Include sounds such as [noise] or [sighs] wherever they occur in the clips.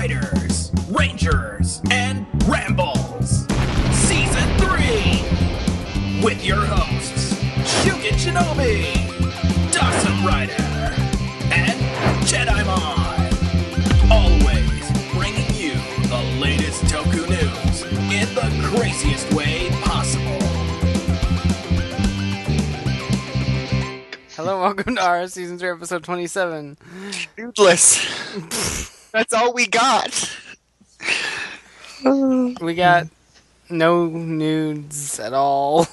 Riders, Rangers, and Rambles. Season 3. With your hosts, Shugen Shinobi, Dawson Rider, and Jedi Mon. Always bringing you the latest Toku news in the craziest way possible. Hello, welcome to our season three, episode twenty-seven. Nudeless. [laughs] That's all we got. [sighs] We got no nudes at all.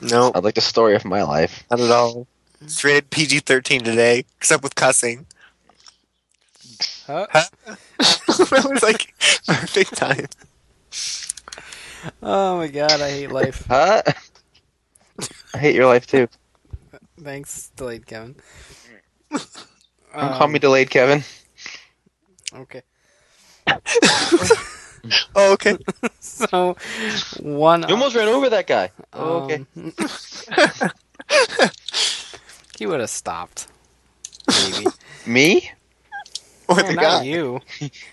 No, I'd like the story of my life. not at all. It's rated PG 13 today, except with cussing. Huh? [laughs] that was like perfect time. Oh my god, I hate life. [laughs] Huh? I hate your life too. Thanks, delayed Kevin. Don't call me delayed, Kevin. Okay, [laughs] Oh, okay. [laughs] so one. You almost ran over that guy. Oh, okay. um, [laughs] he would have stopped. Maybe. Me? What No, the not guy? you.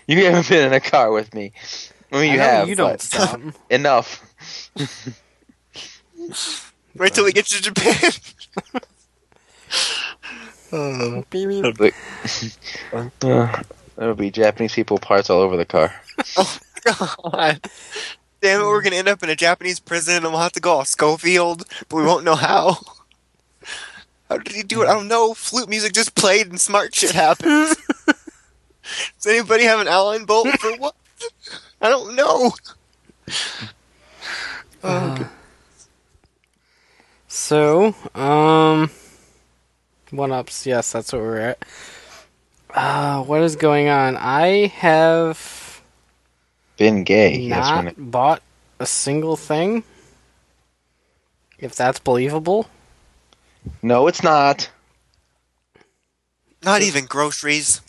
You haven't been in a car with me. I mean, you know have. You don't but stop. Enough. Wait till we get to Japan. oh, Beep, beep. Like- Uh, There'll be Japanese people parts all over the car. [laughs] Oh God. Damn it, we're gonna end up in a Japanese prison and we'll have to go all Schofield, but we won't know how. How did he do it? I don't know. Flute music just played and smart shit happened. [laughs] Does anybody have an Allen bolt for what? I don't know. [sighs] Uh, so, um, one ups. Yes, that's what we're at. Uh, what is going on? I have Been gay. That's not when bought a single thing. If that's believable. no, it's not. Not even groceries.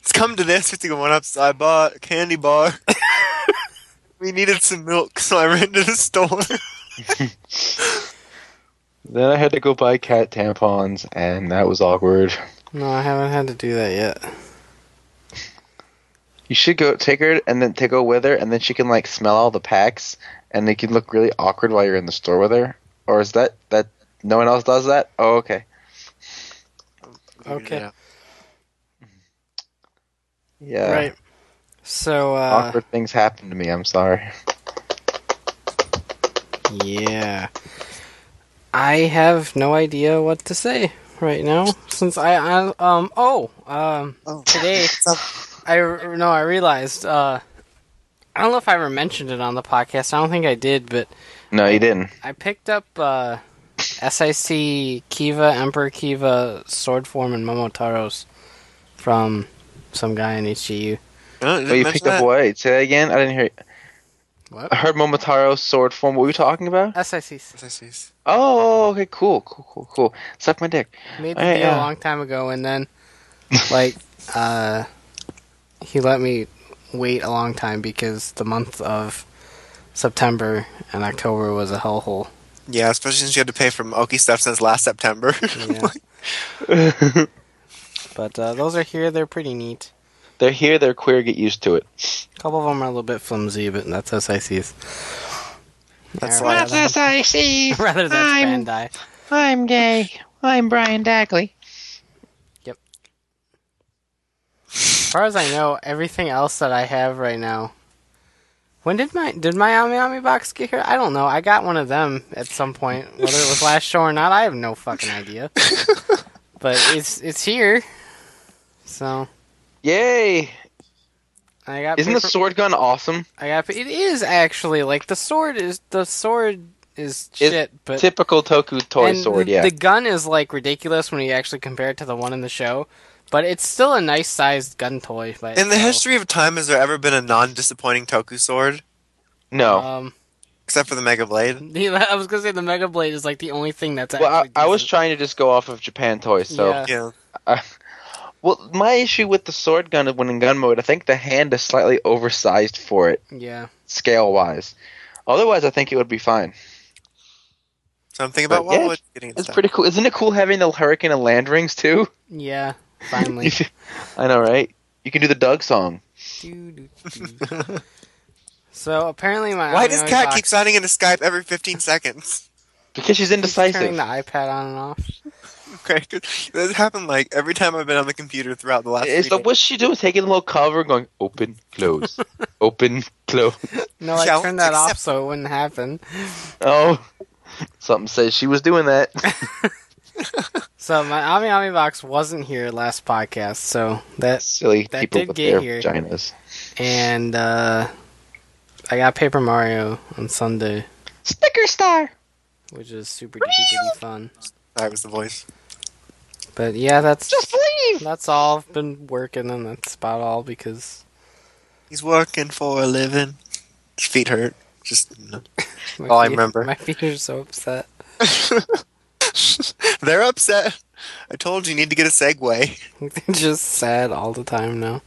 It's come to this. We have to go one up. So I bought a candy bar. [laughs] we needed some milk, so I ran to the store. [laughs] Then I had to go buy cat tampons, and that was awkward. No, I haven't had to do that yet. You should go take her and then take her with her, and then she can like smell all the packs, and they can look really awkward while you're in the store with her. Or is that that no one else does that? Oh, okay. Okay. Yeah. Yeah. Right. So, uh, Awkward things happen to me. I'm sorry. yeah. I have no idea what to say right now since I, I um oh um Oh. today [laughs] I no I realized uh I don't know if I ever mentioned it on the podcast. I don't think I did, but No, you didn't. I picked up uh SIC Kiva Emperor Kiva sword form and Momotaros from some guy in HGU. Oh, did Oh, you mention picked up what? Say that again. I didn't hear. What? I heard Momotaro sword form. What were you talking about? SICs. SICs. Oh, okay, cool, cool, cool, cool. Suck my dick. made the deal yeah. a long time ago and then [laughs] like uh he let me wait a long time because the month of September and October was a hellhole. Yeah, especially since you had to pay for Moki stuff since last September. [laughs] Yeah. [laughs] But uh, those are here. They're pretty neat. They're here. They're queer. Get used to it. A couple of them are a little bit flimsy, but that's SICs. That's Yeah, why- rather than- SIC. [laughs] Rather than I'm- Bandai. I'm gay. I'm Brian Dagley. Yep. As far as I know, everything else that I have right now. When did my did my Ami Ami box get here? I don't know. I got one of them at some point, whether it was last show or not. I have no fucking idea. [laughs] but it's it's here. So Yay! I got. Isn't the sword gun awesome? I got. It is actually like the sword is the sword is shit, but Typical Toku toy and sword. the, Yeah. the gun is like ridiculous when you actually compare it to the one in the show. But it's still a nice sized gun toy. By In the history of time, has there ever been a non-disappointing Toku sword? no. um, Except for the Mega Blade? [laughs] the, I was gonna say the Mega Blade is like the only thing that's well, I, actually. I was trying to just go off of Japan toys. So, Yeah. Yeah. Well, my issue with the sword gun when in gun mode, I think the hand is slightly oversized for it, Yeah. scale wise. Otherwise, I think it would be fine. Something about But, yeah, what getting It's pretty cool. Isn't it cool having the hurricane and land rings too? Yeah. Finally. [laughs] I know, right? You can do the Doug song. So apparently my Why does Ami Cat box- keep signing into Skype every 15 seconds? Because she's keeps indecisive. turning the iPad on and off? Okay, 'cause this happened like every time I've been on the computer throughout the last. Is three the, what's she doing? Taking a little cover, going open, close, [laughs] open, close. No, I Shall turned that off so it wouldn't happen. Oh, something says she was doing that. [laughs] So my Ami Ami box wasn't here last podcast, so that Silly That people did with get their here. vaginas. and uh, I got Paper Mario on Sunday, Sticker star. which is super duper fun. That was the voice. But yeah, that's Just leave. that's all I've been working, and that's about all because He's working for a living. His feet hurt. Just no. [laughs] my All I remember. My feet are so upset. [laughs] they're upset. I told you, you need to get a Segway. [laughs] They're just sad all the time now.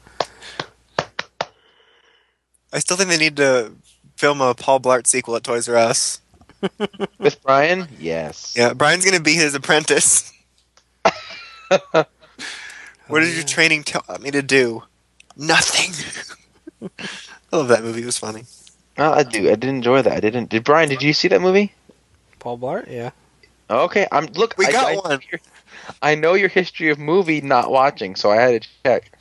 I still think they need to film a Paul Blart sequel at Toys R Us. With Brian, yes. Yeah, Brian's gonna be his apprentice. [laughs] what Oh, did yeah. your training tell me to do? Nothing. [laughs] I love that movie. It was funny. Oh, I do. I did enjoy that. I didn't. Did Brian? Did you see that movie? Paul Blart? Yeah. Okay, I'm. Look, We I, got I, one. I know your history of movie not watching, so I had to check.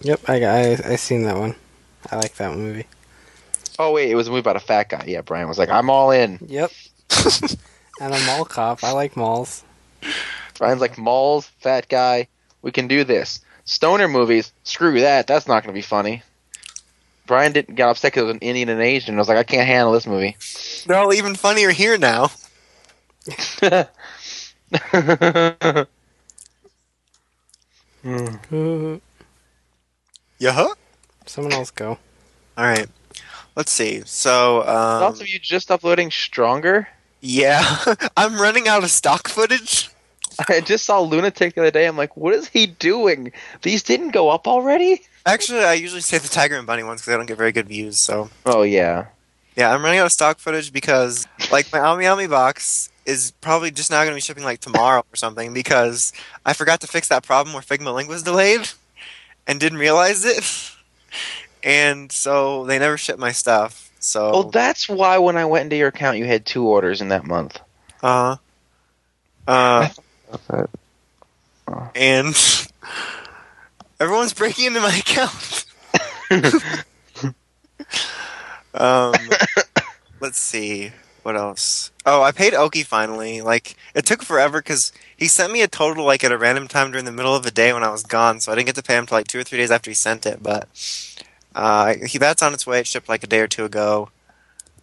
Yep, I got. I I seen that one. I like that movie. Oh wait, it was a movie about a fat guy. Yeah, Brian was like, "I'm all in." Yep. [laughs] and a mall cop. I like malls. Brian's like, "Malls, fat guy, we can do this." Stoner movies, screw that. That's not going to be funny. Brian didn't get upset because it was an Indian and Asian. I was like, I can't handle this movie. They're all even funnier here now. [laughs] Someone Yeah. Someone else go. All right. Let's see. So, um, also, you just uploading Stronger. yeah, [laughs] I'm running out of stock footage. [laughs] I just saw Lunatic the other day. I'm like, what is he doing? These didn't go up already? Actually, I usually save the Tiger and Bunny ones because I don't get very good views. So, Oh yeah. yeah, I'm running out of stock footage because, like, my Ami Ami box is probably just now going to be shipping like tomorrow or something because I forgot to fix that problem where Figma Link was delayed [laughs] and didn't realize it, [laughs] and so they never shipped my stuff. So, Well, that's why when I went into your account, you had two orders in that month. Uh, uh, and [laughs] everyone's breaking into my account. [laughs] um, let's see what else. Oh, I paid Oki finally. Like it took forever because he sent me a total like at a random time during the middle of the day when I was gone, so I didn't get to pay him till like two or three days after he sent it. But uh, he that's on its way. It shipped like a day or two ago.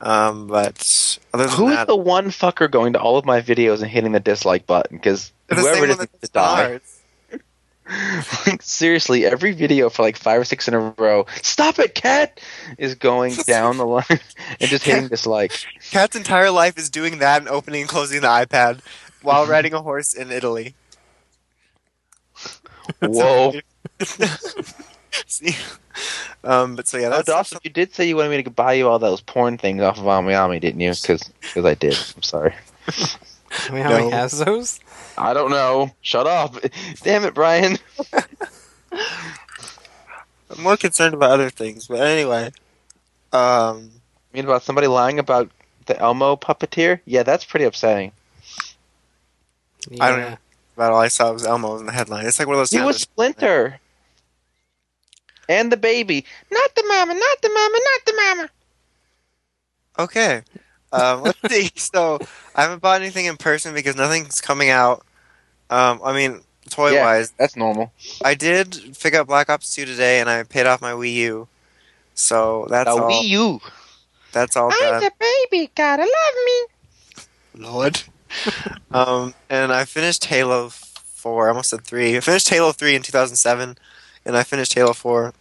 Um, but other than Who is that, the one fucker going to all of my videos and hitting the dislike button? Because whoever it is needs to die. [laughs] Like, seriously, every video for like five or six in a row, stop it, cat, is going [laughs] down the line [laughs] and just hitting dislike. Cat's entire life is doing that and opening and closing the iPad while riding a horse in Italy. Whoa. [laughs] See? Um, but so yeah, Oh, that's Dawson, you did say you wanted me to buy you all those porn things off of Ami Ami, didn't you? Because I did. I'm sorry. [laughs] I how No. he has those? I don't know. Shut up. [laughs] Damn it, Brian. I'm more concerned about other things. But anyway, um, You mean about somebody lying about the Elmo puppeteer? Yeah, that's pretty upsetting. Yeah. I don't know. about all I saw was Elmo in the headline. It's like one of those. He was Splinter. And the baby. Not the mama. Not the mama. Not the mama. Okay. Um, let's see. [laughs] So I haven't bought anything in person because nothing's coming out. Um, I mean, toy Yeah. wise, That's normal. I did pick up Black Ops 2 today, and I paid off my Wii U. So that's Now, all. Wii U. That's all I'm done. the baby. Gotta love me. Lord. [laughs] um, and I finished Halo 4. I almost said 3. I finished Halo 3 in 2007, and I finished Halo 4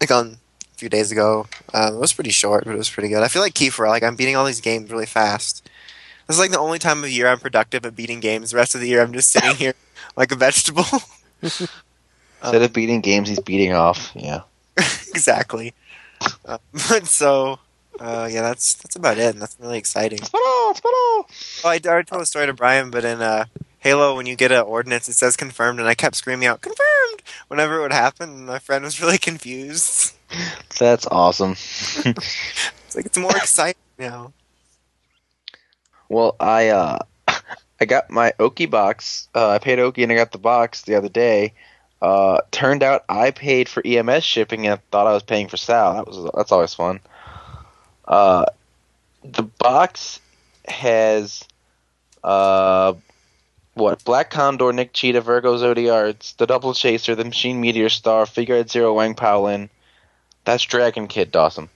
like on a few days ago. Um, it was pretty short, but it was pretty good. I feel like Kiefer. Like I'm beating all these games really fast. This is like the only time of year I'm productive at beating games. The rest of the year I'm just sitting here [laughs] like a vegetable. [laughs] Instead of beating games, he's beating off. Yeah. [laughs] exactly. Uh, but so, uh, yeah, that's that's about it. And that's really exciting. Spinal, spinal. Oh, I already told the story to Brian, but in uh, Halo, when you get an ordinance, it says confirmed, and I kept screaming out "confirmed," whenever it would happen. And My friend was [laughs] really confused. That's awesome. [laughs] It's like it's more exciting now. Well, I uh, [laughs] I got my Oki box. Uh, I paid Oki and I got the box the other day. Uh, turned out I paid for EMS shipping and I thought I was paying for Sal. That was that's always fun. Uh, the box has uh, what Black Condor, Nick Cheetah, Virgo Zodiarts, the Double Chaser, the Machine Meteor Star, Figuarts Zero, Wang Paolin. That's Dragon Kid Dawson.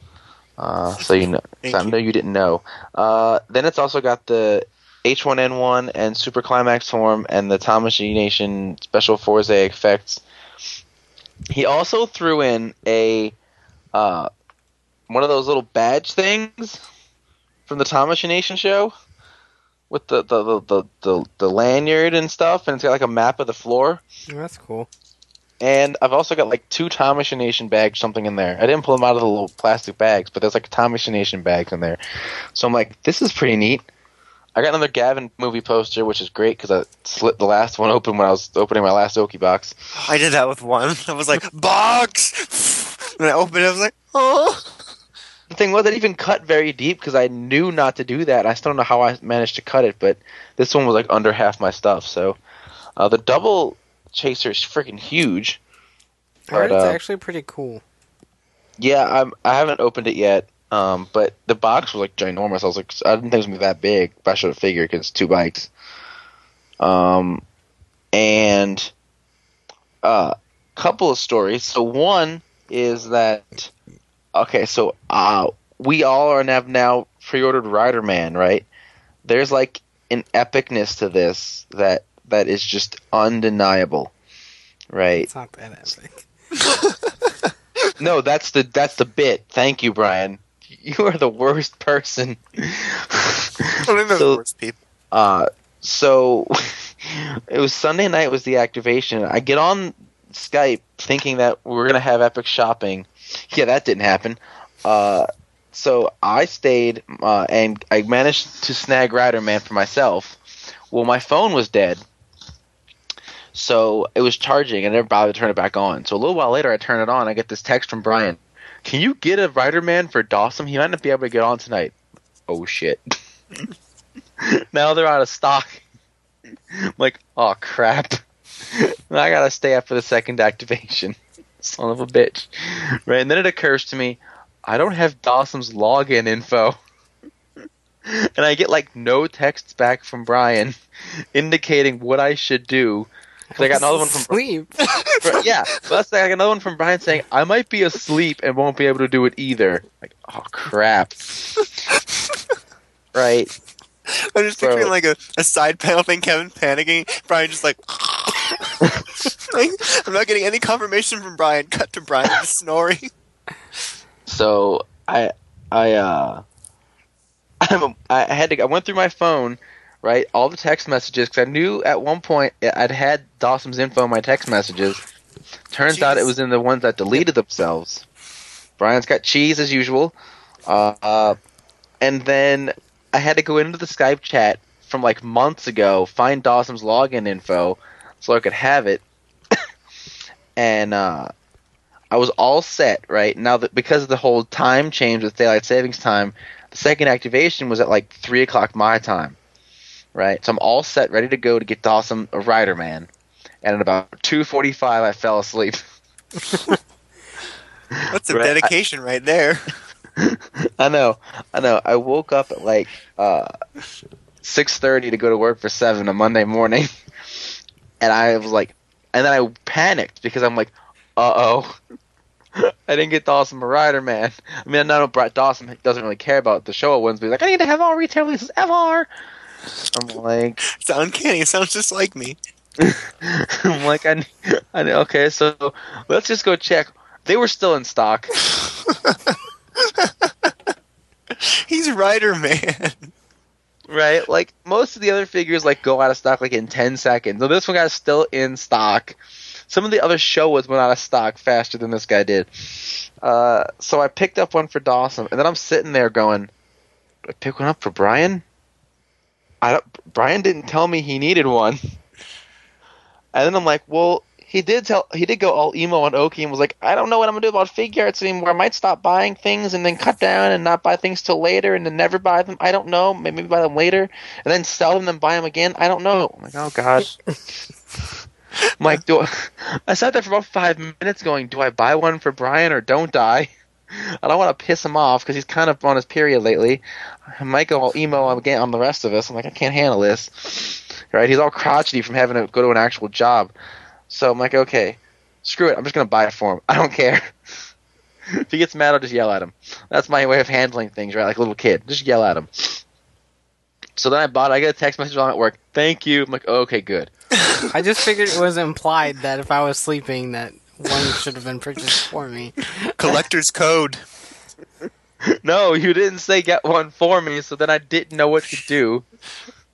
Uh, so you know, so I you. know you didn't know. Uh, then it's also got the H1N1 and Super Climax form and the Tamashii Nation special Fourze effects. He also threw in a uh, one of those little badge things from the Tamashii Nation show with the the, the, the, the the lanyard and stuff, and it's got like a map of the floor. That's cool. And I've also got like two Tamashii Nation bags, something in there. I didn't pull them out of the little plastic bags, but there's like Tamashii Nation bags in there. So I'm like, this is pretty neat. I got another Gavan movie poster, which is great because I slit the last one open when I was opening my last Oki box. I did that with one. [laughs] I was like, box! [laughs] And I opened it, I was like, oh. The thing was, it even cut very deep because I knew not to do that. I still don't know how I managed to cut it, but this one was like under half my stuff. So uh, the double chaser is freaking huge. But, it's uh, actually pretty cool. Yeah, I'm. I haven't opened it yet. Um, but the box was like ginormous. I was like, I didn't think it was gonna be that big. But I should have figured because it's two bikes. Um, and uh, couple of stories. So one is that okay. So uh, we all are have now pre-ordered Rider Man, right? There's like an epicness to this that that is just undeniable, right? It's not that epic. [laughs] No, that's the that's the bit. Thank you, Brian. You are the worst person. I think those So- worst people. uh, so [laughs] it was Sunday night was the activation. I get on Skype thinking that we are gonna have epic shopping. [laughs] Yeah, that didn't happen. Uh, so I stayed uh, and I managed to snag Rider Man for myself. Well, my phone was dead. So it was charging, and I never bothered to turn it back on. So a little while later, I turn it on. I get this text from Brian. Can you get a Rider Man for Dawson? He might not be able to get on tonight. Oh shit! [laughs] now they're out of stock. [laughs] I'm like, oh crap! I gotta stay up for the second activation. Son of a bitch! Right, and then it occurs to me, I don't have Dawson's login info. [laughs] And I get like no texts back from Brian [laughs] indicating what I should do. Because I got another one from sleep. [laughs] Yeah, plus I got another one from Brian saying I might be asleep and won't be able to do it either. Like, oh crap! right? I'm just Bro. picturing like a, a side panel thing, Kevin panicking, Brian just like, like, [laughs] [laughs] I'm not getting any confirmation from Brian. Cut to Brian just [laughs] snoring. So I I uh I'm, I had to I went through my phone, right? All the text messages because I knew at one point I'd had Dawson's info in my text messages. Turns out it was in the ones that deleted themselves. Brian's got cheese as usual, uh, uh, and then I had to go into the Skype chat from like months ago, find Dawson's login info so I could have it, [coughs] and uh, I was all set right now that because of the whole time change with daylight savings time, the second activation was at like three o'clock my time, right? So I'm all set, ready to go to get Dawson a Rider Man, and at about two forty-five, I fell asleep. [laughs] That's a Right, I- dedication right there. [laughs] [laughs] I know, I know. I woke up at like uh, six thirty to go to work for seven on Monday morning, [laughs] and I was like, and then I panicked because I'm like, uh oh, [laughs] I didn't get Dawson a Rider Man. I mean, I know Brett Dawson doesn't really care about the show wins, but he's like, I need to have all retail releases ever. I'm like, It's uncanny. It sounds just like me. I'm like, I, I know. Okay, so let's just go check. They were still in stock. [laughs] He's Rider Man. right? Like most of the other figures, like go out of stock like in ten seconds. So this one guy's still in stock. Some of the other show ones went out of stock faster than this guy did. Uh, so I picked up one for Dawson, and then I'm sitting there going, I pick one up for Brian?" I Brian didn't tell me he needed one. And then I'm like, "Well, he did tell he did go all emo on Oki and was like, I don't know what I'm gonna do about figure arts anymore. I might stop buying things and then cut down and not buy things till later and then never buy them. I don't know. Maybe buy them later and then sell them and buy them again. I don't know. I'm like, oh god. [laughs] I'm like, do I, [laughs] I sat there for about five minutes going, do I buy one for Brian or don't I? [laughs] I don't want to piss him off because he's kind of on his period lately. I might go all emo again on the rest of us. I'm like, I can't handle this. Right? He's all crotchety from having to go to an actual job. So I'm like, okay, screw it. I'm just gonna buy it for him. [laughs] I don't care. if he gets mad, I'll just yell at him. That's my way of handling things, right? Like a little kid, just yell at him. So then I bought. it. I get a text message while I'm at work. Thank you. I'm like, okay, good. [laughs] I just figured it was implied that if I was sleeping, that one should have been purchased for me. [laughs] Collector's code. no, you didn't say get one for me, so then I didn't know what to do.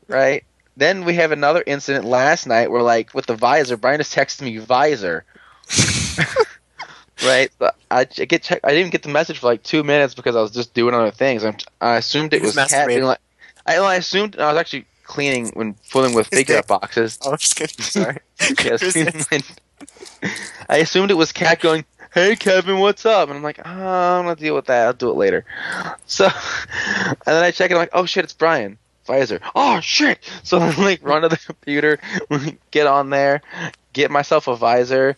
Right? Then we have another incident last night where, like, with the visor, Brian just texted me visor. [laughs] right? I, I get check, I didn't get the message for like two minutes because I was just doing other things. I'm, I assumed it was cat being like. I, I assumed I was actually cleaning when fooling with figure boxes. Oh, I'm just kidding. [laughs] Sorry. [laughs] Yes, I assumed it was Cat going, "Hey Kevin, what's up?" And I'm like, oh, "I'm gonna deal with that. I'll do it later." So, and then I check and I'm like, "Oh shit, it's Brian." Visor. Oh shit! So I like run to the computer, [laughs] get on there, get myself a visor,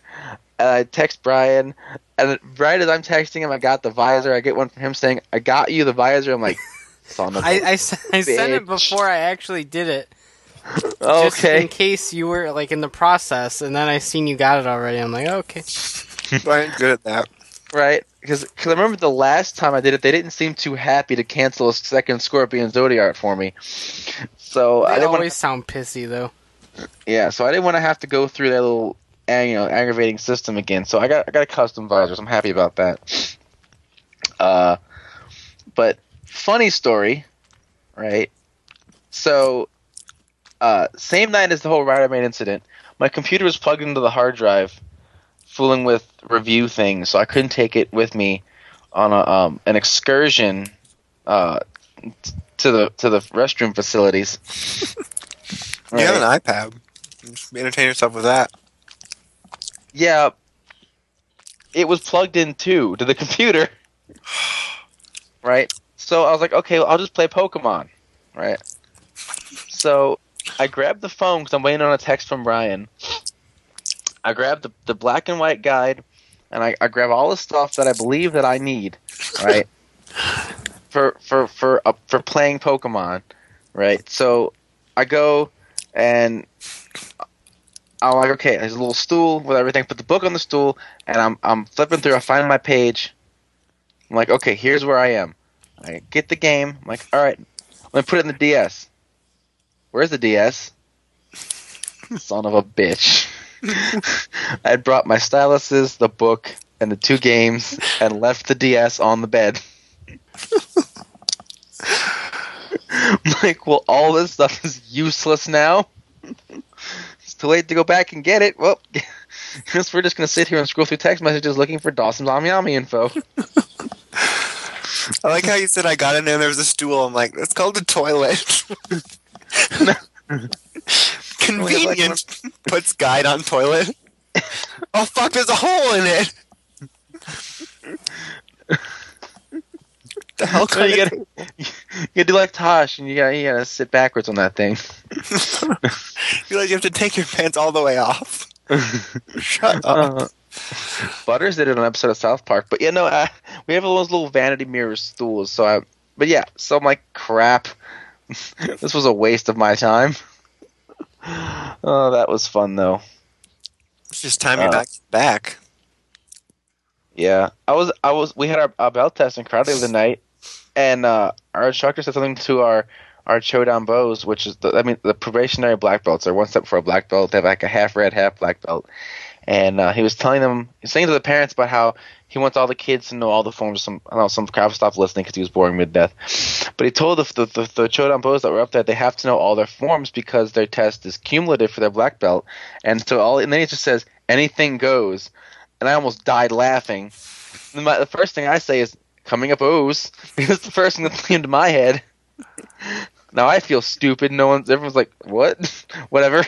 and I text Brian. And right as I'm texting him, I got the visor. I get one from him saying, "I got you the visor." I'm like, [laughs] "Son of [laughs] a I, I, s- I sent it before I actually did it. Just in case you were like in the process, and then I seen you got it already. I'm like, okay. Brian's good at that. Right? Because I remember the last time I did it, they didn't seem too happy to cancel a second Scorpion Zodiarts for me. So I They didn't always want, sound pissy though. yeah. So I didn't want to have to go through that little, uh, you know, aggravating system again. So I got I got a custom visors. I'm happy about that. Uh, but funny story, right? So, uh, same night as the whole Riderman incident, my computer was plugged into the hard drive, fooling with review things, so I couldn't take it with me on a, um, an excursion uh, t- to the to the restroom facilities. [laughs] You have an iPad. Just entertain yourself with that. Yeah, it was plugged in too to the [laughs] computer. [sighs] right? So I was like, okay, well, I'll just play Pokemon. Right? So I grabbed the phone because I'm waiting on a text from Brian. I grab the, the black and white guide and I, I grab all the stuff that I believe that I need. Right? [laughs] for for for uh, for playing Pokemon. Right? So I go and I'm like, okay, there's a little stool with everything. Put the book on the stool, and I'm I'm flipping through. I find my page. I'm like, okay, here's where I am. I get the game. I'm like, all right, let me put it in the DS. Where's the DS? [laughs] Son of a bitch. [laughs] I had brought my styluses, the book, and the two games, and left the DS on the bed. [laughs] I'm like, well, all this stuff is useless now. It's too late to go back and get it. Well, [laughs] guess we're just gonna sit here and scroll through text messages looking for Dawson's Amiami info. I like how you said I got in there and there was a stool. I'm like, that's called a toilet. Convenient. [laughs] Puts guide on toilet. [laughs] oh fuck, there's a hole in it. the hell you gotta, you gotta do like Tosh, and you gotta, you gotta sit backwards on that thing. You [laughs] realize you have to take your pants all the way off. Shut up. Uh, Butters did it on an episode of South Park, but yeah, no, uh, we have those little vanity mirror stools. So, I, but yeah, so I'm like, crap, this was a waste of my time. Oh, that was fun though. It's just time you're uh, back back. Yeah, I was, I was. We had our, our belt test in karate the night, and uh, our instructor said something to our our Chodan bows, which is the, I mean, the probationary black belts are one step for a black belt. They have like a half red, half black belt, and uh, he was telling them, he was saying to the parents about how he wants all the kids to know all the forms. Some, I don't know, some crowd stopped listening because he was boring mid death. But he told the the, the the Chodan bows that were up there they have to know all their forms because their test is cumulative for their black belt, and so all. And then he just says anything goes, and I almost died laughing. My, the first thing I say is coming up O's [laughs] because the first thing that came to my head. Now I feel stupid. No one's everyone's like, "What? [laughs] Whatever."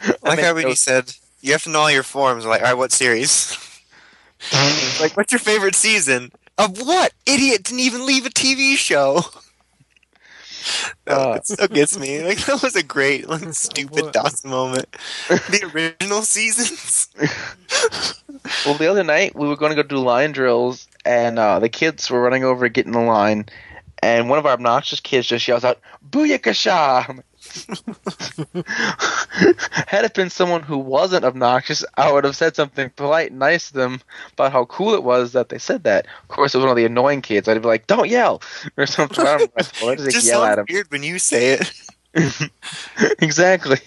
I like [laughs] mean, how it when he said you have to know all your forms. Like, all right, what series? [laughs] like, what's your favorite season? Of what? Idiot didn't even leave a TV show. [laughs] That Uh. it still gets me. Like that was a great, like, [laughs] stupid What? Dawson moment. The original seasons. Well, the other night we were going to go do line drills, and uh, the kids were running over getting in the line, and one of our obnoxious kids just yells out, "Booyakasha!" [laughs] Had it been someone who wasn't obnoxious, I would have said something polite and nice to them about how cool it was that they said that. Of course, it was one of the annoying kids. I'd be like, "Don't yell!" or something. I don't know. I Just just yell at him. weird when you say it. [laughs] exactly.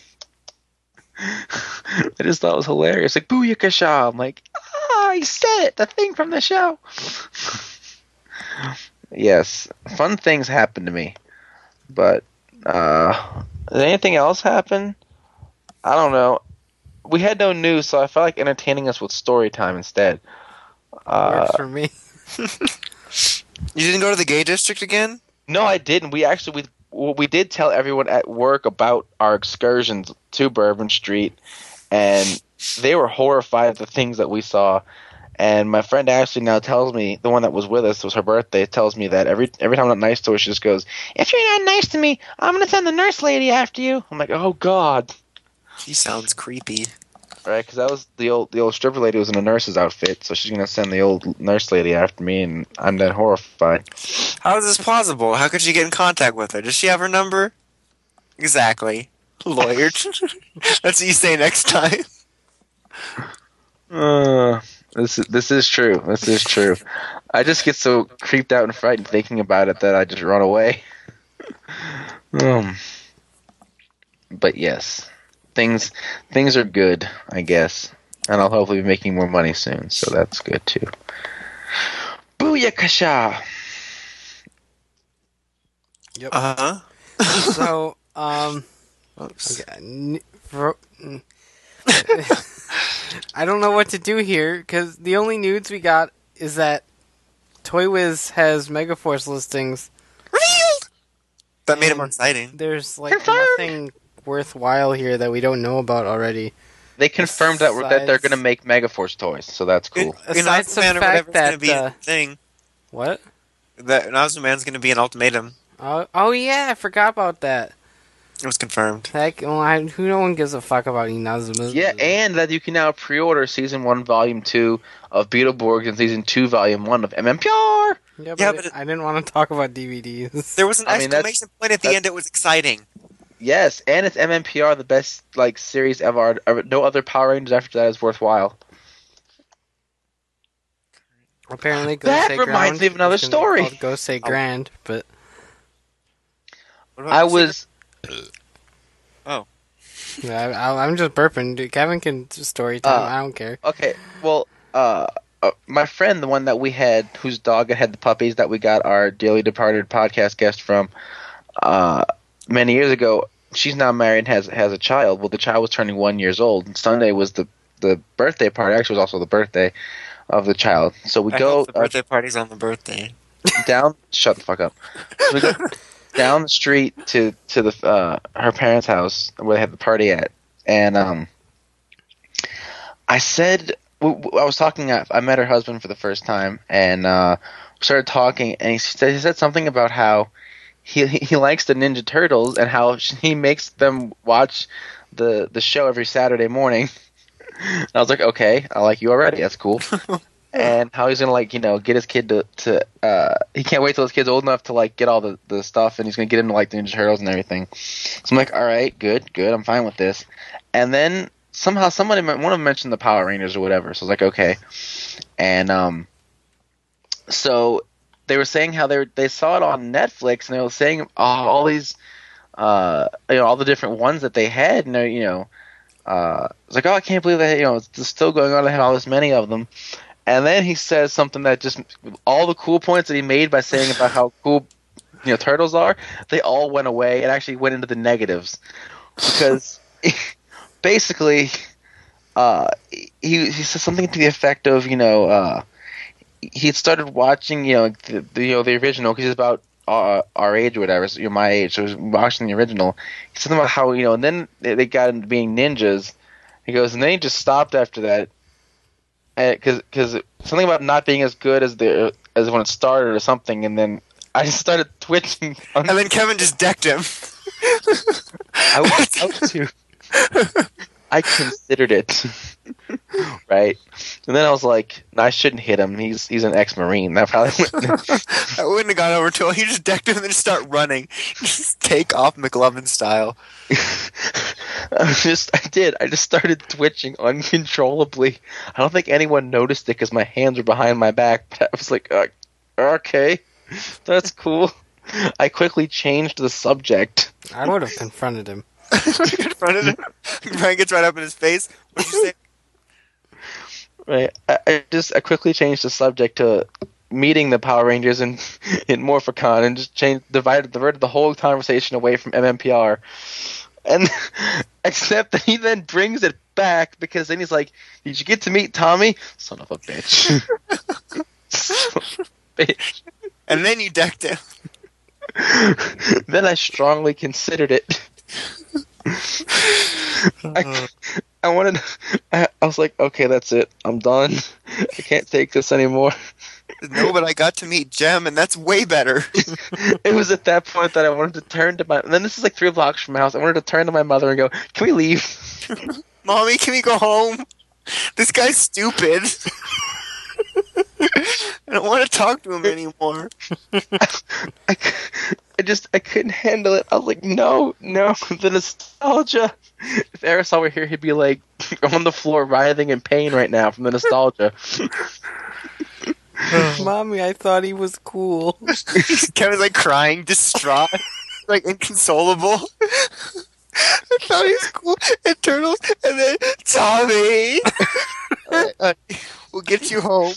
[laughs] I just thought it was hilarious. Like Booyakasha. I'm like, ah, he said it, the thing from the show. yes, fun things happen to me, but uh, did anything else happen? I don't know. We had no news, so I felt like entertaining us with story time instead. Uh, Works for me. [laughs] You didn't go to the gay district again? No, I didn't. We actually we we did tell everyone at work about our excursions to Bourbon Street, and they were horrified at the things that we saw. And my friend Ashley now tells me the one that was with us it was her birthday. Tells me that every every time I'm not nice to her, she just goes, "If you're not nice to me, I'm gonna send the nurse lady after you." I'm like, "Oh God!" He sounds creepy. Right? Because that was the old the old stripper lady was in a nurse's outfit, so she's gonna send the old nurse lady after me, and I'm then horrified. How is this plausible? How could she get in contact with her? Does she have her number? Exactly. Lawyer. [laughs] That's what you say next time. Uh, this is this is true. This is true. I just get so creeped out and frightened thinking about it that I just run away. [laughs] um, but yes, things things are good, I guess, and I'll hopefully be making more money soon, so that's good too. Booyakasha! Yep. Uh huh. so, um, [laughs] Oops. okay, n- for- mm. [laughs] I don't know what to do here because the only nudes we got is that Toy Wiz has Megaforce listings. Revealed. That made it more exciting. There's like Confirmed. nothing worthwhile here that we don't know about already. They confirmed that that they're going to make Megaforce toys, so that's cool. Aside from the fact that, be uh, a thing. What? That Nausea Man's gonna be an ultimatum. Oh, oh yeah, I forgot about that. It was confirmed. Heck, well, I, who no one gives a fuck about Inazuma. Yeah, and that you can now pre-order season one, volume two of Beetleborgs and season two, volume one of MMPR. yeah, but, Yeah, but it- I didn't want to talk about DVDs. There was an I mean, exclamation point at the end. It was exciting. Yes, and it's MMPR, the best like series ever. No other Power Rangers after that is worthwhile. Apparently, [laughs] That Gosei reminds Ground me of another is gonna be story. Go Say oh. Grand, but What about I the was [laughs] yeah, I, I, I'm just burping. Dude, Kevin can story time. Uh, I don't care. okay. Well, uh, uh, my friend, the one that we had, whose dog had the puppies that we got our dearly departed podcast guest from, uh, many years ago. She's now married and has has a child. Well, the child was turning one years old. And Sunday was the the birthday party. Actually, it was also the birthday of the child. So we I go hope the uh, birthday party's on the birthday. down. Shut the fuck up. So we go [laughs] down the street to to the uh, her parents' house where they had the party at, and um, I said I was talking. I I met her husband for the first time, and uh, started talking, and he said he said something about how he he he likes the Ninja Turtles and how he makes them watch the the show every Saturday morning. And [laughs] I was like, okay, I like you already. That's cool. [laughs] and how he's gonna like you know get his kid to to uh he can't wait till his kid's old enough to like get all the the stuff and he's gonna get him to like the Ninja Turtles and everything. So I'm like, all right, good, good, I'm fine with this. And then somehow somebody one of them mentioned the Power Rangers or whatever. So I was like, okay. And um, so they were saying how they were, they saw it on Netflix and they were saying oh, all these uh you know all the different ones that they had and they you know uh it's like oh I can't believe that you know it's still going on. They had all this many of them. And then he says something that just all the cool points that he made by saying about how cool you know turtles are, they all went away. And actually went into the negatives. Because [laughs] basically uh, he he said something to the effect of you know uh, he had started watching you know the, the you know the original because he's about uh, our age or whatever, so you're my age, so he was watching the original. He said something about how you know, and then they they got into being ninjas, He goes, and then he just stopped after that, because because something about not being as good as the as when it started or something, and then I just started twitching. On, [laughs] And then Kevin just decked him. I was [laughs] about to. [laughs] I considered it, [laughs] right? And then I was like, no, I shouldn't hit him. He's he's an ex-marine. That probably [laughs] wouldn't. I wouldn't have gone over to him. He just decked him and then just start running. [laughs] Just take off McLovin style. I just I did. I just started twitching uncontrollably. I don't think anyone noticed it because my hands were behind my back. But I was like, uh, okay, that's cool. I quickly changed the subject. I would have confronted him. in front of him. Brian gets right up in his face. What'd you say? Right. I, I just I quickly changed the subject to meeting the Power Rangers in [laughs] in Morphicon and just changed divided diverted the whole conversation away from MMPR. And [laughs] except that he then brings it back because then he's like, "Did you get to meet Tommy? Son of a bitch." [laughs] Of a bitch. And then you decked him. then I strongly considered it. I, uh. I wanted. [laughs] I, I was like, okay, that's it. I'm done. [laughs] I can't take this anymore. [laughs] No, but I got to meet Jem, and that's way better. it was at that point that I wanted to turn to my. And then this is like three blocks from my house. I wanted to turn to my mother and go, "Can we leave?" Mommy, can we go home? This guy's stupid. I don't want to talk to him anymore. [laughs] I, I just I couldn't handle it. I was like, no, no, the nostalgia. If Aerosol were here, he'd be like [laughs] on the floor writhing in pain right now from the nostalgia. [laughs] [sighs] Mommy, I thought he was cool. Kevin's like crying, distraught, like inconsolable. I thought he was cool. And Turtles, and then Tommy. Uh, uh, we'll get you home.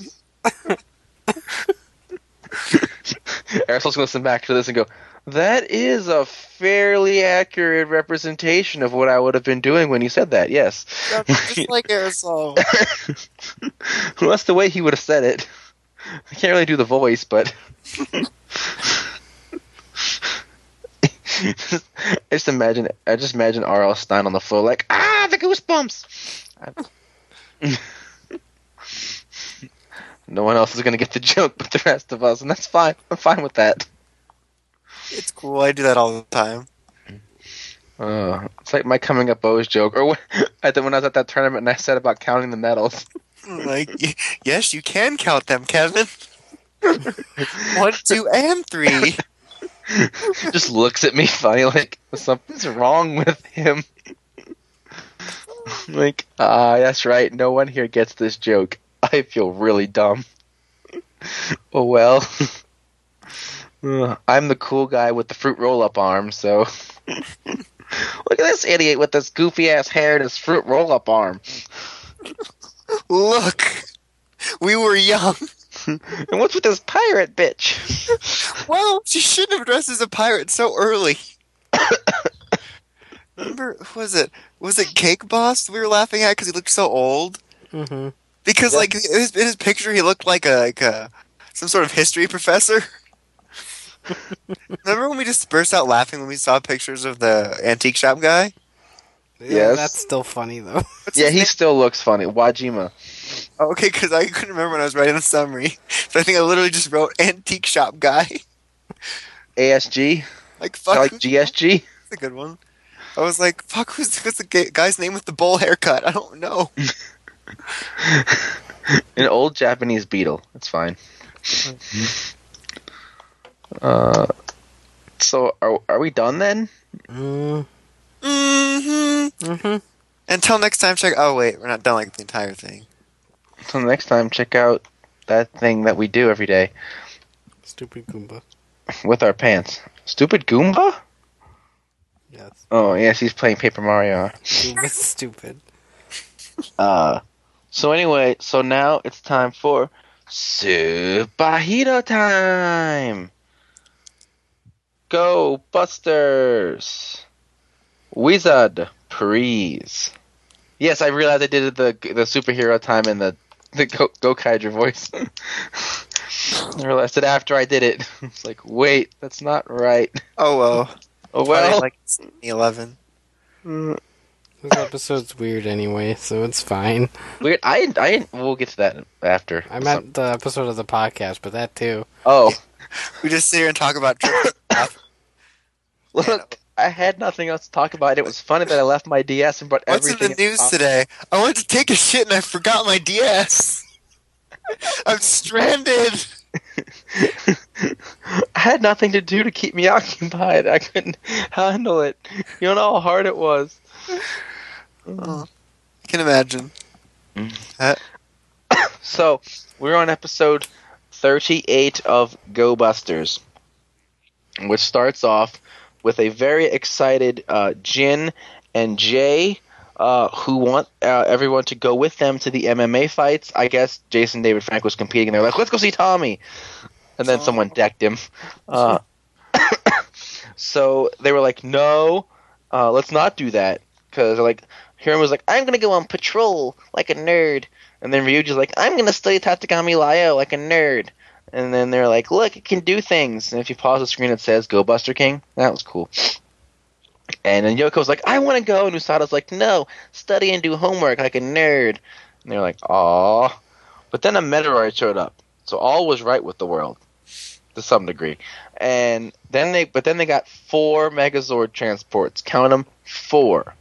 Aristo's going to listen back to this and go, that is a fairly accurate representation of what I would have been doing when you said that, yes. Just like [laughs] aerosol. well, that's the way he would have said it. I can't really do the voice, but. [laughs] I [laughs] just imagine, I just imagine R.L. Stine on the floor, like, ah, the goosebumps! [laughs] no one else is going to get the joke but the rest of us, and that's fine. I'm fine with that. It's cool. I do that all the time. Uh, it's like my coming up O's joke, or when, [laughs] I when I was at that tournament and I said about counting the medals. Like, yes, you can count them, Kevin. One, two, and three. [laughs] just looks at me [laughs] funny, like something's wrong with him. [laughs] like, ah, that's right. No one here gets this joke. I feel really dumb. oh well. Uh, I'm the cool guy with the fruit roll-up arm, so. Look at this idiot with this goofy ass hair and his fruit roll-up arm. Look, we were young. And what's with this pirate bitch? Well, she shouldn't have dressed as a pirate so early. [coughs] Remember, was it was it Cake Boss we were laughing at because he looked so old? hmm Because Yeah. like in his, in his picture, he looked like a like a some sort of history professor. [laughs] Remember when we just burst out laughing when we saw pictures of the antique shop guy? Yeah, Yes. that's still funny though. [laughs] What's yeah, he name? still looks funny. Wajima. Okay, because I couldn't remember when I was writing the summary, [laughs] so I think I literally just wrote antique shop guy. ASG? Like fuck, like who's GSG? a good one. I was like, fuck, who's, who's the guy's name with the bowl haircut? I don't know. [laughs] An old Japanese beetle. It's fine. Uh, so are are we done then? mm Mm-hmm. hmm Until next time, check. Oh wait, we're not done like the entire thing. So next time, check out that thing that we do every day Stupid Goomba. [laughs] with our pants. Stupid Goomba? Yes. Oh yes, he's playing Paper Mario. Goomba's [laughs] stupid. [laughs] Uh, so anyway, so now it's time for superhero time. Go Busters! Wizard, please. Yes, I realized I did the the superhero time in the the Go, Go Kaiju voice. [laughs] I realized it after I did it. [laughs] It's like, wait, that's not right. Oh well. [laughs] Oh Well, well. like it's eleven. Mm, This episode's weird anyway, so it's fine. Weird. I I we'll get to that after. I meant the episode of the podcast, but that too. Oh, We just sit here and talk about [coughs] [coughs] look. I had nothing else to talk about. It was funny that I left my DS and brought everything. What's in the news today? I went to take a shit and I forgot my DS. I'm stranded. [laughs] I had nothing to do to keep me [laughs] occupied. I couldn't handle it. You don't know how hard it was. I can imagine. Mm. Uh, [coughs] so we're on episode thirty-eight of Go Busters, which starts off with a very excited uh, Jin and J. Uh, who want uh, everyone to go with them to the MMA fights? I guess Jason David Frank was competing, and they're like, "Let's go see Tommy," and then someone decked him. Uh, [coughs] so they were like, "No, uh, let's not do that," because like Hiram was like, "I'm gonna go on patrol like a nerd," and then Ryuji's like, "I'm gonna study Tategami Lioh like a nerd," and then they're like, "Look, it can do things." And if you pause the screen, it says "Go Buster King." That was cool. And then Yoko's like, "I want to go," and Usada's like, "No, study and do homework like a nerd." And they're like, "Aw," but then a Metaloid showed up, so all was right with the world to some degree. And then they, but then they got four Megazord transports. Count them, four.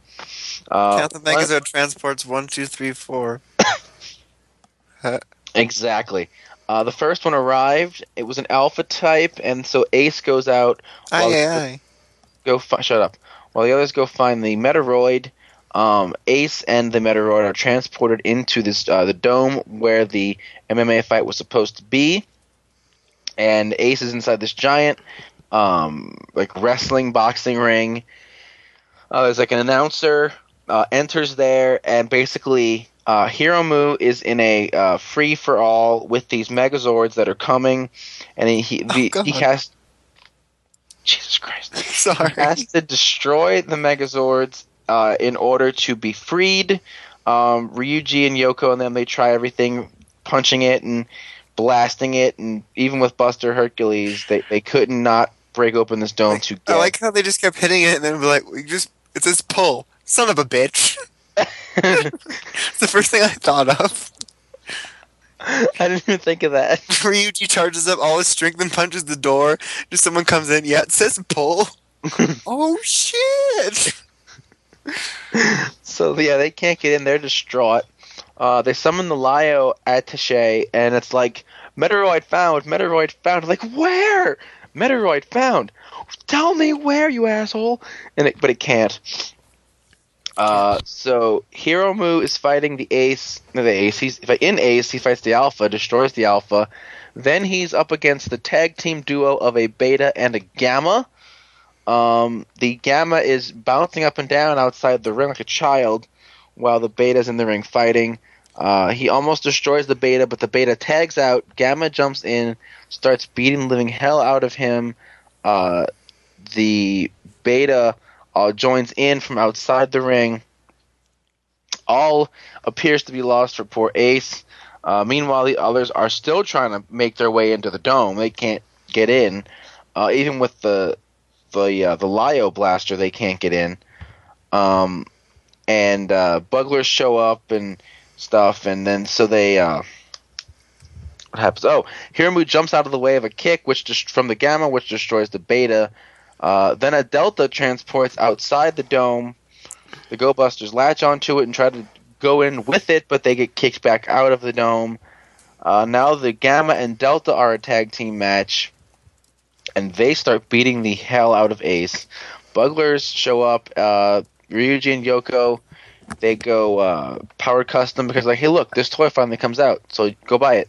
Uh, Count the one- Megazord transports one, two, three, four. [coughs] Exactly. Uh, the first one arrived. It was an alpha type, and so Ace goes out. While Aye, aye, Go fi- shut up. While the others go find the Metaloid. Um, Ace and the Metaloid are transported into this uh, the dome where the MMA fight was supposed to be, and Ace is inside this giant, um, like wrestling boxing ring. Uh, there's like an announcer uh, enters there, and basically uh, Hiromu is in a uh, free for all with these Megazords that are coming, and he he, the, God. he has. Jesus Christ [laughs] Sorry. has to destroy the Megazords uh, in order to be freed. Um, Ryuji and Yoko and them they try everything, punching it and blasting it, and even with Buster Hercules, they they could not break open this dome to get. I like how they just kept hitting it and then be like, we just, it says pull. Son of a bitch. [laughs] it's the first thing I thought of. I didn't even think of that. [laughs] Ryuji charges up all his strength and punches the door. Just someone comes in. Yeah, it says pull. [laughs] oh shit! So yeah, they can't get in. They're distraught. Uh, they summon the Lio attaché, and it's like Metaloid found, Metaloid found. Like where? Metaloid found. Tell me where, you asshole! And it, but it can't. Uh, so Hiromu is fighting the Ace. No, the Ace. He's in Ace. He fights the Alpha, destroys the Alpha. Then he's up against the tag team duo of a Beta and a Gamma. Um, the Gamma is bouncing up and down outside the ring like a child, while the Beta's in the ring fighting. Uh, he almost destroys the Beta, but the Beta tags out. Gamma jumps in, starts beating living hell out of him. Uh, the Beta uh, joins in from outside the ring. All appears to be lost for poor Ace. Uh, meanwhile, the others are still trying to make their way into the dome. They can't get in, uh, even with the the uh, the Lio blaster. They can't get in. Um, and uh, Bugglers show up and stuff, and then so they. Uh, what happens? Oh, Hiromu jumps out of the way of a kick, which just from the Gamma, which destroys the Beta. Uh, then a Delta transports outside the dome. The Go Busters latch onto it and try to go in with it, but they get kicked back out of the dome. Uh, now the Gamma and Delta are a tag team match, and they start beating the hell out of Ace. Bugglers show up. Uh, Ryuji and Yoko, they go uh, power custom because like, hey, look, this toy finally comes out, so go buy it.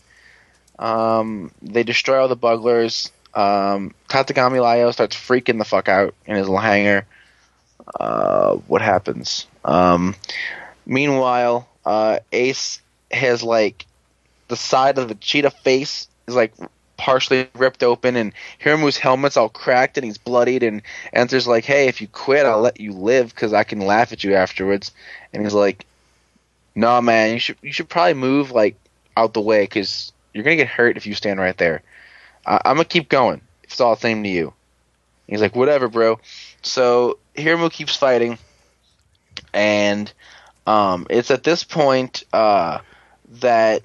Um, they destroy all the Bugglers. Um, Tategami Lioh starts freaking the fuck out in his little hangar. Uh, what happens? Um, meanwhile, uh, Ace has like the side of the cheetah face is like partially ripped open, and Hiromu's helmet's all cracked and he's bloodied. And Enter's like, "Hey, if you quit, I'll let you live because I can laugh at you afterwards." And he's like, "No, man, you should you should probably move like out the way because you're gonna get hurt if you stand right there. I- I'm gonna keep going. It's all the same to you." He's like, "Whatever, bro." So Hiromu keeps fighting, and um, it's at this point uh, that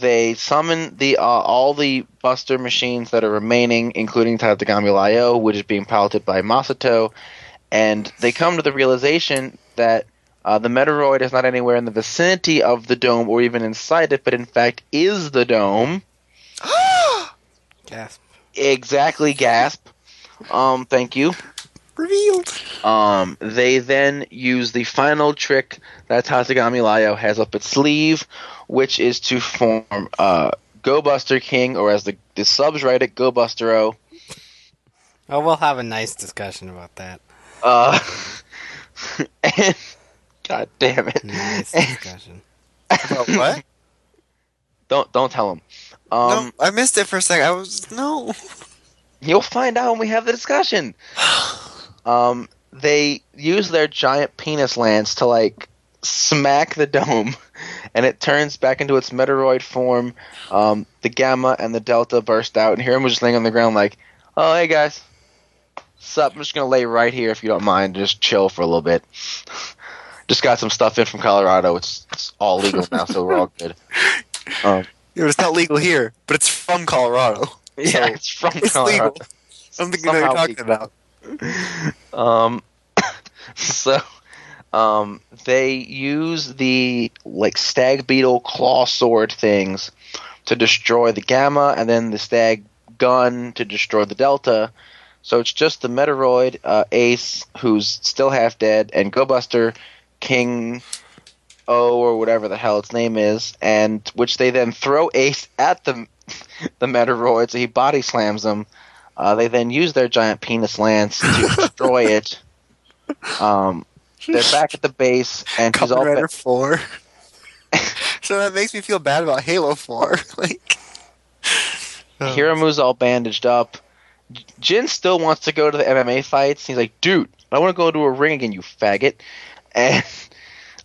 they summon the uh, all the Buster machines that are remaining, including Tategami Lioh, which is being piloted by Masato, and they come to the realization that uh, the Metaloid is not anywhere in the vicinity of the dome or even inside it, but in fact is the dome. Gasp. Exactly, gasp. Um, thank you. Revealed. Um, they then use the final trick that Tategami Lioh has up its sleeve, which is to form uh, Go Buster King, or as the, the subs write it, Go Buster O. Oh, we'll have a nice discussion about that. Uh, and, [laughs] God damn it! Nice [laughs] discussion. About what? Don't don't tell him. Um, no, I missed it for a second. I was no. [laughs] You'll find out when we have the discussion. [sighs] Um, they use their giant penis lance to like smack the dome, [laughs] and it turns back into its Metaloid form. Um, the Gamma and the Delta burst out, and Hiram was just laying on the ground like, "Oh, hey guys, sup? I'm just gonna lay right here if you don't mind, just chill for a little bit." [laughs] just got some stuff in from Colorado. It's, it's all legal now, so we're all good. Um, Yeah, but it's not legal here, but it's from Colorado. [laughs] yeah, it's from It's Colorado. legal. I don't think you know what you're talking legal. about. [laughs] Um, [laughs] so, um, they use the like stag beetle claw sword things to destroy the gamma, and then the stag gun to destroy the delta. So it's just the Metaloid uh, Ace, who's still half dead, and Go Buster King O or whatever the hell its name is, and which they then throw [laughs] Ace at the the Metaloid, so he body slams them. Uh, they then use their giant penis lance to [laughs] destroy it. Um, they're [laughs] back at the base, and she's all Four. so that makes me feel bad about Halo Four. like, oh. Hiromu's all bandaged up. Jin still wants to go to the MMA fights. He's like, dude, I want to go to a ring again, you faggot. And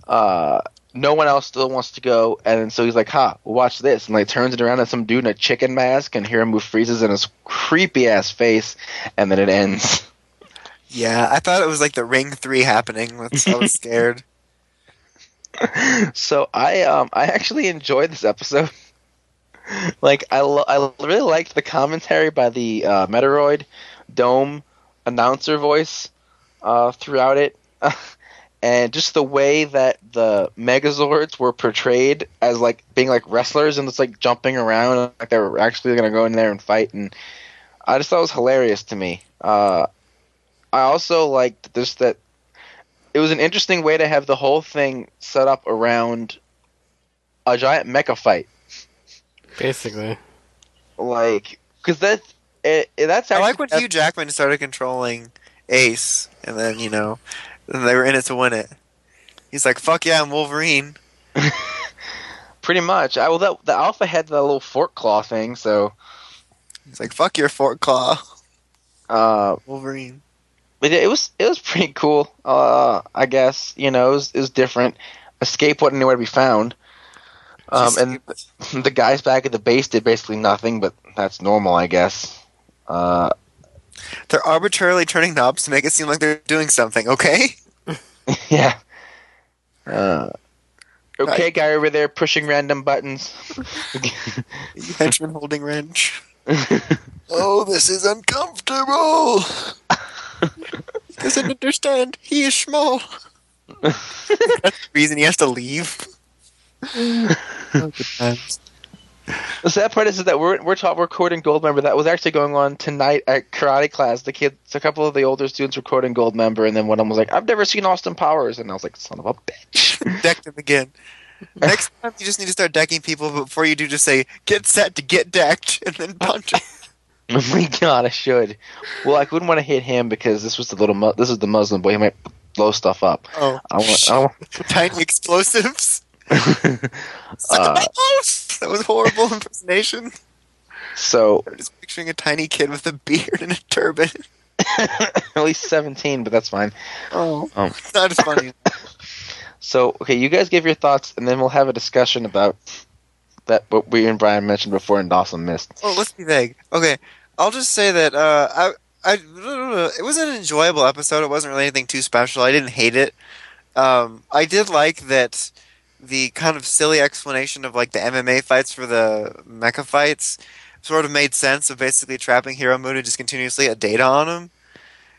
uh, no one else still wants to go. And so he's like, ha, well, watch this. And like turns it around at some dude in a chicken mask, and Hiromu freezes in his creepy ass face, and then it ends. Yeah, I thought it was like the Ring Three happening. That's, I was [laughs] scared. so I um I actually enjoyed this episode. like I lo- I really liked the commentary by the uh, Dome announcer voice uh, throughout it, [laughs] and just the way that the Megazords were portrayed as like being like wrestlers and just like jumping around like they were actually gonna go in there and fight, and I just thought it was hilarious to me. Uh, I also liked this that it was an interesting way to have the whole thing set up around a giant mecha fight. Basically. Like, because that it, it- that's I like when Hugh Jackman started controlling Ace, and then you know, then they were in it to win it. He's like, "Fuck yeah, I'm Wolverine." [laughs] pretty much. I well, that the alpha had the little fork claw thing, so He's like, "Fuck your fork Claw, uh, Wolverine." but it was it was pretty cool. Uh, I guess you know it was, it was different. Escape wasn't anywhere to be found. Um, and [laughs] the guys back at the base did basically nothing, but that's normal, I guess. Uh, They're arbitrarily turning knobs to make it seem like they're doing something. Okay. [laughs] yeah. Uh, okay, Right. guy over there pushing random buttons. [laughs] You henchman holding wrench. [laughs] Oh, this is uncomfortable. Doesn't understand. He is small. That's the reason he has to leave. Oh, good times. The sad part is, is that we're we're taught we're quoting Goldmember. That was actually going on tonight at karate class. The kids, a couple of the older students were quoting Goldmember, and then one of them was like, "I've never seen Austin Powers," and I was like, "Son of a bitch." [laughs] Decked him again. Next time, you just need to start decking people, before you do, just say, get set to get decked, [laughs] and then punch him. oh my god, I should. Well, I wouldn't want to hit him because this was the little mu- this is the Muslim boy. He might blow stuff up. Oh, I want. I want [laughs] tiny explosives. Suck Uh, a [laughs] That was horrible impersonation. so I'm just picturing a tiny kid with a beard and a turban. [laughs] at least seventeen, but that's fine. Oh, Um, not as funny. [laughs] So, okay, you guys give your thoughts, and then we'll have a discussion about that what we and Brian mentioned before and Dawson missed. Oh, let's be vague. Okay, I'll just say that uh, I, I, it was an enjoyable episode. It wasn't really anything too special. I didn't hate it. Um, I did like that the kind of silly explanation of like the MMA fights for the mecha fights sort of made sense of basically trapping Hiromu and just continuously a data on him,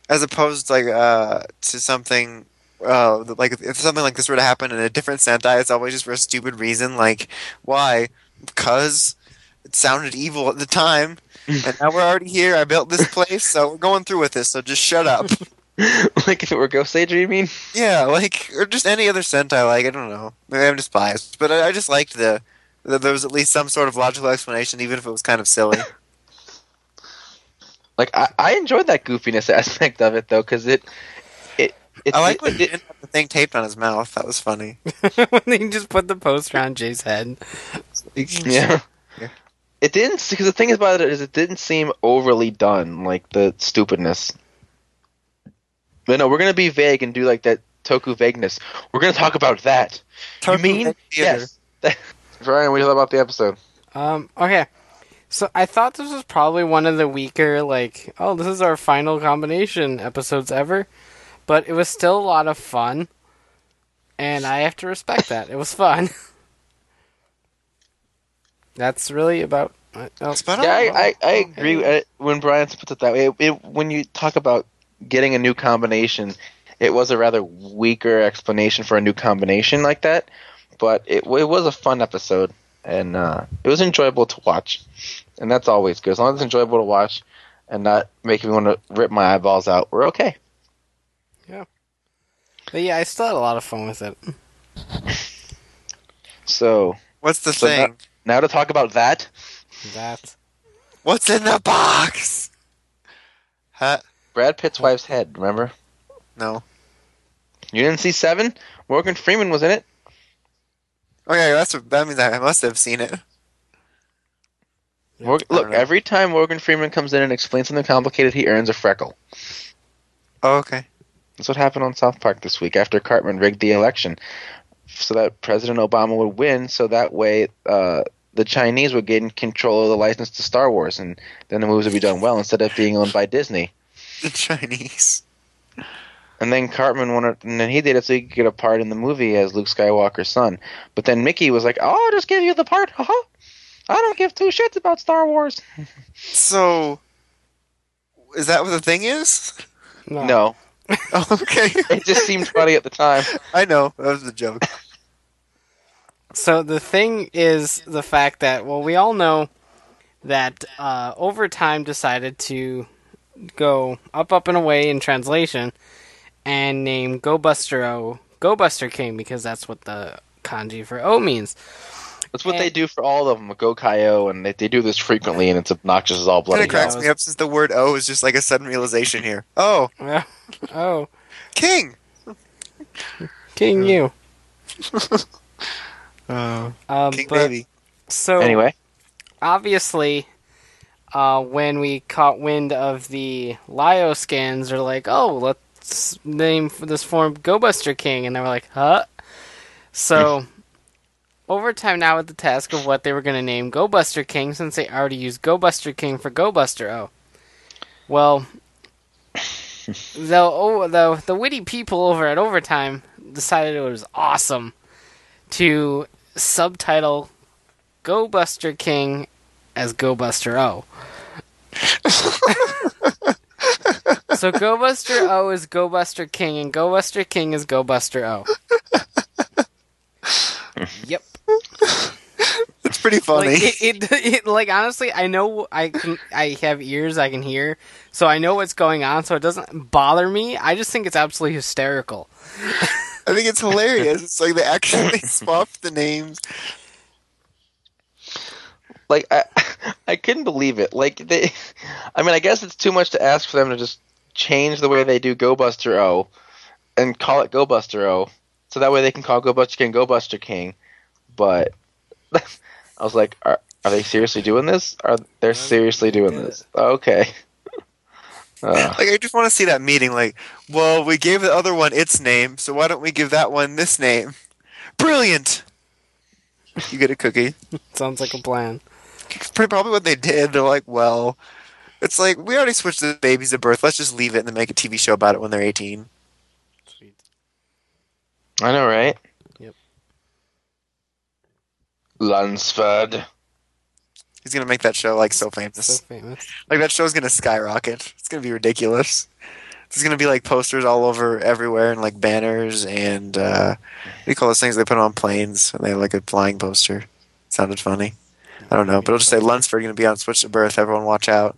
as opposed like uh, to something uh, like if something like this were to happen in a different Sentai, it's always just for a stupid reason. Like why? Because it sounded evil at the time, [laughs] and now we're already here. I built this place, so we're going through with this. So just shut up. [laughs] [laughs] like if it were Goseiger, you mean? Yeah, like or just any other Sentai. Like I don't know. Maybe I'm just biased, but I, I just liked the that there was at least some sort of logical explanation, even if it was kind of silly. [laughs] Like I, I enjoyed that goofiness aspect of it though, because it, it, it, I like it, when it, he didn't have the thing taped on his mouth. That was funny. [laughs] when they just put the poster on J's head. yeah. Yeah. It didn't because the thing about it is it didn't seem overly done, like the stupidness. But no, we're gonna be vague and do like that Toku vagueness. We're gonna talk about that. Toku you mean yes? [laughs] Ryan, what do you thought about the episode? Um, okay. So I thought this was probably one of the weaker, like, oh, this is our final combination episodes ever. But it was still a lot of fun. And I have to respect that. It was fun. [laughs] That's really about. uh, oh, Yeah. I, I, I agree. uh, When Brian puts it that way, it, it, when you talk about getting a new combination, it was a rather weaker explanation for a new combination like that. But it, it was a fun episode, and uh, it was enjoyable to watch, and that's always good. As long as it's enjoyable to watch, and not making me want to rip my eyeballs out, we're okay. Yeah, but yeah, I still had a lot of fun with it. [laughs] So What's the So thing? now to talk about that, That. What's in the box? Huh? Brad Pitt's wife's head. Remember? No. You didn't see Seven? Morgan Freeman was in it. Okay, that's that means I must have seen it. Morgan, look, know. every time Morgan Freeman comes in and explains something complicated, he earns a freckle. Oh, okay. That's what happened on South Park this week after Cartman rigged the election so that President Obama would win, so that way uh, the Chinese would gain control of the license to Star Wars, and then the movies would be done well instead of being owned by Disney. The [laughs] Chinese. And then Cartman wanted, and then he did it so he could get a part in the movie as Luke Skywalker's son. But then Mickey was like, "Oh, I'll just give you the part, haha. I don't give two shits about Star Wars." So, is that what the thing is? No, Oh, [laughs] okay. [laughs] it just seemed funny at the time. I know. That was a joke. So the thing is the fact that well, we all know that uh, Overtime decided to go up, up, and away in translation and name Go Buster O Go Buster King because that's what the kanji for O means. That's what they do for all of them, Gokai-Oh, and they, they do this frequently, and it's obnoxious as all Kind bloody of cracks me up since the word "O" is just like a sudden realization here. Oh, oh, king. King you. [laughs] Oh, Um, king but, baby. So Anyway, obviously, uh, when we caught wind of the Lio scans, they're like, "Oh, let's name this form Go Buster King," and they were like, "Huh?" So, [laughs] overtime now with the task of what they were going to name Go Buster King, since they already used Go Buster King for Go Buster O. Well, [laughs] the oh, the the witty people over at Overtime decided it was awesome to subtitle Go Buster King as Go Buster O. [laughs] so Go Buster O is Go Buster King, and Go Buster King is Go Buster O. [laughs] yep. It's pretty funny. Like it, it, it, like honestly, I know I can, I have ears I can hear, so I know what's going on, so it doesn't bother me. I just think it's absolutely hysterical. I think it's hilarious. It's like they actually [laughs] swapped the names. Like I, [laughs] I couldn't believe it. Like they, I mean, I guess it's too much to ask for them to just change the way they do Go Buster O, and call it Go Buster O, so that way they can call Go Buster King Go Buster King. But [laughs] I was like, are, are they seriously doing this? Are they're seriously doing this? Okay. [laughs] Uh, Like I just want to see that meeting. Like, well, we gave the other one its name, so why don't we give that one this name? Brilliant. You get a cookie. Sounds like a plan. It's [laughs] pretty probably what they did. They're like, well, it's like we already switched the babies at birth. Let's just leave it and then make a TV show about it when they're eighteen. I know, right? Yep. Lunsford. He's gonna make that show like so famous. So famous. famous. Like that show's gonna skyrocket. It's gonna be ridiculous. There's gonna be like posters all over everywhere and like banners and uh, what do you call those things they put on planes and they have like a flying poster. Sounded funny. I don't know, but it'll just say Lunsford gonna be on Switch to Birth. Everyone watch out.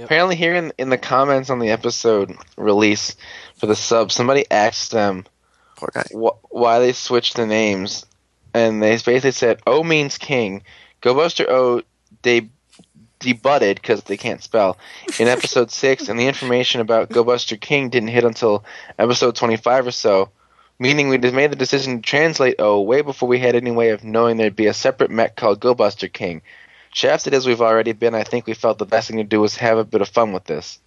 Apparently, here in in the comments on the episode release for the sub, somebody asked them Poor guy. wh- why they switched the names, and they basically said O means king. Go Buster O they debutted because they can't spell in episode six, and the information about Go Buster King didn't hit until episode twenty five or so. Meaning we just made the decision to translate O way before we had any way of knowing there'd be a separate mech called Go Buster King. Shafted as we've already been, I think we felt the best thing to do was have a bit of fun with this.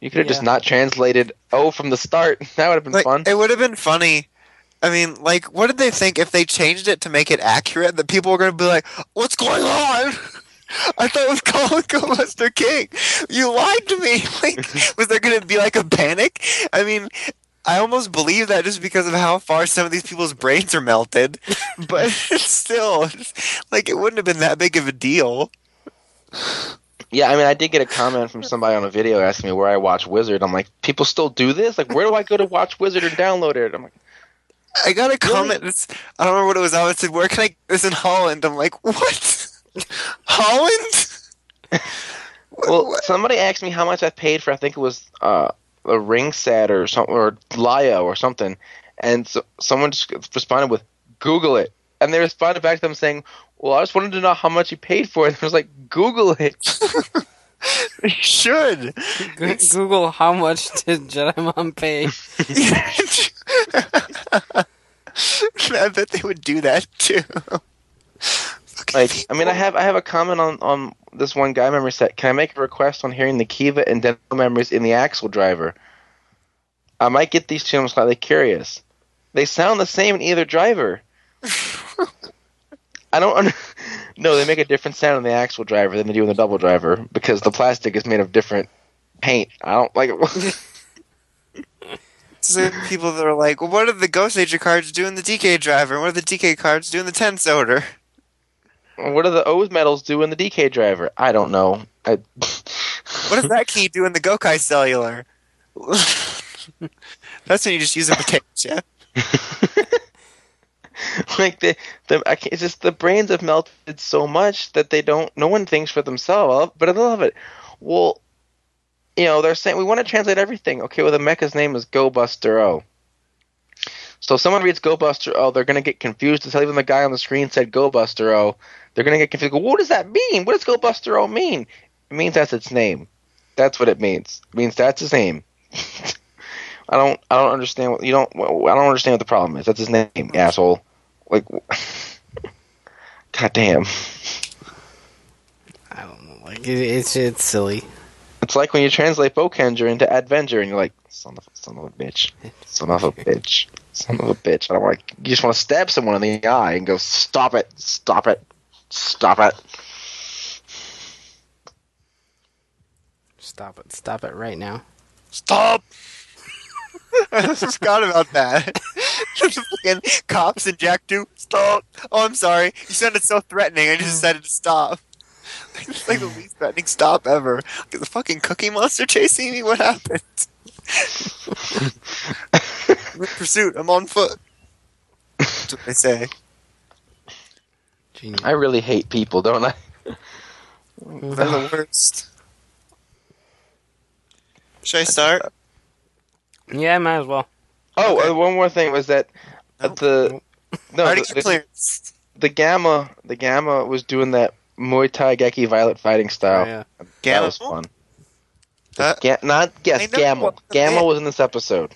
You could have just not translated O from the start. [laughs] That would have been Like, fun. it would have been funny. I mean, like, what did they think if they changed it to make it accurate? That people were going to be like, "What's going on?" [laughs] I thought it was called [laughs] Go Buster King. You lied to me. Like, was there going to be like a panic? I mean, I almost believe that just because of how far some of these people's brains are melted. [laughs] But [laughs] still, like, it wouldn't have been that big of a deal. Yeah, I mean, I did get a comment from somebody on a video asking me where I watch Wizard. I'm like, people still do this? Like, where do I go to watch Wizard or download it? I'm like, I got a comment. I don't remember what it was. It said, "Where can I get this in Holland?" I'm like, "What? [laughs] Holland?" well, somebody asked me how much I paid for. I think it was uh, a ring set or something, or Laya or something, and so, someone just responded with, "Google it," and they responded back to them saying, "Well, I just wanted to know how much you paid for it." [laughs] I was like, "Google it." [laughs] You should. Go- Google how much [laughs] did Jedi Mom pay? I bet they would do that too. Like, I mean, I have I have a comment on on this one Gaia Memory set. Can I make a request on hearing the Kiva and Demo memories in the Accel Driver? I might get these two. I'm slightly curious. They sound the same in either driver. I don't. Under- [laughs] no, they make a different sound in the Accel Driver than they do in the double driver because the plastic is made of different paint. I don't like [laughs] it. So people that are like, well, what do the Goseiger cards do in the DK driver? What do the DK cards do in the Tensouder? What do the O's medals do in the DK driver? I don't know. I, [laughs] What does that key do in the Gokai cellular? [laughs] That's when you just use a potato chip. like the the I can't, it's just the brains have melted so much that they don't. No one thinks for themselves, but I love it. Well, you know they're saying we want to translate everything. Okay, well the mecha's name is Go Buster O. So if someone reads Go Buster O, oh, they're gonna get confused until even the guy on the screen said Go Buster O. Oh. They're gonna get confused. Go, what does that mean? What does Go Buster O oh, mean? It means that's its name. That's what it means. It means that's his name. [laughs] I don't. I don't understand what you don't. I don't understand what the problem is. That's his name, asshole. Like, [laughs] god damn. I don't know. Like it, it's it's silly. It's like when you translate Boukenger into Advenger, and you're like, son of, son of a bitch, [laughs] son of a bitch, son of a bitch. I don't want. to, You just want to stab someone in the eye and go, stop it, stop it, stop it. Stop it! Stop it right now. Stop! [laughs] I just forgot about that. [laughs] the fucking cops and Jack do stop. Oh, I'm sorry. You sounded so threatening. I just decided to stop. [laughs] It's like the least threatening stop ever. Is the fucking Cookie Monster chasing me? What happened? I'm in pursuit. I'm on foot. That's what they say. Genius. I really hate people, don't I? They're the worst. Should I start? Yeah, might as well. Oh, Okay. uh, one more thing was that uh, Nope. the no the, the, the gamma the gamma was doing that Muay Thai Geki Violet fighting style. Oh, yeah. That was fun. Uh, Ga- not yes, Gamma. Gamma was in this episode.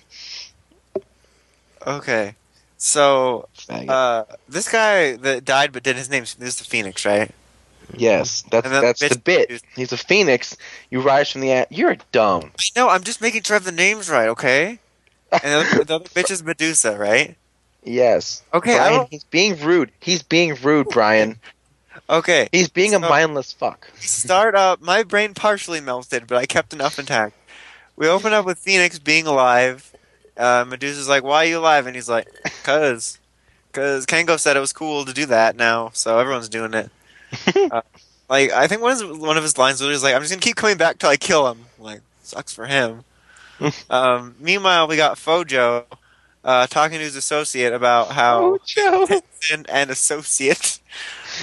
Okay. So, uh, this guy that died but did his name, this is the Phoenix, right? yes, that's and that's the bit. He's a phoenix. You rise from the a- You're dumb. No, I'm just making sure I have the names right, okay? And the other, the other [laughs] bitch is Medusa, right? Yes. Okay, Brian, he's being rude. He's being rude, Brian. Okay. He's being a mindless fuck. Start up. My brain partially melted, but I kept enough intact. We open up with Phoenix being alive, uh, Medusa's like, "Why are you alive?" And he's like, "Cause, cause Kango said it was cool to do that now, so everyone's doing it." [laughs] uh, like I think one of his, one of his lines was like, "I'm just gonna keep coming back till I kill him." like, sucks for him. [laughs] um, meanwhile, we got Fojo uh, talking to his associate about how and, and associate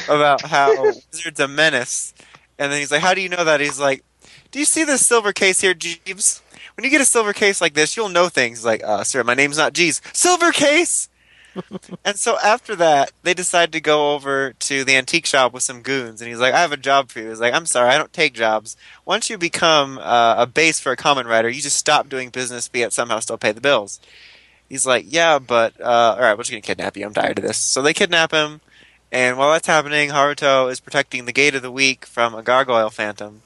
about how Wizard's a menace. And then he's like, How do you know that? He's like, Do you see this silver case here, Jeeves? When you get a silver case like this, you'll know things. He's like, uh, Sir, my name's not Jeeves. Silver case! [laughs] and so after that, they decide to go over to the antique shop with some goons. And he's like, I have a job for you. He's like, I'm sorry, I don't take jobs. Once you become uh, a base for a Kamen Rider, you just stop doing business, but yet somehow still pay the bills. He's like, yeah, but uh, all right, we're just gonna kidnap you. I'm tired of this. So they kidnap him, and while that's happening, Haruto is protecting the Gate of the Weak from a gargoyle phantom,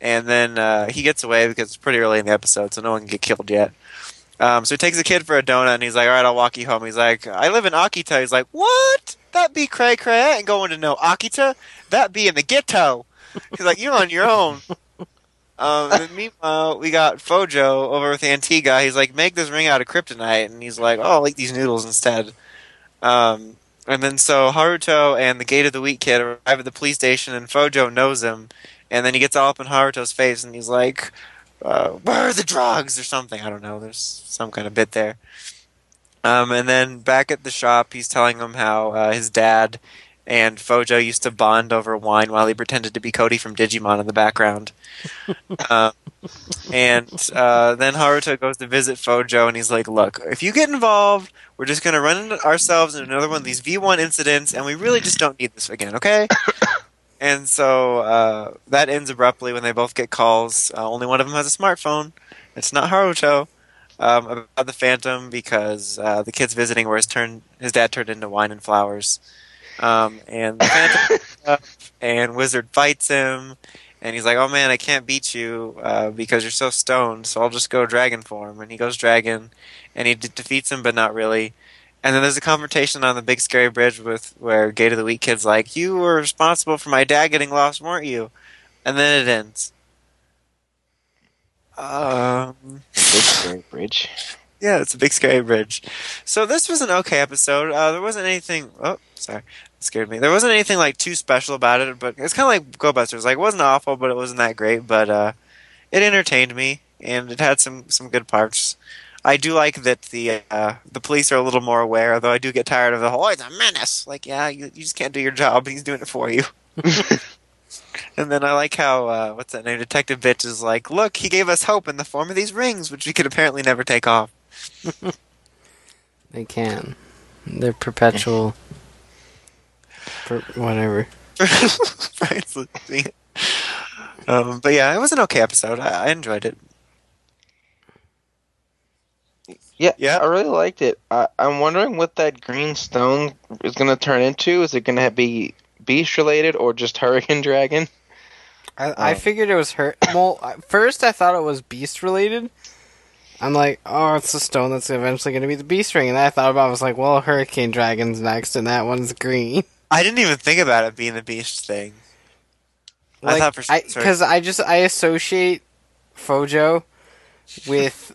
and then uh, he gets away because it's pretty early in the episode, so no one can get killed yet. Um, so he takes the kid for a donut, and he's like, all right, I'll walk you home. He's like, I live in Akita. He's like, what? That be cray cray? I ain't going to know Akita. That be in the ghetto. He's like, you're on your own. Um, meanwhile, we got Fojo over with Antigua. He's like, make this ring out of kryptonite, and he's like, oh, I'll eat these noodles instead. Um, and then so Haruto and the Gate of the Weak kid arrive at the police station, and Fojo knows him, and then he gets all up in Haruto's face, and he's like, uh, "Where are the drugs?" or something. I don't know. There's some kind of bit there. Um, and then back at the shop, he's telling him how uh, his dad and Fojo used to bond over wine while he pretended to be Cody from Digimon in the background. [laughs] uh, and uh, then Haruto goes to visit Fojo, and he's like, "Look, if you get involved, we're just going to run into ourselves in another one of these V1 incidents, and we really just don't need this again, okay?" [coughs] and so uh, that ends abruptly when they both get calls. Uh, only one of them has a smartphone. It's not Haruto. Um, about the Phantom because uh, the kid's visiting where his turn his dad turned into wine and flowers. Um, and the Phantom [laughs] and Wizard fights him, and he's like, "Oh man, I can't beat you uh, because you're so stoned. So I'll just go dragon form." And he goes dragon, and he de- defeats him, but not really. And then there's a confrontation on the big scary bridge with where Gate of the Week kid's like, "You were responsible for my dad getting lost, weren't you?" And then it ends. Um, Big scary bridge. Yeah, it's a big scary bridge. So this was an okay episode. Uh, there wasn't anything. Oh, sorry, it scared me. There wasn't anything like too special about it, but it's kind of like Go Busters. Like, it wasn't awful, but it wasn't that great. But uh, it entertained me, and it had some some good parts. I do like that the uh, the police are a little more aware, although I do get tired of the whole "Oh, he's a menace." Like, yeah, you, you just can't do your job. He's doing it for you. [laughs] [laughs] and then I like how uh, what's that name? Detective Bitch is like, "Look, he gave us hope in the form of these rings, which we could apparently never take off." [laughs] They can. They're perpetual. [laughs] per- whatever. [laughs] Um, but yeah, it was an okay episode. I, I enjoyed it. Yeah, Yeah. I really liked it. I, I'm wondering what that green stone is going to turn into. Is it going to be beast related or just Hurricane Dragon? I, I Oh. figured it was her. Well, first I thought it was beast related. I'm like, oh, it's the stone that's eventually going to be the beast ring, and I thought about. it, I was like, well, Hurricane Dragon's next, and that one's green. [laughs] I didn't even think about it being the beast thing. I thought for s- because I, just I associate Fojo with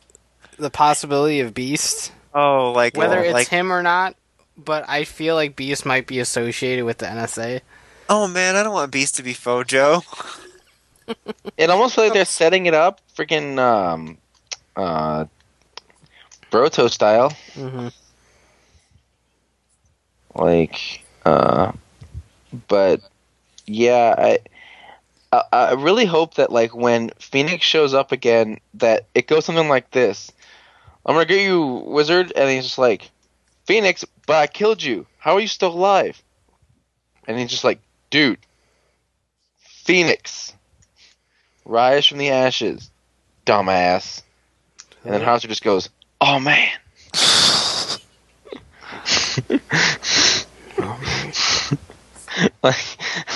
the possibility of Beast, Oh, like whether oh, it's like him or not. But I feel like Beast might be associated with the NSA. oh man, I don't want Beast to be Fojo. [laughs] It almost feels like they're setting it up freaking um, uh, Broto style. Mm-hmm. Like, uh, but yeah, I, I I really hope that like when Phoenix shows up again, that it goes something like this: "I'm gonna get you, wizard," and he's just like, "Phoenix, but I killed you. How are you still alive?" And he's just like, "Dude, Phoenix, rise from the ashes, dumbass." And then Hauser just goes, "Oh man." [laughs] Oh, like,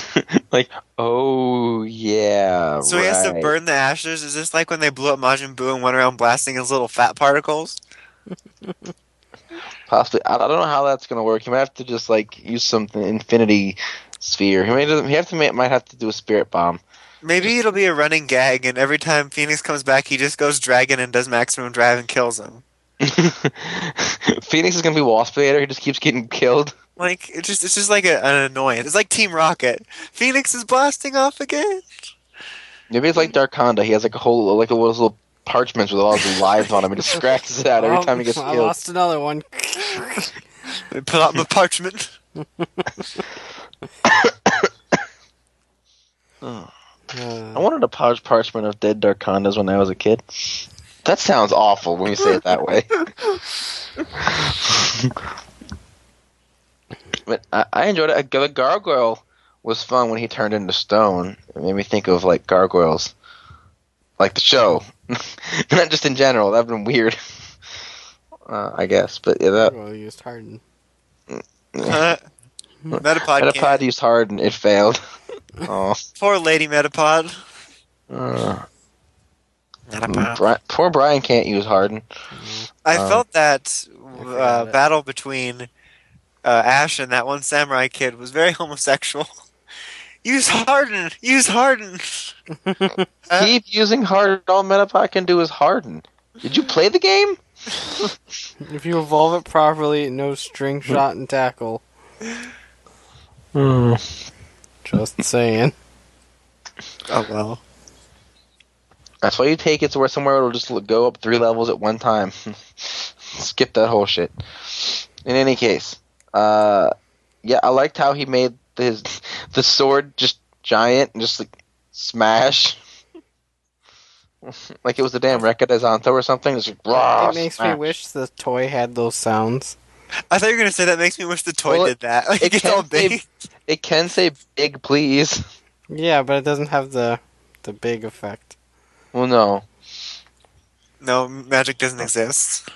[laughs] like, oh yeah. So he has to burn the ashes. Is this like when they blew up Majin Buu and went around blasting his little fat particles? [laughs] Possibly, I don't know how that's gonna work. He might have to just like use something infinity sphere. He may he have to might have to do a spirit bomb. Maybe it'll be a running gag, and every time Phoenix comes back, he just goes dragon and does maximum drive and kills him. [laughs] Phoenix is gonna be Waspinator. He just keeps getting killed. Like it's just it's just like a, an annoyance. It's like Team Rocket. Phoenix is blasting off again. Maybe it's like Darkonda. He has like a whole like a little, little parchments with all his lives on him and just scratches it out every Oh, time he gets I killed. lost another one. I pull out my parchment. I [laughs] [laughs] oh. Uh, wanted a parch parchment of dead Darkondas when I was a kid. That sounds awful when you say it that way. [laughs] but I, I enjoyed it. The gargoyle was fun when he turned into stone. It made me think of like gargoyles, like the show, [laughs] not just in general. That'd been weird. [laughs] Uh, I guess, but yeah, that well, used Harden. Uh, Metapod. Metapod can't. used hard and it failed. [laughs] oh, Poor lady Metapod. uh, Metapod. Bri- poor Brian can't use Harden. I Um, felt that uh, battle between uh, Ash and that one samurai kid was very [laughs] homosexual. Use Harden. Use Harden. Uh, [laughs] Keep using Harden. All Metapod can do is Harden. Did you play the game? If you evolve it properly, no string shot and tackle. Just saying. Oh well. That's why you take it to where somewhere it'll just go up three levels at one time. [laughs] Skip that whole shit. In any case, uh, yeah, I liked how he made his [laughs] the sword just giant and just like smash. [laughs] like it was the damn Rekka Daizantou or something. It's like, raw, it makes me wish the toy had those sounds. I thought you were gonna say that makes me wish the toy Well, did that. [laughs] Like it it gets can all big. It can say big, please. Yeah, but it doesn't have the the big effect. Well, no. No, magic doesn't exist.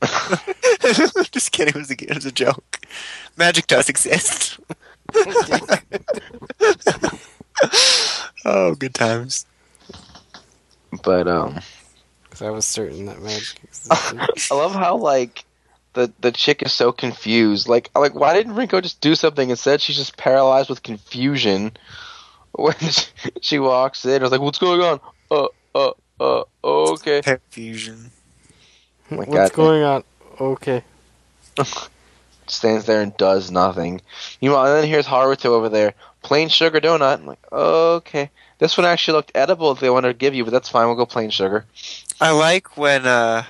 [laughs] Just kidding. It was a, it was a joke. Magic does exist. [laughs] oh, good times. But um, Because I was certain that magic existed. I love how like the the chick is so confused. Like like why didn't Rinko just do something? Instead, she's just paralyzed with confusion [laughs] when she, she walks in. I was like, "What's going on?" Uh uh uh. Okay. Confusion. my What's God. going on? Okay. [laughs] Stands there and does nothing. Meanwhile, and then here's Haruto over there, plain sugar donut. I'm like, okay. This one actually looked edible. If they wanted to give you, but that's fine. We'll go plain sugar. I like when uh,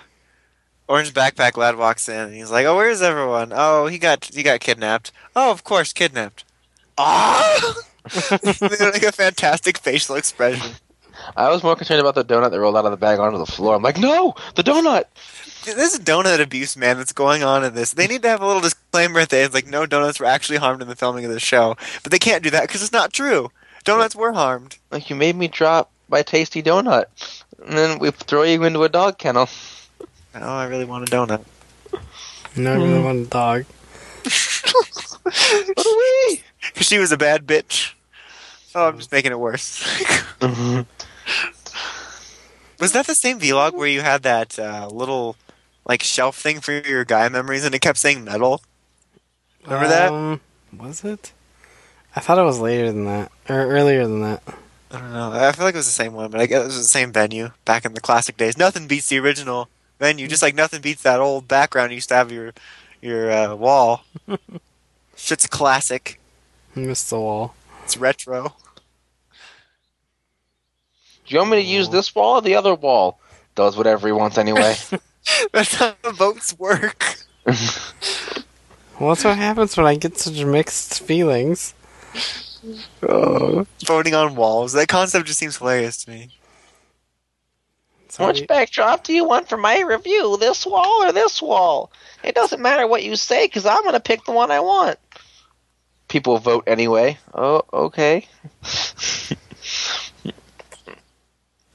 Orange Backpack Lad walks in and he's like, "Oh, where's everyone? Oh, he got he got kidnapped. Oh, of course, kidnapped. [laughs] Ah!" like a fantastic facial expression. I was more concerned about the donut that rolled out of the bag onto the floor. I'm like, no, the donut. There's a donut abuse, man, that's going on in this. They need to have a little disclaimer at the end, like no donuts were actually harmed in the filming of the show, but they can't do that because it's not true. Donuts were harmed. Like you made me drop my tasty donut, and then we throw you into a dog kennel. Oh, I really want a donut. No, I really want a dog. [laughs] What? Because she was a bad bitch. Oh, I'm just making it worse. [laughs] was that the same vlog where you had that uh, little like shelf thing for your Gaia Memories and it kept saying metal? Remember that? Um, was it? I thought it was later than that, or earlier than that. I don't know. I feel like it was the same one, but I guess it was the same venue back in the classic days. Nothing beats the original venue, just like nothing beats that old background you used to have your your uh, wall. [laughs] Shit's classic. Missed the wall. It's retro. Do you want me to use this wall or the other wall? Does whatever he wants anyway. [laughs] [laughs] That's how votes work. Well, that's what happens when I get such mixed feelings. Voting on walls. That concept just seems hilarious to me. So Which I- backdrop do you want for my review? This wall or this wall? It doesn't matter what you say because I'm going to pick the one I want. People vote anyway. Oh, okay. [laughs]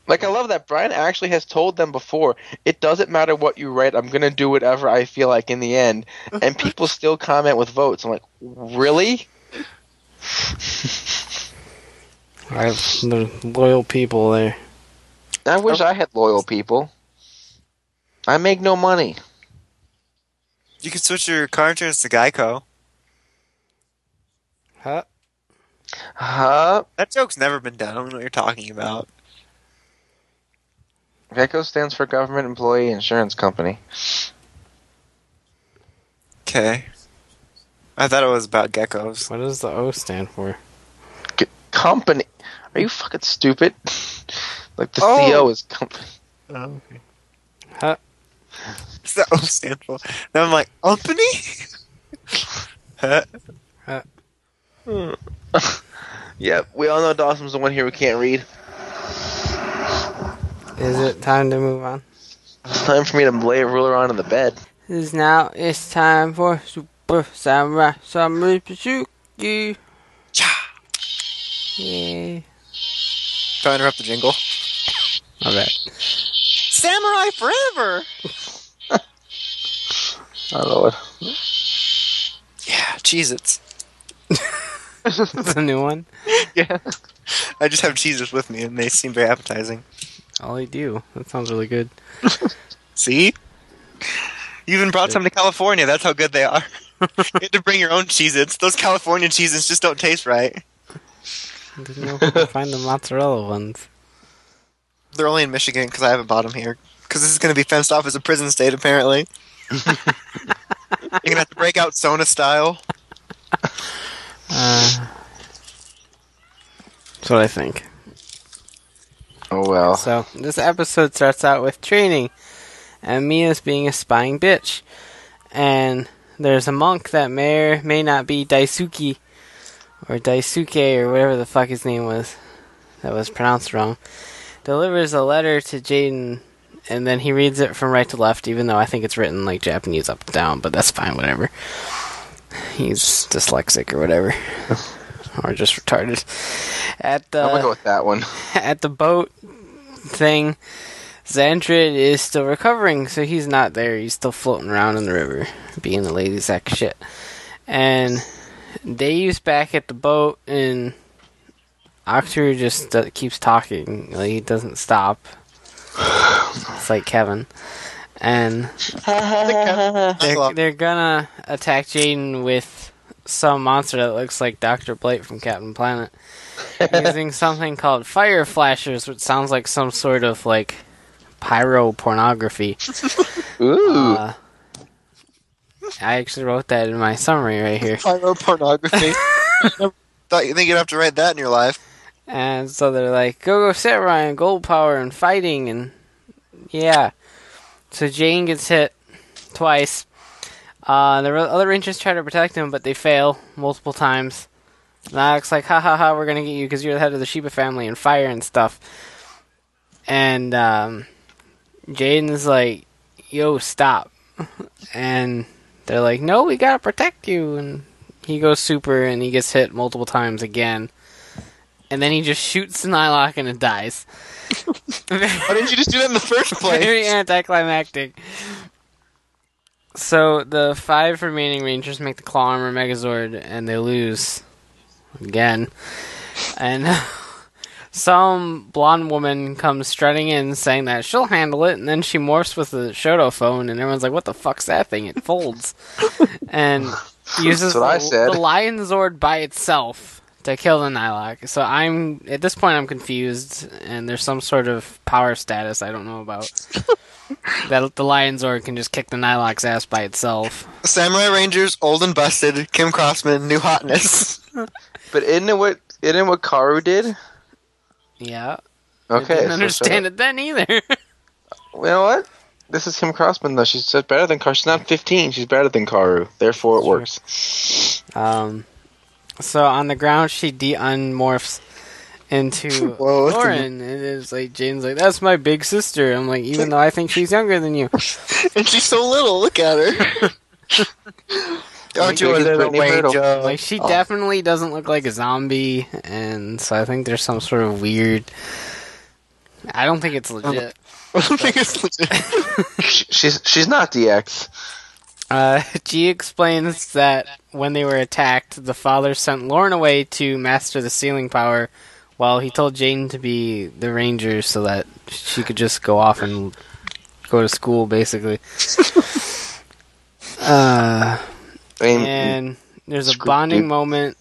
like, I love that Brian actually has told them before it doesn't matter what you write, I'm going to do whatever I feel like in the end. And people [laughs] still comment with votes. I'm like, really? I, have the loyal people there. I wish I had loyal people. I make no money. You can switch your car insurance to Geico. Huh? Huh? That joke's never been done. I don't know what you're talking about. Gecko stands for Government Employee Insurance Company. Okay. I thought it was about geckos. What does the O stand for? G- company. Are you fucking stupid? [laughs] like the Oh. CO is company. Oh. Huh? [laughs] What's that O stand for? Then I'm like, company? [laughs] Huh? Huh [laughs] Yep, we all know Dawson's the one here who can't read. Is it time to move on? It's time for me to lay a ruler onto the bed. Is now it's time for Super Samurai Samurai Pasuki. Yeah. Yeah. Try to interrupt the jingle. My bad. Samurai forever! [laughs] Oh lord. Yeah, Cheez Its. [laughs] A new one. Yeah. I just have Cheez with me and they seem very appetizing. Oh, All I do. That sounds really good. [laughs] See? You even brought some to California. That's how good they are. you had to bring your own Cheez Its. Those California Cheez Its just don't taste right. I didn't know if I could find the mozzarella ones. They're only in Michigan because I haven't bought them here. Because this is going to be fenced off as a prison state, apparently. You're going to have to break out Sona style. Uh, that's what I think. Oh well. So this episode starts out with training, and Mia's being a spying bitch, and there's a monk that may or may not be Daisuke or Daisuke or whatever the fuck his name was that was pronounced wrong. Delivers a letter to Jayden, and then he reads it from right to left, even though I think it's written like Japanese up and down, but that's fine, whatever. He's dyslexic or whatever, [laughs] or just retarded. At the I'm gonna go with that one. [laughs] at the boat thing, Xandred is still recovering, so he's not there. He's still floating around in the river, being a lazy sack shit. And Dave's back at the boat, and Octor just uh, keeps talking. Like, he doesn't stop. It's like Kevin. And [laughs] they're, they're gonna attack Jayden with some monster that looks like Dr. Blight from Captain Planet [laughs] using something called fire flashers, which sounds like some sort of like pyro pornography. [laughs] Ooh. Uh, I actually wrote that in my summary right here. Pyro pornography. Thought you think you'd have to write that in your life. And so they're like, go go samurai and gold power and fighting and yeah. So Jane gets hit twice. Uh, the other rangers try to protect him, but they fail multiple times. And Alex like, ha ha ha, we're gonna get you because you're the head of the Shiba family and fire and stuff. And um, Jayden's like, yo, stop. And they're like, no, we gotta protect you. And he goes super and he gets hit multiple times again. And then he just shoots Nighlok and it dies. Why didn't you just do that in the first [laughs] place? Very anticlimactic. So the five remaining Rangers make the Claw Armor Megazord, and they lose again. And [laughs] some blonde woman comes strutting in, saying that she'll handle it, and then she morphs with the Shodophone, and everyone's like, "What the fuck's that thing? It folds." [laughs] and uses That's what I the, the Lion Zord by itself to kill the Nighlok. So I'm at this point I'm confused, and there's some sort of power status I don't know about. [laughs] that the Lion Zord can just kick the Nighlok's ass by itself. Samurai Rangers, old and busted. Kim Crossman, new hotness. [laughs] But isn't it what isn't it what Kaoru did? Yeah. Okay. I didn't so understand shut it then either. up. [laughs] You know what? This is Kim Crossman though. She's just better than Kaoru. She's not 15. She's better than Kaoru. Therefore, it Sure. works. um, so on the ground, she de-unmorphs into [laughs] Whoa, that's a- Lauren, and it's like Jane's like, "That's my big sister." I'm like, even though I think she's younger than you. [laughs] and she's so little. Look at her. [laughs] Aren't you a little Brittany Myrtle. Like she Oh. definitely doesn't look like a zombie, and so I think there's some sort of weird. I don't think it's legit. I don't think it's legit. She's she's not DX. Uh, [laughs] G explains that when they were attacked, the father sent Lauren away to master the sealing power, while he told Jane to be the ranger so that she could just go off and go to school, basically. [laughs] uh, and there's a bonding moment,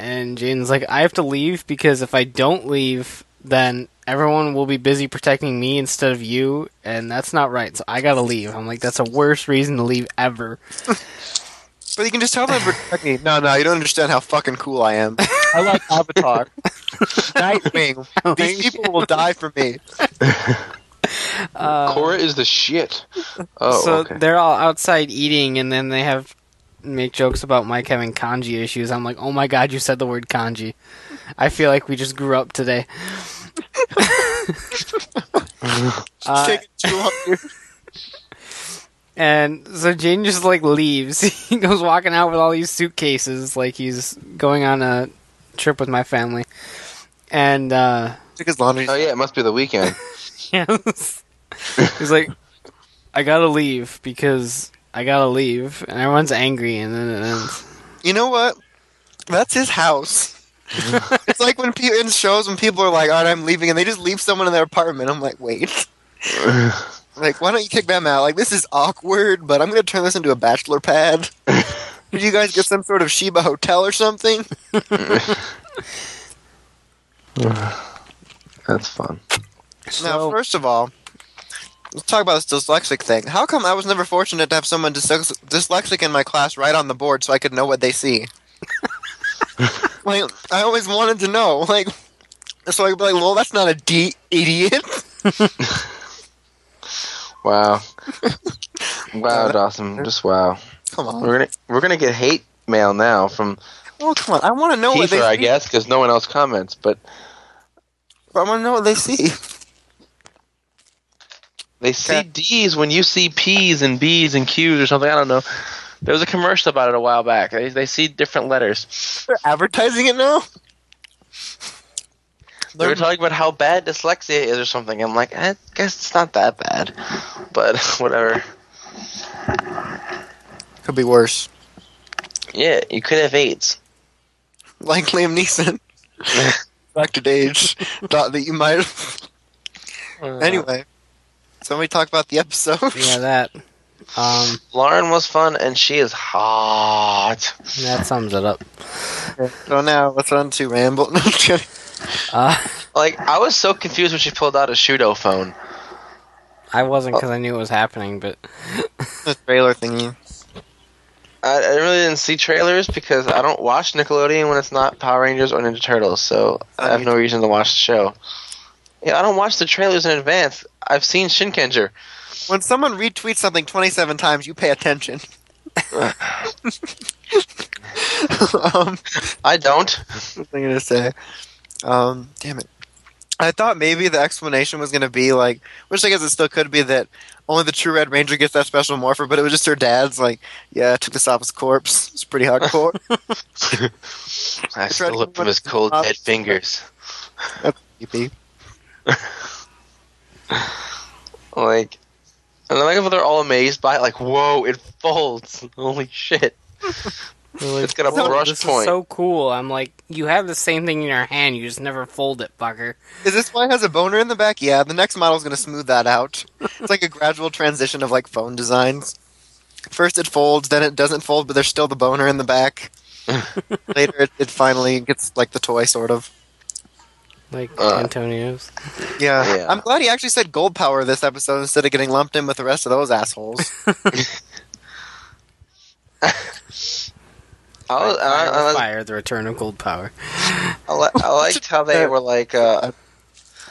and Jane's like, "I have to leave because if I don't leave, then everyone will be busy protecting me instead of you, and that's not right. So I gotta leave. I'm like, that's the worst reason to leave ever. [laughs] But you can just tell them to protect me. No, no, you don't understand how fucking cool I am. I like Avatar. [laughs] Nightwing. [laughs] These people will die for me. Uh, Cora is the shit. Oh, so okay. they're all outside eating, and then they have make jokes about Mike having kanji issues. I'm like, oh my god, you said the word kanji. I feel like we just grew up today. [laughs] Uh, Taking too long. dude. And so Jane just like leaves. [laughs] he goes walking out with all these suitcases, like he's going on a trip with my family. And uh Took his laundry. oh yeah, it must be the weekend. [laughs] yes. he's like, I gotta leave because I gotta leave, and everyone's angry, and then it ends. You know what? That's his house. [laughs] it's like when people in shows when people are like, "All right, I'm leaving," and they just leave someone in their apartment. I'm like, wait. [sighs] Like, why don't you kick them out? Like, this is awkward, but I'm going to turn this into a bachelor pad. [laughs] Did you guys get some sort of Shiba hotel or something? [laughs] That's fun. now, So- first of all, let's talk about this dyslexic thing. How come I was never fortunate to have someone dyslex- dyslexic in my class right on the board so I could know what they see? Like, I always wanted to know. [laughs] Like, so I'd be like, well, that's not a D idiot. [laughs] Wow. [laughs] wow, Dawson. Just wow. Come on. We're gonna we're gonna get hate mail now from Oh, come on. I want to know what they I see. guess, because no one else comments. But I want to know what they see. they see Okay. D's when you see P's and B's and Q's or something. I don't know. There was a commercial about it a while back. They, they see different letters. They're advertising it now. They were talking about how bad dyslexia is or something. I'm like, I guess it's not that bad, but [laughs] whatever. Could be worse. Yeah, you could have AIDS. Like Liam Neeson. [laughs] Factored age. Thought that you might have. Uh, anyway. So we talk about the episode. yeah, that. Um, Lauren was fun, and she is hot. that sums it up. So now let's run to Ramble. [laughs] No, kidding. Uh, Like, I was so confused when she pulled out a Shodophone. I wasn't because I knew it was happening, but [laughs] the trailer thingy. I, I really didn't see trailers because I don't watch Nickelodeon when it's not Power Rangers or Ninja Turtles, so I have no reason to watch the show. Yeah, I don't watch the trailers in advance. I've seen Shinkenger. When someone retweets something 27 times, you pay attention. [laughs] um, I don't. what was I gonna say? Um, damn it. I thought maybe the explanation was gonna be like, which I guess it still could be that only the true Red Ranger gets that special morpher, but it was just her dad's like, yeah, I took this off his corpse. It's pretty hardcore. [laughs] [laughs] I still look from his cold dead fingers. Creepy. Like, and I like how they're all amazed by it. Like, whoa, it folds. [laughs] Holy shit! [laughs] It's got a "Whoa, brush this point. is so cool. I'm like, you have the same thing in your hand, you just never fold it, fucker. Is this why it has a boner in the back? Yeah, the next model's gonna smooth that out. [laughs] It's like a gradual transition of like phone designs. First it folds, then it doesn't fold, but there's still the boner in the back. Later it, it finally gets like the toy sort of. Like Uh. Antonio's. Yeah. Yeah. I'm glad he actually said gold power this episode instead of getting lumped in with the rest of those assholes. [laughs] I, was, I, Fire, I, was- Fire, the return of gold power. I, li- I liked how they [laughs] were like, uh, how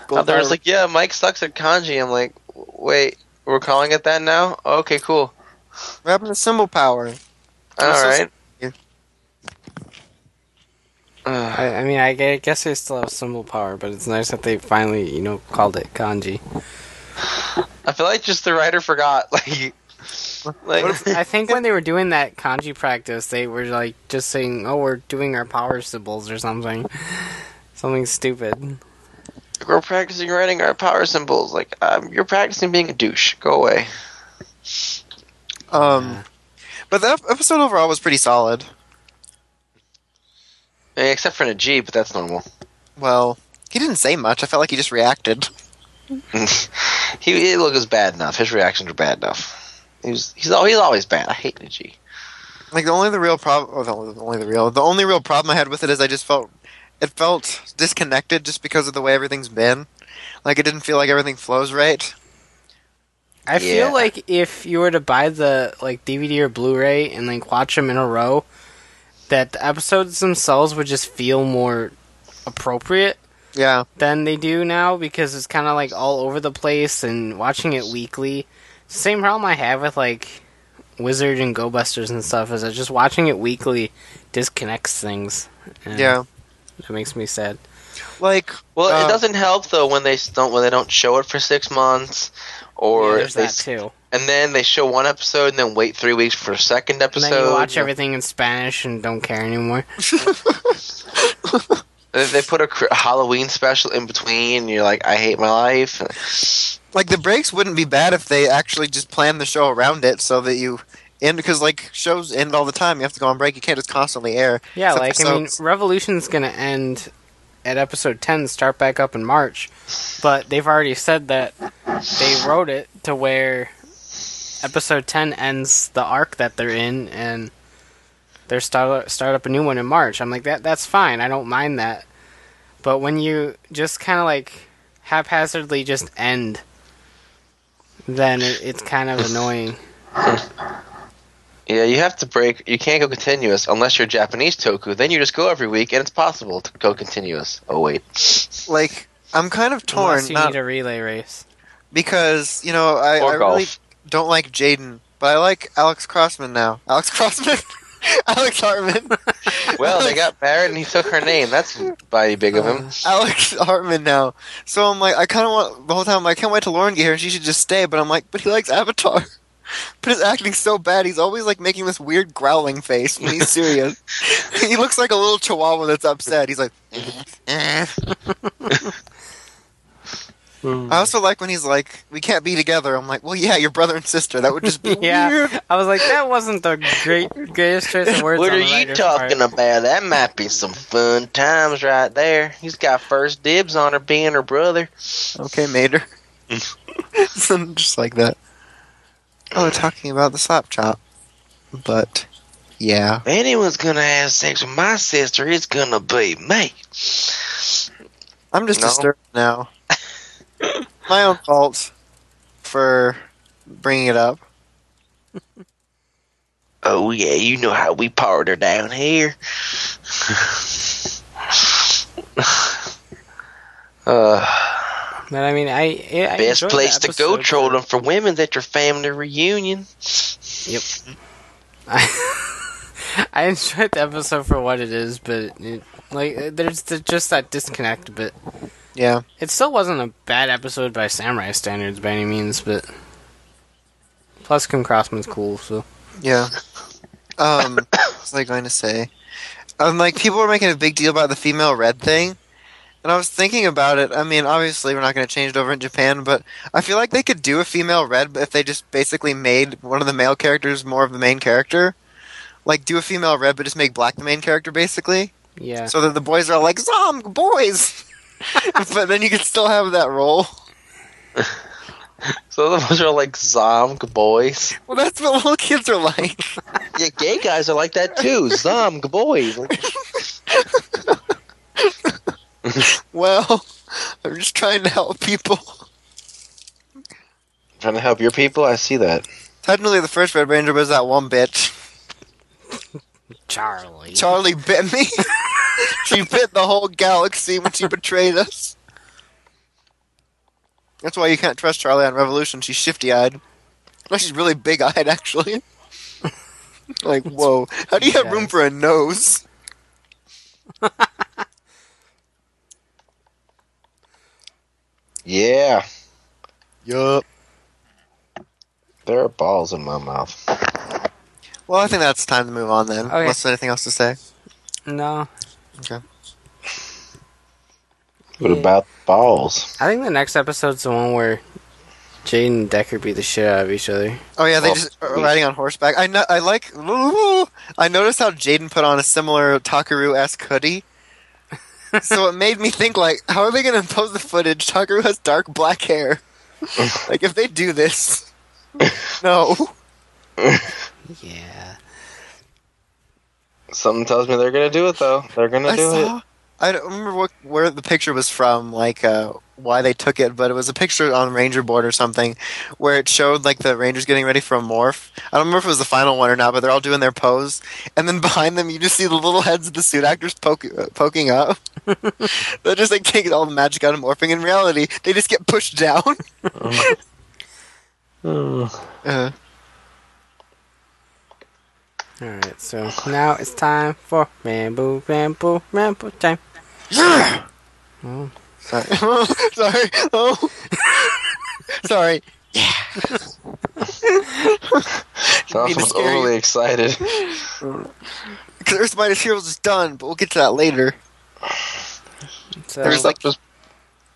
Gold they was like, yeah, Mike sucks at kanji. I'm like, wait, we're calling it that now? Okay, cool. what happened to symbol power? All so- right. Yeah. Uh, I, I mean, I gue- guess they still have symbol power, but it's nice that they finally, you know, called it kanji. I feel like just the writer forgot. [laughs] Like, like I think when they were doing that kanji practice, they were like just saying, "Oh, we're doing our power symbols" or something, something stupid. we're practicing writing our power symbols. Like, um, you're practicing being a douche. Go away. Um, but the episode overall was pretty solid. Except for Najee, but that's normal. Well, he didn't say much. I felt like he just reacted. [laughs] he, he look is bad enough. His reactions are bad enough. He's he's he's always bad. I hate Najee. Like the only the real problem, oh, only, the only the real, the only real problem I had with it is I just felt it felt disconnected just because of the way everything's been. Like it didn't feel like everything flows right. I Yeah. feel like if you were to buy the like DVD or Blu-ray and like watch them in a row, that the episodes themselves would just feel more appropriate Yeah. than they do now because it's kind of like all over the place and watching it weekly. Same problem I have with like Wizard and Go Busters and stuff is that just watching it weekly disconnects things. Yeah. that makes me sad. Like Well, Uh, it doesn't help though when they don't when they don't show it for six months, or yeah, there's they that too. And then they show one episode and then wait three weeks for a second And episode. then you watch everything in Spanish and don't care anymore. [laughs] They- They put a Halloween special in between. And you're like, I hate my life. [laughs] like the breaks wouldn't be bad if they actually just planned the show around it so that you end because like shows end all the time. You have to go on break. You can't just constantly air. Yeah, Some like I mean, episodes- Revolution's gonna end at episode ten, start back up in March, but they've already said that they wrote it to where episode ten ends the arc that they're in, and they're start start up a new one in March. I'm like that. That's fine. I don't mind that. But when you just kind of like haphazardly just end, then it, it's kind of annoying. [laughs] Yeah, you have to break. You can't go continuous unless you're Japanese toku. Then you just go every week, and it's possible to go continuous. Oh wait, Like I'm kind of torn, Unless you not need a relay race. because you know I, or I golf. really don't like Jayden, but I like Alex Crossman now. [laughs] Alex Crossman, [laughs] Alex Heartman. [laughs] Well, they got married, and he took her name. That's mighty big of him. Alex Heartman now. So I'm like, I kind of want the whole time. I'm like, I can't wait till Lauren get here, and she should just stay. But I'm like, but he likes Avatar. But his acting's so bad. He's always like making this weird growling face when he's serious. he looks like a little chihuahua that's upset. He's like. "Eh." I also like when he's like, "We can't be together." I'm like, "Well, yeah, you're brother and sister. That would just be [laughs] Yeah. weird." I was like, that wasn't the great greatest choice of words. What on are the you talking part. about? That might be some fun times right there. He's got first dibs on her being her brother. Okay, Mater. Something [laughs] [laughs] just like that. Oh, they're talking about the slap chop. But, yeah. If anyone's gonna have sex with my sister, it's gonna be me. I'm just No. disturbed now. My own fault for bringing it up. Oh yeah, you know how we part her down here. uh, But I mean, I, I I best enjoyed the place to go episode. trolling for women's at your family reunion. Yep. I [laughs] I enjoyed the episode for what it is, but it, like, there's the, just that disconnect. But Yeah. it still wasn't a bad episode by samurai standards by any means. But plus, Kim Crossman's cool, so Yeah. Um, [coughs] what was I going to say? Um, like, people were making a big deal about the female red thing. And I was thinking about it. I mean, obviously, we're not going to change it over in Japan, but I feel like they could do a female red if they just basically made one of the male characters more of the main character. Like, do a female red, but just make black the main character, basically. yeah. So that the boys are all like, Zom, boys! [laughs] but then you can still have that role. So those are like Zomg boys. Well, that's what little kids are like. Yeah, gay guys are like that too. [laughs] Zomg boys. well, I'm just trying to help people. Trying to help your people. I see that. Technically, the first Red Ranger was that one bitch. Charlie. Charlie bit me. [laughs] she bit the whole galaxy when she betrayed us. That's why you can't trust Charlie on Revolution. She's shifty eyed. No, she's really big eyed, actually. [laughs] like, whoa. How do you have room for a nose? [laughs] Yeah, Yup. there are balls in my mouth. Well, I think that's time to move on then. Okay. Unless there's anything else to say. No, What Yeah. about balls? I think the next episode's the one where Jade and Deker beat the shit out of each other. Oh yeah, they Well, just are riding on horseback. I know. I like. [laughs] I noticed how Jayden put on a similar Takeru esque hoodie. [laughs] so it made me think like, how are they going to impose the footage? Takeru has dark black hair. [laughs] like if they do this, no. Yeah. Something tells me they're gonna do it though. They're gonna I do it. I don't remember what where the picture was from. Like, uh, why they took it, but it was a picture on Ranger board or something where it showed like the Rangers getting ready for a morph. I don't remember if it was the final one or not, but they're all doing their pose, and then [laughs] behind them you just see the little heads of the suit actors poke, uh, poking up. [laughs] they're just like taking all the magic out of morphing. In reality, they just get pushed down. [laughs] Uh, Alright, so now it's time for ramble, ramble, ramble time. sorry, Oh, sorry, oh, sorry. Dawson was scary. overly excited. Because Earth Mightiest Heroes is done, but we'll get to that later. so, There's like- just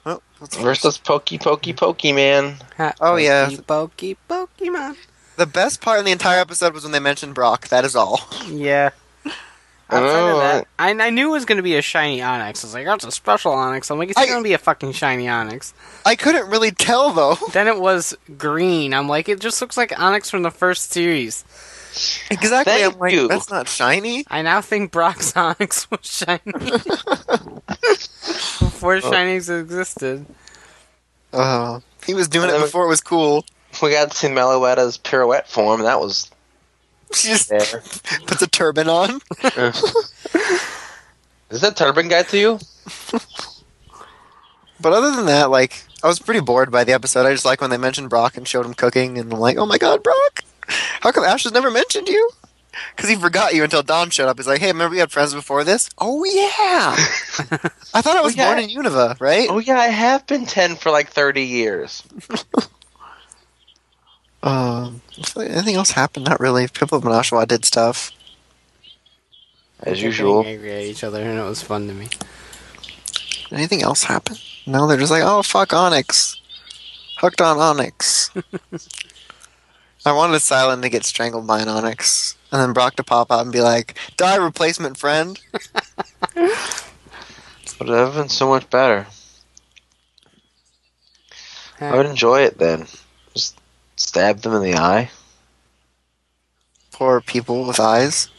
Oh, what's- versus Pokey Pokey Pokey Man. Ha- Oh, yeah. Pokey, Pokey, Pokemon. The best part in the entire episode was when they mentioned Brock. That is all. Yeah. I [laughs] Outside know, of that, I, I knew it was going to be a shiny Onix. I was like, that's a special Onix. I'm like, it's I- going to be a fucking shiny Onix. I couldn't really tell though. [laughs] Then it was green. I'm like, it just looks like Onix from the first series. Exactly. Thank I'm like, you. that's not shiny. I now think Brock's [laughs] Onix was shiny. Before shinies existed. Uh, he was doing it Uh, before it was cool. We got to see Meloetta's pirouette form. That was She just there. [laughs] puts a turban on. [laughs] Is that turban guy to you? [laughs] But other than that, like, I was pretty bored by the episode. I just like when they mentioned Brock and showed him cooking, and I'm like, oh my god, Brock! How come Ash has never mentioned you? Because he forgot you until Dom showed up. He's like, hey, remember we had friends before this? Oh yeah! I thought I was Oh, yeah. born in Unova, right? Oh yeah, I have been ten for like thirty years. Um, anything else happened? Not really. People of Menashawa did stuff. As They're usual. getting angry at each other, and it was fun to me. Anything else happen? No, they're just like, oh fuck Onix, hooked on Onix. [laughs] I wanted Cilan to get strangled by an Onix, and then Brock to pop out and be like, "Die, replacement friend." [laughs] but Would have been so much better. I would enjoy it then. Just stab them in the eye. Poor people with eyes.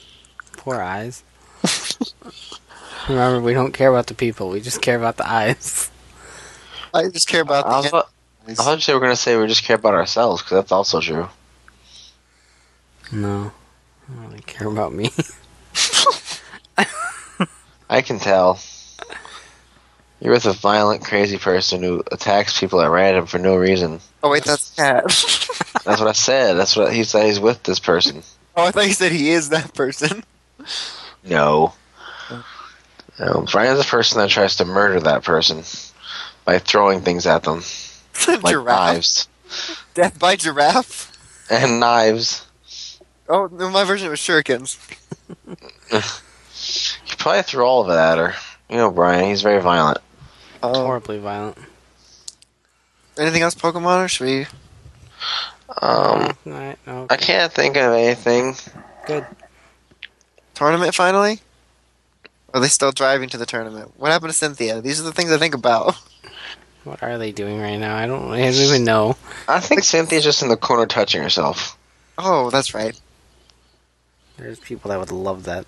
Poor eyes. [laughs] Remember, we don't care about the people. We just care about the eyes. I just care about I the thought, I eyes. thought you were going to say we just care about ourselves, because that's also true. No, I don't really care about me. [laughs] I can tell. You're with a violent, crazy person who attacks people at random for no reason. Oh wait, that's cat. [laughs] That's what I said. That's what he said. He's with this person. [laughs] oh, I thought you said he is that person. No. No, Brian's the person that tries to murder that person by throwing things at them, [laughs] like giraffe. knives Death by giraffe. and knives. Oh, no, my version was shurikens. You probably threw all of it at her. You know, Brian. He's very violent. Oh, Horribly violent. Anything else, Pokemon, or should we? Um, Alright, no. I can't think of anything. Good. Tournament finally? Or are they still driving to the tournament? What happened to Cynthia? These are the things I think about. What are they doing right now? I don't, I don't even know. I think Cynthia's just in the corner touching herself. Oh, that's right. There's people that would love that.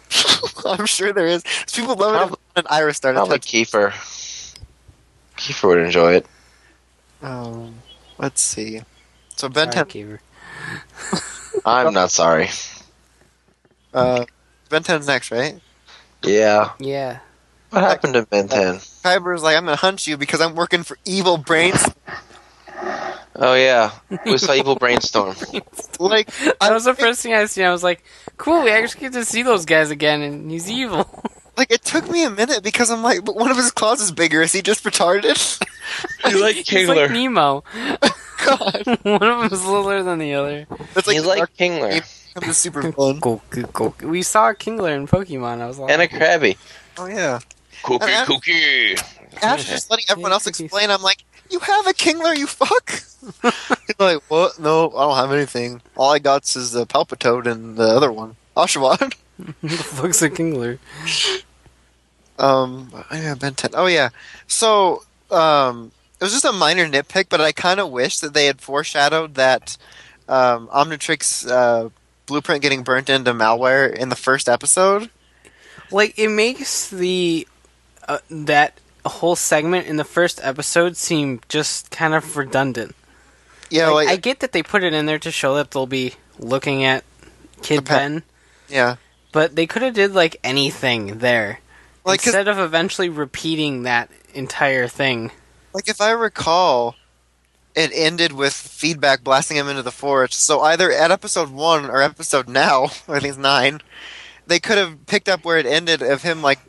[laughs] I'm sure there is. People love it Probably- when an Iris started Probably touching. Kiefer. Kiefer would enjoy it. Um, let's see. So Ben Sorry, 10, Keever. [laughs] I'm not sorry. uh, Ben 10's next, right? Yeah. Yeah. What happened to Ben 10? Khyber's like, I'm gonna hunt you because I'm working for Evil Brains. Oh, yeah. We saw Evil Brainstorm. [laughs] like, That was the first thing I seen. I was like, cool, we actually get to see those guys again, and he's evil. Like it took me a minute because I'm like, but one of his claws is bigger. Is he just retarded? [laughs] You like Kingler? [laughs] He's like Nemo. [laughs] God, One of them is littler than the other. that's like, He's like dark Kingler. of the super villain. Goku, Goku. We saw a Kingler in Pokemon. I was like, And a Krabby. Oh yeah. Cookie, And- cookie. After just letting everyone Yeah, else explain, I'm like, you have a Kingler, you fuck. He's like, what? No, I don't have anything. All I got is the Palpitoad and the other one, Oshawott. [laughs] the fuck's a Kingler? Um, yeah, Ben 10. Oh yeah. So, um, it was just a minor nitpick, but I kind of wish that they had foreshadowed that um, Omnitrix uh, blueprint getting burnt into malware in the first episode. Like, it makes the uh, that whole segment in the first episode seem just kind of redundant. Yeah, Like, like, I get that they put it in there to show that they'll be looking at Kid Okay. Ben, yeah, but they could have did like anything there like instead of eventually repeating that entire thing. like if I recall, it ended with feedback blasting him into the forest. So either at episode one or episode now, [laughs] I think it's nine, they could have picked up where it ended of him like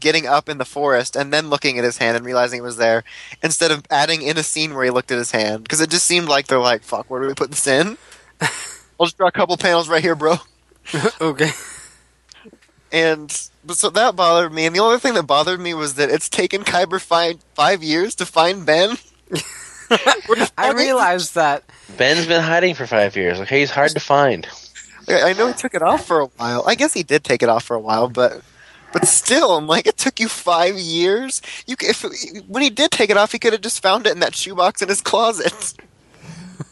getting up in the forest and then looking at his hand and realizing it was there, instead of adding in a scene where he looked at his hand because it just seemed like they're like, "Fuck, where do we put this in?" [laughs] I'll just draw a couple panels right here, bro. [laughs] okay. And but so that bothered me. And the only thing that bothered me was that it's taken Khyber five five years to find Ben. [laughs] I realized that. Ben's been hiding for five years. Okay, he's hard to find. I I know he took it off for a while. I guess he did take it off for a while, but but still, I'm like, it took you five years. You if when he did take it off, he could have just found it in that shoebox in his closet.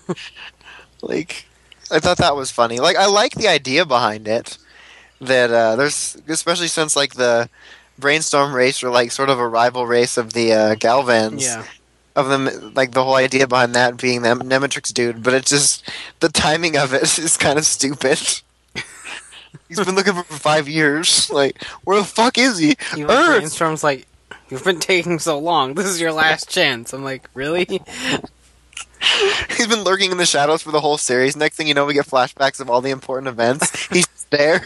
[laughs] like, I thought that was funny. Like, I like the idea behind it. That uh, there's especially since like the brainstorm race or like sort of a rival race of the uh, Galvans Yeah. of them like the whole idea behind that being the Nemetrix dude, but it's just the timing of it [laughs] is kind of stupid. [laughs] He's been looking for for five years. Like, where the fuck is he? Even Earth. Brainstorm's like, "You've been [laughs] taking so long. This is your last chance." I'm like, "Really?" [laughs] He's been lurking in the shadows for the whole series. Next thing you know, we get flashbacks of all the important events. [laughs] He's there.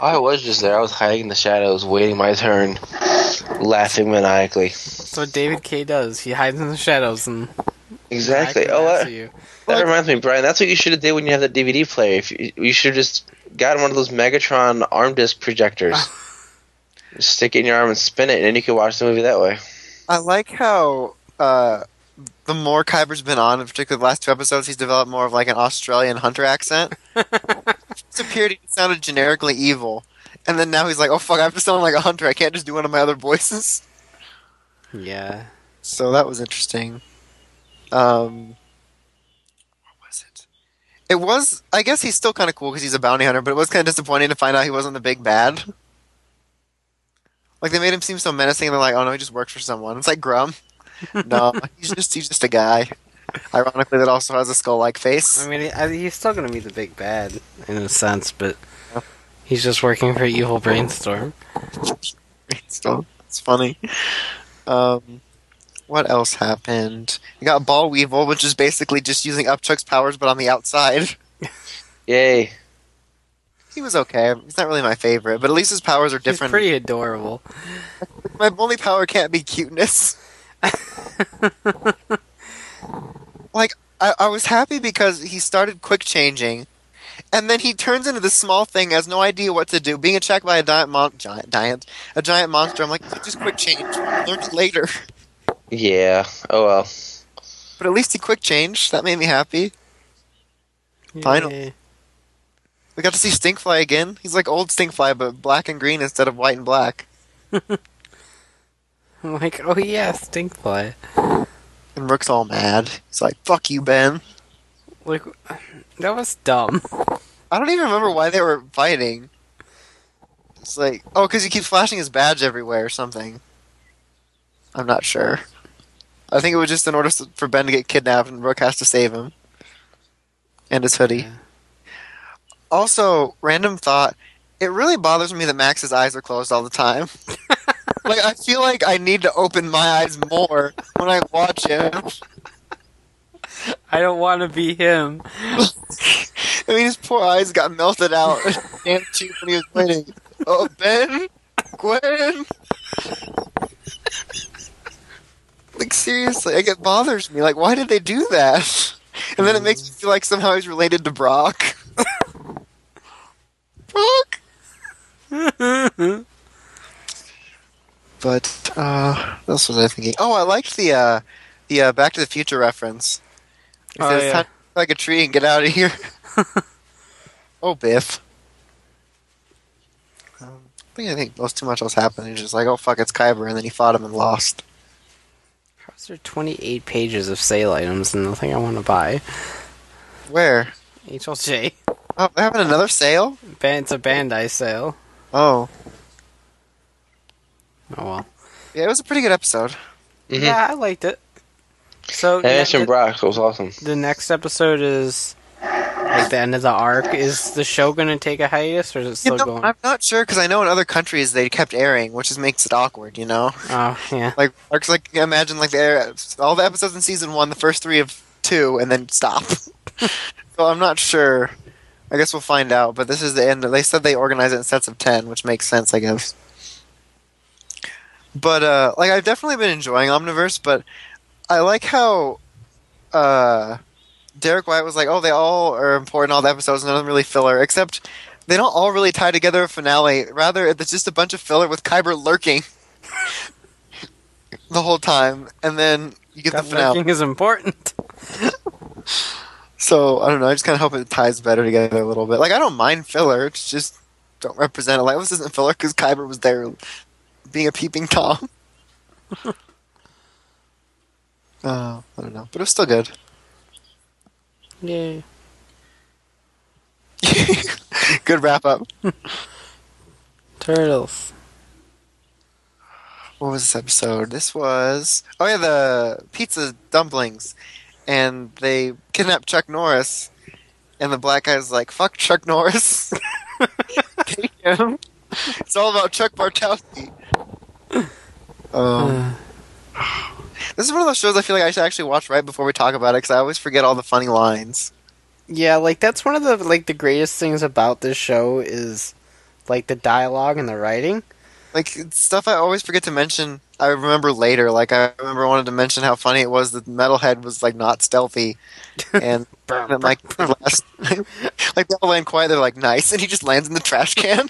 I was just there. I was hiding in the shadows, waiting my turn, laughing maniacally. That's what David K does. He hides in the shadows and Exactly. Oh, that, you. that Like- reminds me, Brian. That's what you should have did when you have that DVD player. If you, you should have just gotten one of those Megatron arm disc projectors. [laughs] Stick it in your arm and spin it, and then you can watch the movie that way. I like how uh, the more Khyber's been on, in particular the last two episodes, he's developed more of like an Australian hunter accent. [laughs] First appeared, he sounded generically evil, and then now he's like, "Oh fuck, I have to sound like a hunter. I can't just do one of my other voices." Yeah. So that was interesting. Um, what was it? It was. I guess he's still kind of cool because he's a bounty hunter, but it was kind of disappointing to find out he wasn't the big bad. Like they made him seem so menacing, and they're like, "Oh no, he just works for someone." It's like Grum. No, he's just he's just a guy. Ironically, that also has a skull-like face. I mean, I, he's still gonna be the big bad in a sense, but he's just working for evil Brainstorm. Still, it's funny. Um, what else happened? You got Ball Weevil, which is basically just using Upchuck's powers, but on the outside. [laughs] Yay! He was okay. He's not really my favorite, but at least his powers are He's different. pretty adorable. My only power can't be cuteness. Like I, I was happy because he started quick changing, and then he turns into this small thing, has no idea what to do, being attacked by a giant, mon- giant, giant, a giant monster. I'm like, just quick change, learn it later. Yeah. Oh well. But at least he quick changed. That made me happy. Finally. We got to see Stinkfly again. He's like old Stinkfly, but black and green instead of white and black. [laughs] [laughs] I'm like, oh yeah, Stinkfly. And Rook's all mad. He's like, "Fuck you, Ben." Like, that was dumb. I don't even remember why they were fighting. It's like, oh, because he keeps flashing his badge everywhere or something. I'm not sure. I think it was just in order for Ben to get kidnapped and Rook has to save him. And his hoodie. Yeah. Also, random thought. It really bothers me that Max's eyes are closed all the time. [laughs] like, I feel like I need to open my eyes more when I watch him. I don't want to be him. [laughs] I mean, his poor eyes got melted out. [laughs] Damn cheap when he was waiting. Oh, Ben? Gwen? like, seriously, like, it bothers me. Like, why did they do that? And then it makes me feel like somehow he's related to Brock. [laughs] Brock? But, uh, what else was I thinking? Oh, I liked the, uh, the, uh, Back to the Future reference. He Oh, says, yeah. "Time to like a tree and get out of here. [laughs] oh, Biff. Um, I think I think most too much else happened. He's just like, oh fuck, it's Khyber, and then he fought him and lost. How's there 28 pages of sale items and nothing I want to buy? Where? HLJ. Oh, they're having another sale. It's a Bandai sale. Oh, Oh well. Yeah, it was a pretty good episode. Mhm. Yeah, I liked it. So And yeah, Ash and the, Brock was awesome. the next episode is like the end of the arc. Is the show going to take a hiatus, or is it You still know, going? I'm not sure because I know in other countries they kept airing, which just makes it awkward. You know, Oh yeah. like arcs like imagine like they air all the episodes in season one, the first three of two, and then stop. [laughs] so I'm not sure. I guess we'll find out. But this is the end. They said they organize it in sets of ten, which makes sense, I guess. But uh, like I've definitely been enjoying Omniverse, but I like how uh, Derrick Wyatt was like, "Oh, they all are important, all the episodes, none of them really filler, except they don't all really tie together a finale. Rather, it's just a bunch of filler with Khyber lurking [laughs] the whole time, and then you get the finale. lurking is important. [laughs] So I don't know. I just kind of hope it ties better together a little bit. Like I don't mind filler. It's just don't represent it. Like this isn't filler because Khyber was there, being a peeping tom. [laughs] uh, I don't know, but it was still good. Yay. [laughs] good wrap up. Turtles. What was this episode? This was oh yeah, the pizza dumplings, and they kidnap Chuck Norris, and the black guy's like, "Fuck Chuck Norris." [laughs] Take him. It's all about Chuck Bartowski. Um, [sighs] this is one of those shows I feel like I should actually watch right before we talk about it because I always forget all the funny lines. Yeah, like that's one of the like the greatest things about this show is like the dialogue and the writing. Like stuff I always forget to mention. I remember later. Like I remember wanted to mention how funny it was that Metalhead was like not stealthy, [laughs] and then like the last, [laughs] like they all land quiet. They're like nice, and he just lands in the trash can.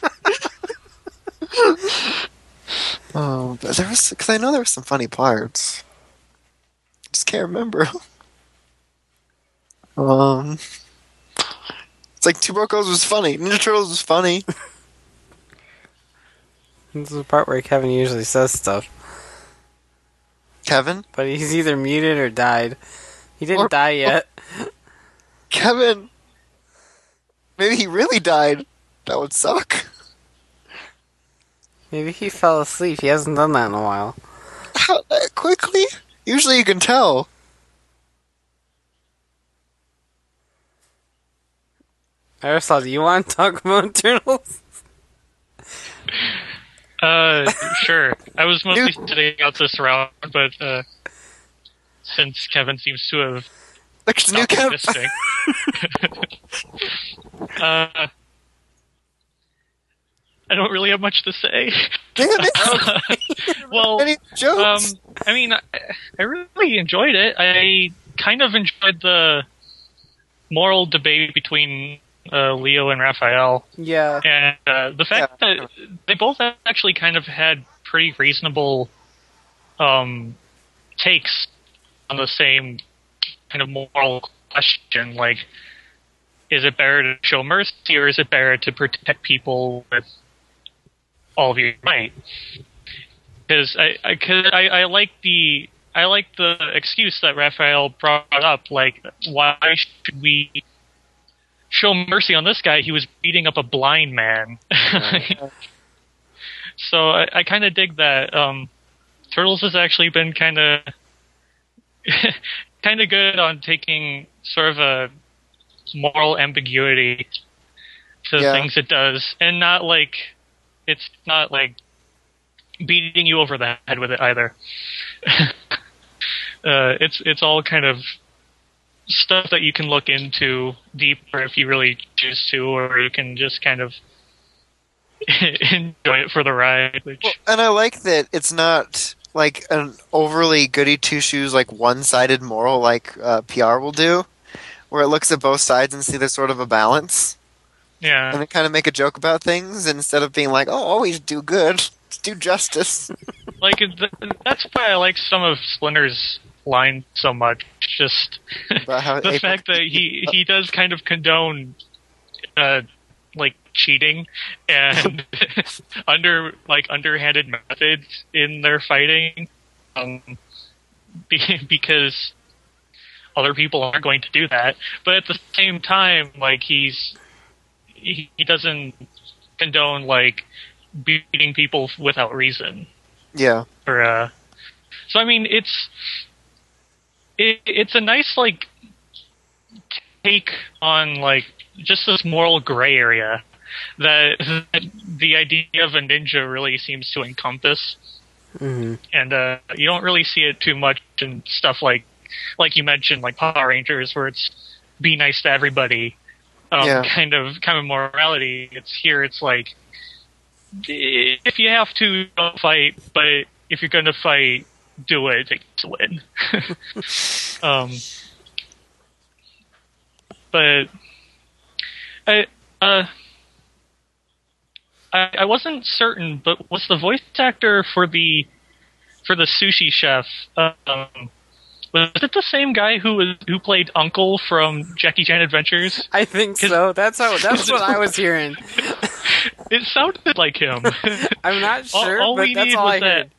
[laughs] oh, but there was because I know there were some funny parts. Just can't remember. [laughs] um, it's like Two Broke Girls was funny. Ninja Turtles was funny. [laughs] This is the part where Kevin usually says stuff, Kevin, but he's either muted or died. He didn't Or- die [laughs] yet. Kevin. Maybe he really died. That would suck. Maybe he fell asleep. He hasn't done that in a while. How that quickly? Usually you can tell. Aristotle, do you want to talk about [laughs] turtles? Uh, sure. I was mostly Dude. sitting out this round, but uh, since Kevin seems to have Look, it's new stopped Kevin. existing, uh, I don't really have much to say. Damn it! [laughs] well, Any um. I mean, I, I really enjoyed it. I kind of enjoyed the moral debate between uh, Leo and Raphael. Yeah. And uh, the fact Yeah. that they both actually kind of had pretty reasonable um, takes on the same kind of moral question, like, is it better to show mercy or is it better to protect people with all of you might? Because I, I, cause I, I like the I like the excuse that Raphael brought up. Like, why should we show mercy on this guy? He was beating up a blind man. [laughs] so I, I kind of dig that. Um, Turtles has actually been kind of [laughs] kind of good on taking sort of a moral ambiguity to Yeah. things it does, and not like it's not like beating you over the head with it either. [laughs] uh, it's it's all kind of stuff that you can look into deeper if you really choose to, or you can just kind of [laughs] enjoy it for the ride. Which Well, and I like that it's not like an overly goody two shoes, like one sided moral, like uh, PR will do, where it looks at both sides and see there's sort of a balance, yeah, and then kind of make a joke about things instead of being like, "Oh, always do good, [laughs] do justice." [laughs] like th- that's why I like some of Splinter's line so much. Just [laughs] the fact that he he does kind of condone uh like cheating and under like underhanded methods in their fighting um be, because other people aren't going to do that but at the same time like he's he, he doesn't condone like beating people without reason. Yeah. Or uh, so I mean, it's it, it's a nice like take on like just this moral gray area that, that the idea of a ninja really seems to encompass. Hmm and uh, you don't really see it too much in stuff like like you mentioned like Power Rangers where it's be nice to everybody um, Yeah. kind of kind of morality it's here it's like if you have to don't fight but if you're going to fight do it to win [laughs] um but I uh I, I wasn't certain, but was the voice actor for the for the sushi chef um, was it the same guy who was who played Uncle from Jackie Chan Adventures? [laughs] I think so. That's how. That's what I was hearing. [laughs] It sounded like him. [laughs] I'm not sure, all but we that's need all I that.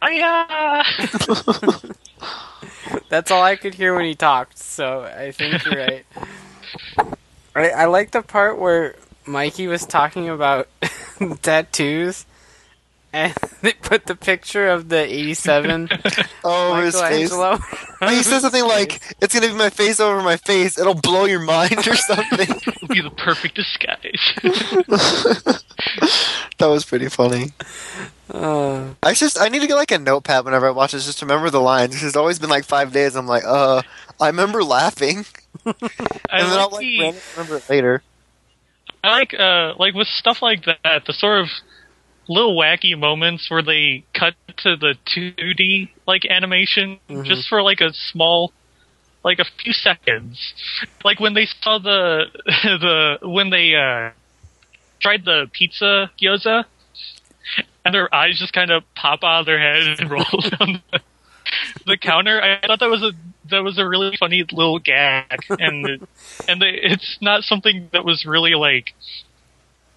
That's all I could hear when he talked. So I think you're right. I, I like the part where Mikey was talking about tattoos, and [laughs] they put the picture of the '87 [laughs] Oh, his face. He said something like, "It's gonna be my face over my face. It'll blow your mind" or something. [laughs] It'll be the perfect disguise. that was pretty funny. Uh, I just I need to get like a notepad whenever I watch this just to remember the lines. It's always been like five days. I'm like, uh, I remember laughing, I and then I'll like like the- remember it later. I like uh like with stuff like that, the sort of little wacky moments where they cut to the 2D like animation just for like a small like a few seconds. Like when they saw the [laughs] the when they uh tried the pizza gyoza and their eyes just kind of pop out of their head and [laughs] roll down the, the counter. I thought that was a that was a really funny little gag, and and they, it's not something that was really like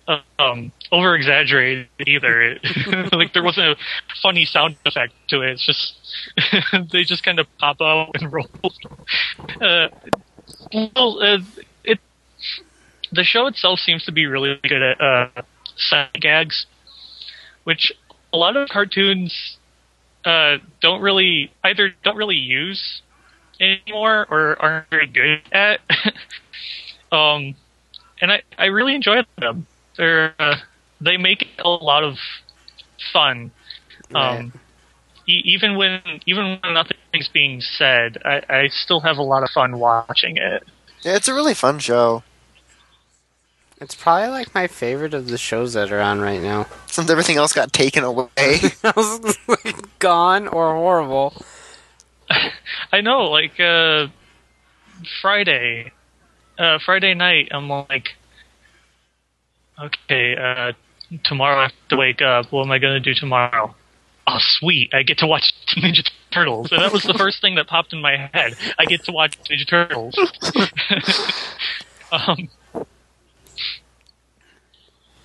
um over exaggerated either. It, [laughs] like there wasn't a funny sound effect to it. It's just [laughs] they just kind of pop out and [laughs] roll. Uh, well, uh, it the show itself seems to be really good at uh, side gags, which a lot of cartoons uh, don't really either don't really use anymore or aren't very good at. um, and I, I really enjoy them. They're uh, they make it a lot of fun. Um, e- even when even when nothing's being said, I, I still have a lot of fun watching it. Yeah, it's a really fun show. it's probably like my favorite of the shows that are on right now. [laughs] Since everything else got taken away. [laughs] gone or horrible. [laughs] I know, like uh, Friday, uh, Friday night. I'm like, okay, uh, tomorrow I have to wake up. What am I gonna do tomorrow? Oh, sweet! I get to watch [laughs] Ninja Turtles, and that was the [laughs] first thing that popped in my head. I get to watch Ninja Turtles. [laughs] um,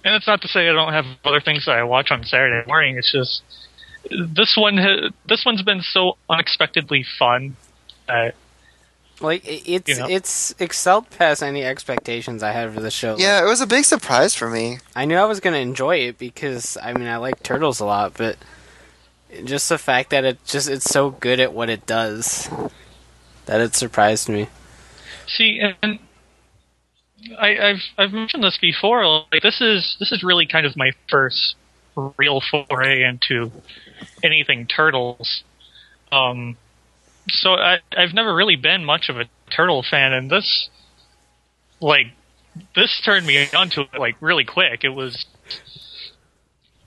and it's not to say I don't have other things that I watch on Saturday morning. It's just this one. ha- This one's been so unexpectedly fun. Uh, Like it's You know? it's excelled past any expectations I had for the show. yeah, it was a big surprise for me. I knew I was gonna enjoy it because I mean I like turtles a lot, but just the fact that it just it's so good at what it does that it surprised me. See, and I, I've I've mentioned this before. Like this is this is really kind of my first real foray into anything turtles. Um, so I I've never really been much of a turtle fan, and this like this turned me onto it like really quick. It was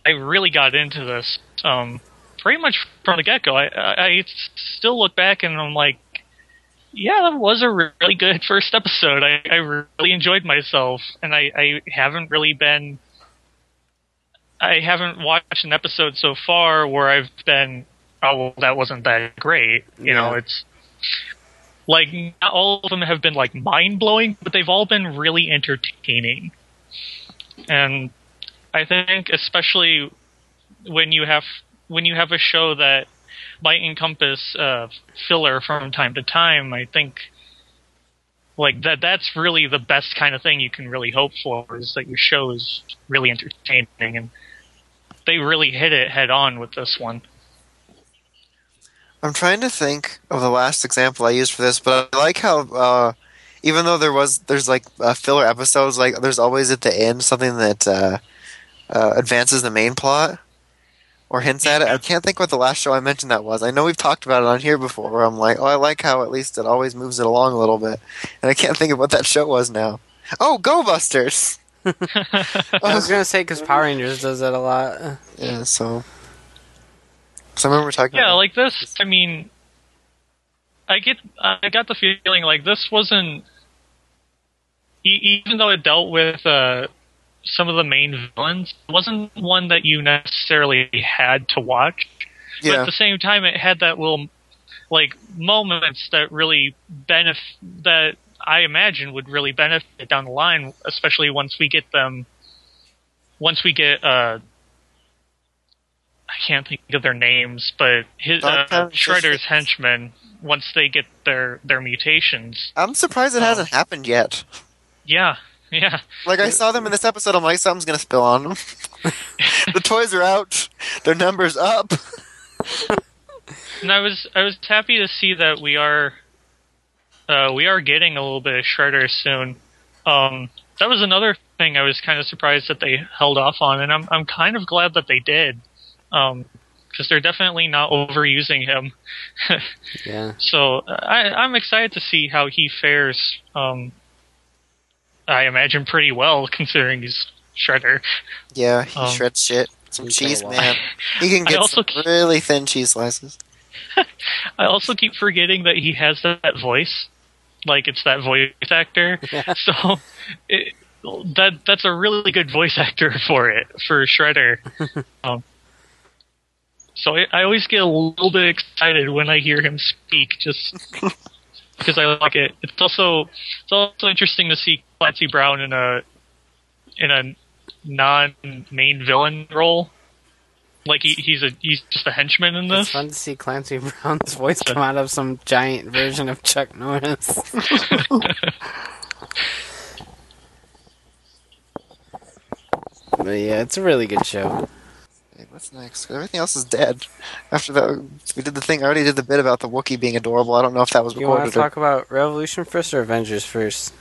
I really got into this um pretty much from the get go. I, I I still look back and I'm like yeah, that was a really good first episode. I, I really enjoyed myself, and I, I haven't really been. I haven't watched an episode so far where I've been, oh, well, that wasn't that great. You know, it's like not all of them have been like mind blowing, but they've all been really entertaining. And I think, especially when you have when you have a show that might encompass uh, filler from time to time. I think like that that's really the best kind of thing you can really hope for is that your show is really entertaining and they really hit it head on with this one. I'm trying to think of the last example I used for this, but I like how uh, even though there was there's like uh, filler episodes, like there's always at the end something that uh, uh, advances the main plot or hints at it. I can't think what the last show I mentioned that was. I know we've talked about it on here before. Where I'm like, oh, I like how at least it always moves it along a little bit, and I can't think of what that show was now. Oh, Go Busters. [laughs] [laughs] I was gonna say because [laughs] Power Rangers does that a lot. Yeah, so. So I remember talking. yeah, like this. I mean, I get, I got the feeling like this wasn't, even though it dealt with uh, some of the main villains, it wasn't one that you necessarily had to watch. But yeah, at the same time, it had that little, like, moments that really benefit that I imagine would really benefit down the line, especially once we get them. Once we get, uh, I can't think of their names, but his uh, Shredder's henchmen. Once they get their their mutations, I'm surprised it Oh. hasn't happened yet. yeah, yeah, Like I saw them in this episode, I'm like, something's gonna spill on them. [laughs] the toys are out, their numbers up. and I was I was happy to see that we are, uh, we are getting a little bit of Shredder soon. Um, that was another thing I was kind of surprised that they held off on, and I'm I'm kind of glad that they did, because they're definitely not overusing him. [laughs] Yeah. so I, I'm excited to see how he fares. Um, I imagine pretty well [laughs] considering he's Shredder. Yeah, he Um, shreds shit. Some cheese, got a lot. man. [laughs] He can get also some keep- really thin cheese slices. I also keep forgetting that he has that voice, like it's that voice actor. Yeah. So it, that that's a really good voice actor for it for Shredder. um, so I, I always get a little bit excited when I hear him speak, just [laughs] because I like it. It's also it's also interesting to see Clancy Brown in a in a non-main villain role. Like he, he's a he's just a henchman in It's this. fun to see Clancy [laughs] Brown's voice come out of some giant version of Chuck Norris. [laughs] but yeah, it's a really good show. What's next? Everything else is dead. After that, we did the thing. I already did the bit about the Wookiee being adorable. I don't know if that was recorded. You want to or- talk about Revolution first or Avengers first?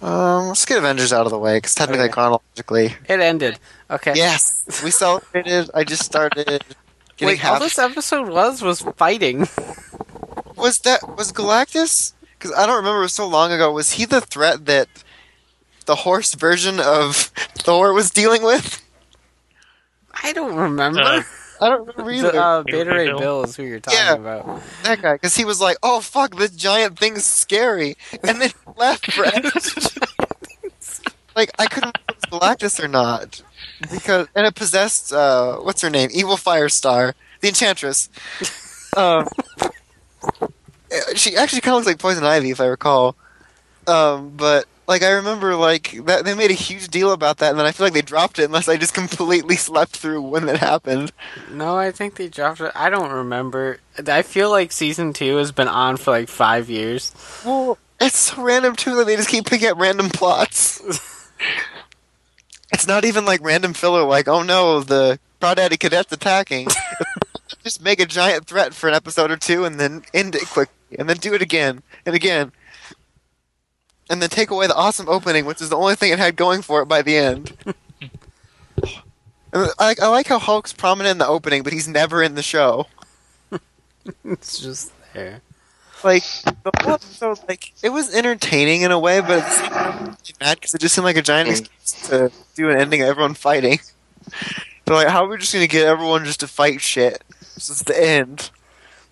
Um, let's get Avengers out of the way because technically, Okay. chronologically, It ended. Okay. yes, we celebrated. I just started getting Wait, all this episode was was fighting. Was that was Galactus? Because I don't remember. It was so long ago. Was he the threat that the horse version of [laughs] Thor was dealing with? I don't remember. Uh, I don't remember either. The, uh, Beta Beta Ray Ray Bill. Bill is who you're talking Yeah. about. that guy, because he was like, "Oh fuck, this giant thing's scary," and then he left for [laughs] like I couldn't remember if it was Galactus or not because and it possessed uh, what's her name, Evil Firestar, the Enchantress. Um, [laughs] she actually kind of looks like Poison Ivy, if I recall. Um, but like I remember, like that they made a huge deal about that, and then I feel like they dropped it unless I just completely [laughs] slept through when that happened. No, I think they dropped it. I don't remember. I feel like season two has been on for like five years. Well, it's so random too that they just keep picking up random plots. [laughs] it's not even like random filler, like oh no, the crawdaddy cadet's attacking. [laughs] just make a giant threat for an episode or two, and then end it quickly, and then do it again and again, and then take away the awesome opening, which is the only thing it had going for it by the end. [laughs] And I, I like how Hulk's prominent in the opening, but he's never in the show. [laughs] It's just there. like the whole episode, like it was entertaining in a way, but at the same time, I was really mad because it just seemed like a giant excuse to do an ending of everyone fighting. [laughs] They're like, how are we just gonna get everyone just to fight shit? This is the end.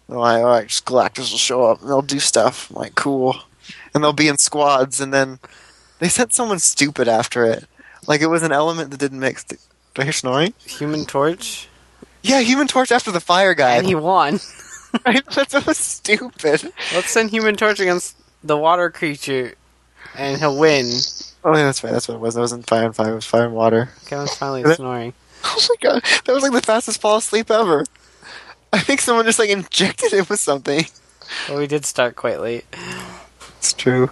They're like, all right, just Galactus will show up and they'll do stuff. I'm like, cool, and they'll be in squads, and then they sent someone stupid after it. Like it was an element that didn't mix. Did I hear snoring? Human Torch, Yeah, Human Torch after the fire guy. and he won. [laughs] Right? That's so stupid. Let's send Human Torch against the water creature, and he'll win. Oh yeah, that's right. That's what it was. It wasn't fire and fire. It was fire and water. Kevin's finally That- snoring. [laughs] Oh my god, that was like the fastest fall asleep ever. I think someone just like injected it with something. But we did start quite late. It's true.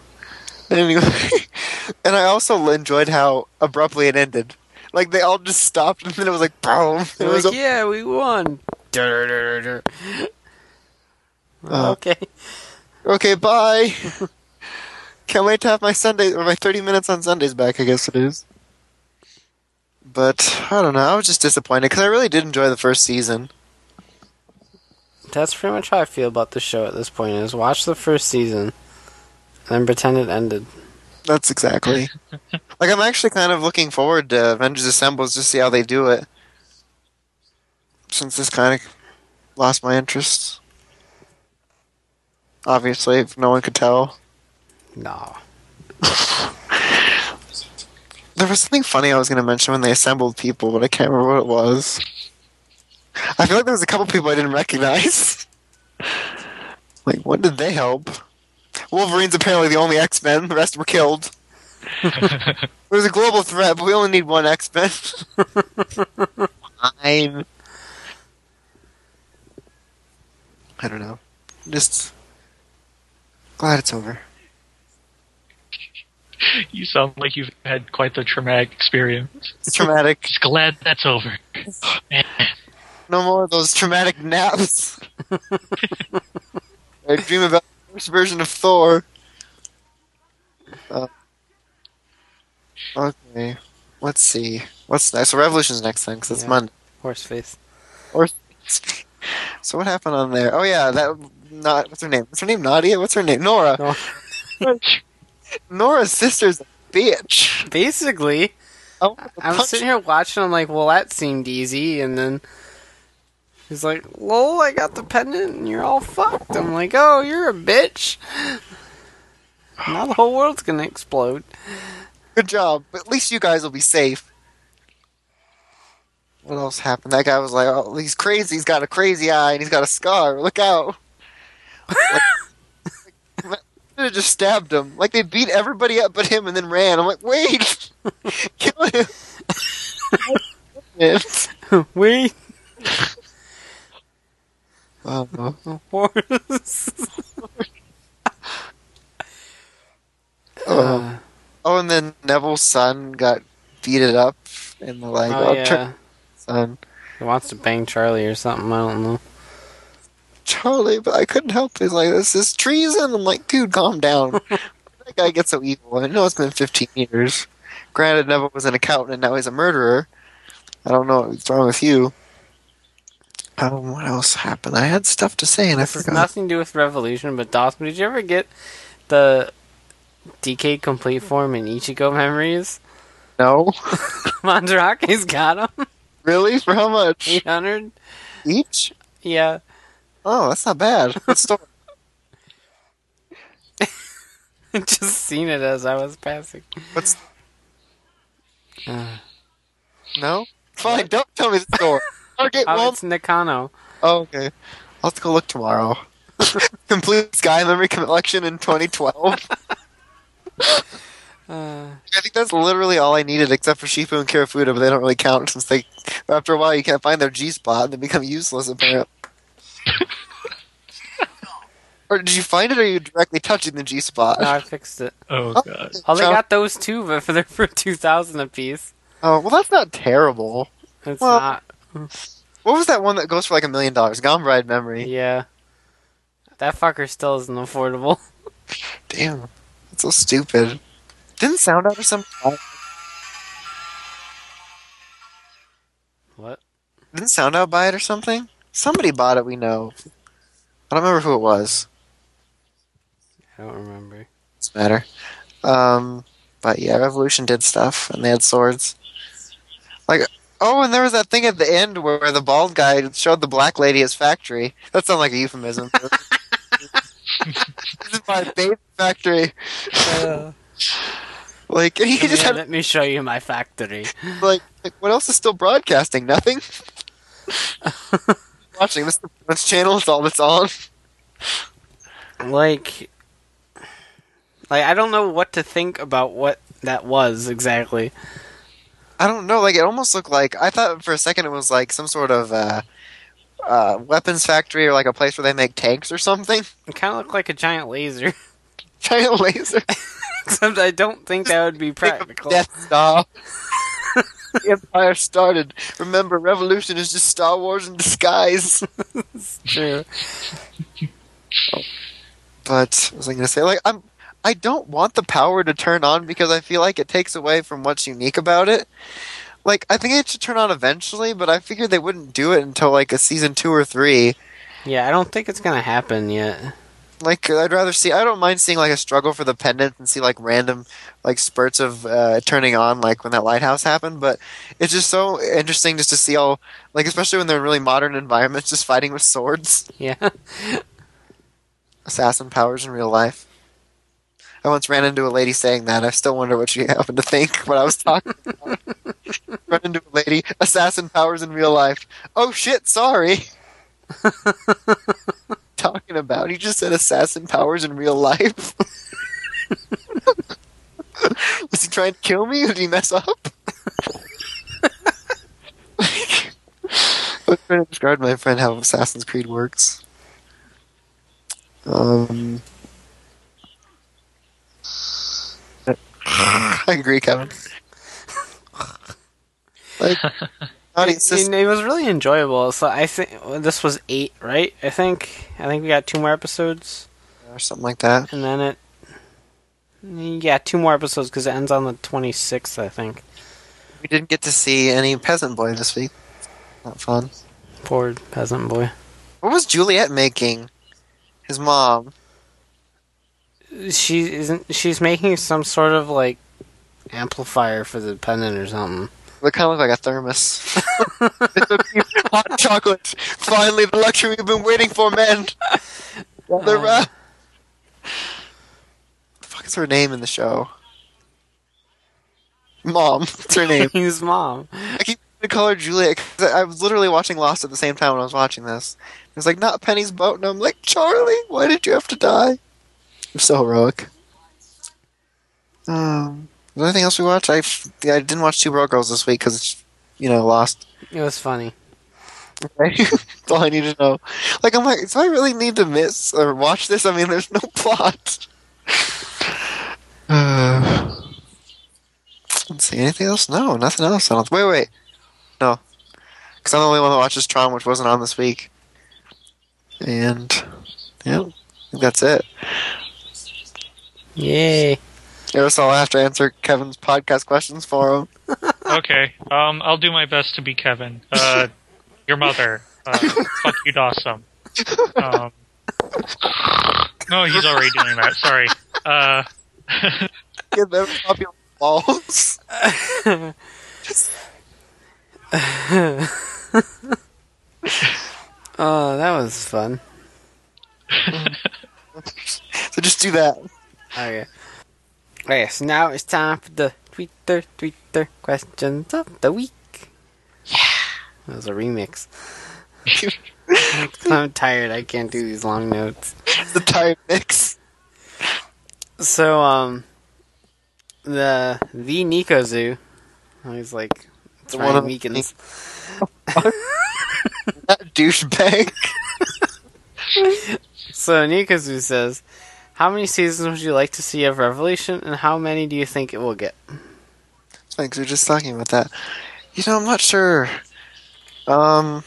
Anyway, [laughs] and I also enjoyed how abruptly it ended. Like they all just stopped, [laughs] and then it was like boom. It was like, a- yeah, we won. [laughs] Uh, okay. Okay, bye. Can't wait to have my Sunday or my 30 minutes on Sundays back, I guess it is. But I don't know. I was just disappointed because I really did enjoy the first season. That's pretty much how I feel about the show at this point. Is watch the first season, and then pretend it ended. That's exactly. [laughs] like I'm actually kind of looking forward to Avengers Assembles to see how they do it. Since this kind of lost my interest. Obviously, if no one could tell. No. [laughs] There was something funny I was going to mention when they assembled people, but I can't remember what it was. I feel like there was a couple people I didn't recognize. [laughs] like, when did they help? Wolverine's apparently the only X Men. The rest were killed. [laughs] There's a global threat, but we only need one X Men. Fine. I don't know. Just glad it's over. You sound like you've had quite the traumatic experience. It's traumatic. Just glad that's over. Man, No more of those traumatic naps. [laughs] I dream about the first version of Thor. Uh, okay, let's see. What's next? So Revolution's next thing, because it's Yeah. Monday. Horse face. Horse. [laughs] So what happened on there? Oh yeah, that not what's her name? What's her name? Nadia? What's her name? Nora. No. [laughs] Nora's sister's a bitch. Basically, Oh, I was sitting here watching. I'm like, well, that seemed easy, and then he's like, "Lol, I got the pendant, and you're all fucked." I'm like, "Oh, you're a bitch." [sighs] Now the whole world's gonna explode. Good job. At least you guys will be safe. What else happened? That guy was like, "Oh, he's crazy. He's got a crazy eye and he's got a scar. Look out!" [laughs] Like, could [laughs] have just stabbed him. Like they beat everybody up but him and then ran. I'm like, wait, [laughs] kill him. Wait, Uh, [laughs] horse. uh, oh, and then Neville's son got beated up in the like, oh oh, yeah, son. he wants to bang Charlie or something. I don't know. Charlie, but I couldn't help it. He's like, this is treason. I'm like, dude, calm down. [laughs] that guy gets so evil. I know it's been 15 years. Granted, Neville was an accountant and now he's a murderer. I don't know what's wrong with you. Um, what else happened? I had stuff to say and I This has forgot. nothing to do with Revolution, but Dawson, did you ever get the DK complete form in Ichigo memories? [laughs] No? Mandarake's got them. really? For how much? 800? Each? Yeah. Oh, that's not bad. What? [laughs] Just seen it as I was passing. What's Uh, [sighs] no? Fine, don't tell me the story. [laughs] Okay, oh, well, it's Nakano. oh, okay. I'll have to go look tomorrow. [laughs] Complete Sky Memory Collection in 2012. Uh, [laughs] I think that's literally all I needed, except for Shifu and Kirafuda, but they don't really count since they, after a while, you can't find their G spot and they become useless. Apparently. [laughs] or did you find it, or are you directly touching the G spot? no, I fixed it. oh Oh, god. Oh, they got those too, but for they're for 2000 apiece. Oh, well, that's not terrible. It's Well- not. What was that one that goes for like a million dollars? Gone Bride Memory. Yeah. That fucker still isn't affordable. [laughs] Damn, that's so stupid. Didn't sound out or something. What? Didn't sound out buy it or something? Somebody bought it. We know. I don't remember who it was. I don't remember. Doesn't matter. Um, but yeah, Revolution did stuff, and they had swords. Like, oh, and there was that thing at the end where the bald guy showed the black lady his factory. That sounds like a euphemism. [laughs] this is my baby factory. Uh, like, he just had let me show you my factory. like, like, what else is still broadcasting? Nothing. [laughs] Watching this, this channel is all that's on. like like I don't know what to think about what that was exactly. I don't know. Like, it almost looked like I thought for a second it was like some sort of uh, uh, weapons factory or like a place where they make tanks or something. [laughs] It kind of looked like a giant laser, [laughs] Giant laser. [laughs] except I don't think that would be practical. Death Star. the Empire started. Remember, Revolution is just Star Wars in disguise. it's True. But what was I going to say? Like, I'm. I don't want the power to turn on because I feel like it takes away from what's unique about it. Like, I think it should turn on eventually, but I figured they wouldn't do it until like a season two or three. Yeah, I don't think it's gonna happen yet. Like, I'd rather see. I don't mind seeing like a struggle for the pendant and see like random like spurts of uh, turning on, like when that lighthouse happened. But it's just so interesting just to see all like, especially when they're in really modern environments, just fighting with swords, Yeah. [laughs] assassin powers in real life. I once ran into a lady saying that. I still wonder what she [laughs] happened to think when I was talking. Run into a lady, assassin powers in real life. Oh shit! Sorry. [laughs] talking about? He just said assassin powers in real life. [laughs] Was he trying to kill me? Did he mess up? I was trying to describe my friend how Assassin's Creed works. Um, [laughs] I agree, Kevin. [laughs] Like, [laughs] not It, just, it was really enjoyable. So I think this was eight, right? I think I think we got two more episodes, or something like that. and then it. Yeah, two more episodes because it ends on the twenty sixth. I think. We didn't get to see any peasant boy this week. Not fun. Poor peasant boy. What was Juliet making? His mom. She isn't. She's making some sort of like amplifier for the pendant or something. They kind of look like a thermos. Hot chocolate. Finally, the luxury we've been waiting for, men. They're, uh, the fuck is her name in the show? Mom. What's her name? [laughs] His mom. I keep to call her Juliet. 'cause I I was literally watching Lost at the same time when I was watching this. It's like, not Penny's boat. And I'm like, Charlie, why did you have to die? You're so heroic. Um, is there anything else we watched? I, f- yeah, I didn't watch Two Broke Girls this week because, you know, Lost. It was funny. Okay? [laughs] That's all I need to know. Like, I'm like, do I really need to miss or watch this? I mean, there's no [laughs] plot. [sighs] Uh, let's see, anything else? No, nothing else. I don't, wait, wait. No. Because I'm the only one that watches Tron, which wasn't on this week. And, yeah, I think that's it. Yay. Aerosol, I'll have to answer Kevin's podcast questions for him. [laughs] Okay. Um, I'll do my best to be Kevin. Uh, your mother. Uh, fuck you, Dawson. Um, no, he's already doing that. Sorry. Uh, [laughs] Get them popular balls. [laughs] Oh, that was fun. So just do that. Okay. Okay, so now it's time for the Twitter, Twitter questions of the week. Yeah. That was a remix. [laughs] I'm tired. I can't do these long notes. the tired mix. So, um, the the Nikozu, he's like it's The one of- Meekins. [laughs] That douchebag. [laughs] So Nikozu says, "How many seasons would you like to see of Revolution, and how many do you think it will get?" Thanks, we were just talking about that. You know, I'm not sure. Um,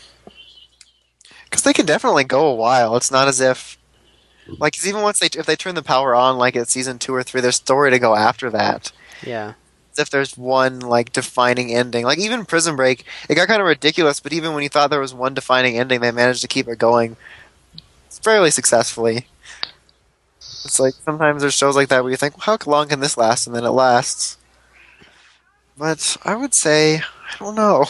because they can definitely go a while. It's not as if, like, 'cause even once they if they turn the power on, like at season two or three, there's story to go after that. Yeah, As if there's one like defining ending. Like even Prison Break, it got kind of ridiculous. But even when you thought there was one defining ending, they managed to keep it going fairly successfully. It's like sometimes there's shows like that where you think, well, how long can this last? And then it lasts. But I would say, I don't know.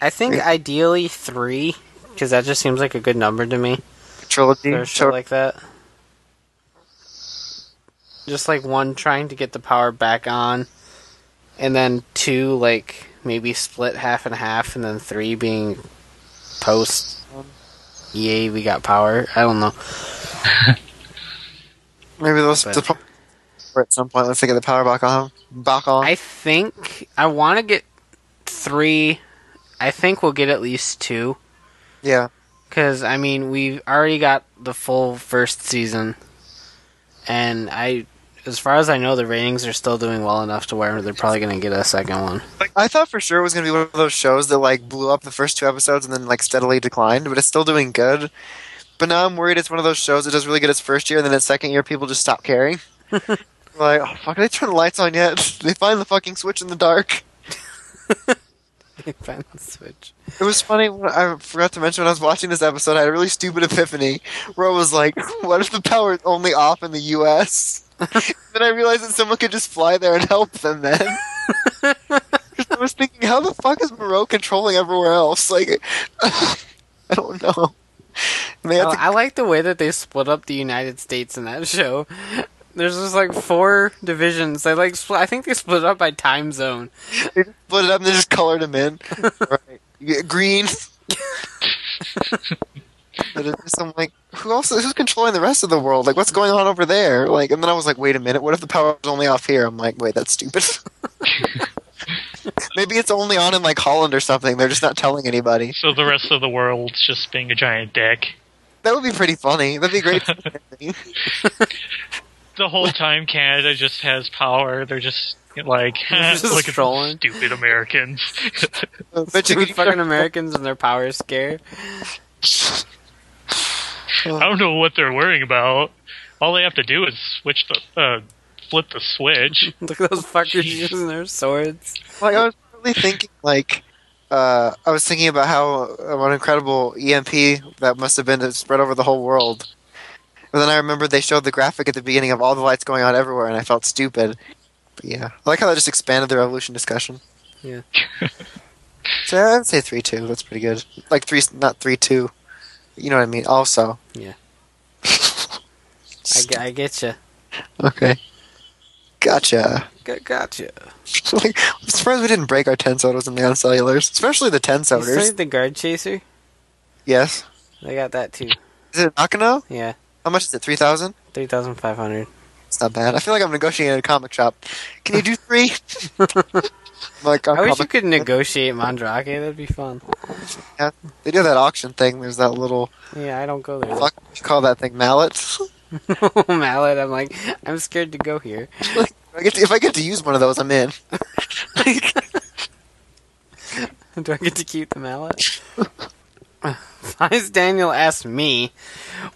I think ideally three, because that just seems like a good number to me. Trilogy. for a show Sure. like that. Just like one trying to get the power back on, and then two like maybe split half and half, and then three being post. Um. Yay, we got power. I don't know. [laughs] Maybe those But- the at some point. Let's get the power back on. Back on. I think I want to get three. I think we'll get at least two. yeah. Because, I mean, we've already got the full first season. And I, as far as I know, the ratings are still doing well enough to where they're probably going to get a second one. Like, I thought for sure it was going to be one of those shows that like blew up the first two episodes and then like steadily declined, but it's still doing good. But now I'm worried it's one of those shows that does really good its first year, and then its second year people just stop caring. [laughs] like, oh fuck, they turn the lights on yet? [laughs] they find the fucking switch in the dark. [laughs] They found the switch. It was funny. When I forgot to mention when I was watching this episode, I had a really stupid epiphany where I was like, "What if the power is only off in the U.S.?" then I realized that someone could just fly there and help them. Then I was thinking, how the fuck is Monroe controlling everywhere else? Like, I don't know. Oh, to- I like the way that they split up the United States in that [laughs] show. There's just like four divisions. They like split, I think they split it up by time zone. they split it up and they just colored them in. [laughs] right. Green. But it's just, I'm like, who else? Who's controlling the rest of the world? Like, what's going on over there? Like, and then I was like, wait a minute, what if the power is only off here? I'm like, wait, that's stupid. [laughs] Maybe it's only on in like Holland or something. They're just not telling anybody. So the rest of the world's just being a giant dick. That would be pretty funny. That'd be great. [laughs] The whole time Canada just has power. They're just like, Just [laughs] look at trolling. those stupid Americans. [laughs] Bet you Stupid fucking Americans and their power scare. I don't know what they're worrying about. All they have to do is switch the uh, flip the switch. [laughs] Look at those fuckers using their swords. Like I was really thinking, like uh, I was thinking about how uh, what incredible EMP that must have been to spread over the whole world. But then I remembered they showed the graphic at the beginning of all the lights going on everywhere, and I felt stupid. But yeah, I like how that just expanded the revolution discussion. Yeah. [laughs] so I would say three two. That's pretty good. Like three, not three two. You know what I mean? Also. Yeah. I, [laughs] I get you. okay. Gotcha. Gotcha. [laughs] like, I'm surprised we didn't break our Tensouders and the uncellulars, especially the Tensouders. the guard chaser? Yes. I got that too. Is it Nakano? Yeah. How much is it? Three thousand? 3,500. It's not bad. I feel like I'm negotiating at a comic shop. Can you do three? [laughs] like I wish you could negotiate Mandarake. That'd be fun. Yeah, they do that auction thing. There's that little Yeah, I don't go there. fuck. You call that thing mallet? [laughs] [laughs] Mallet, I'm like, I'm scared to go here. if, I get to, if I get to use one of those, I'm in. [laughs] Do I get to keep the mallet? [laughs] Vice Daniel asked me,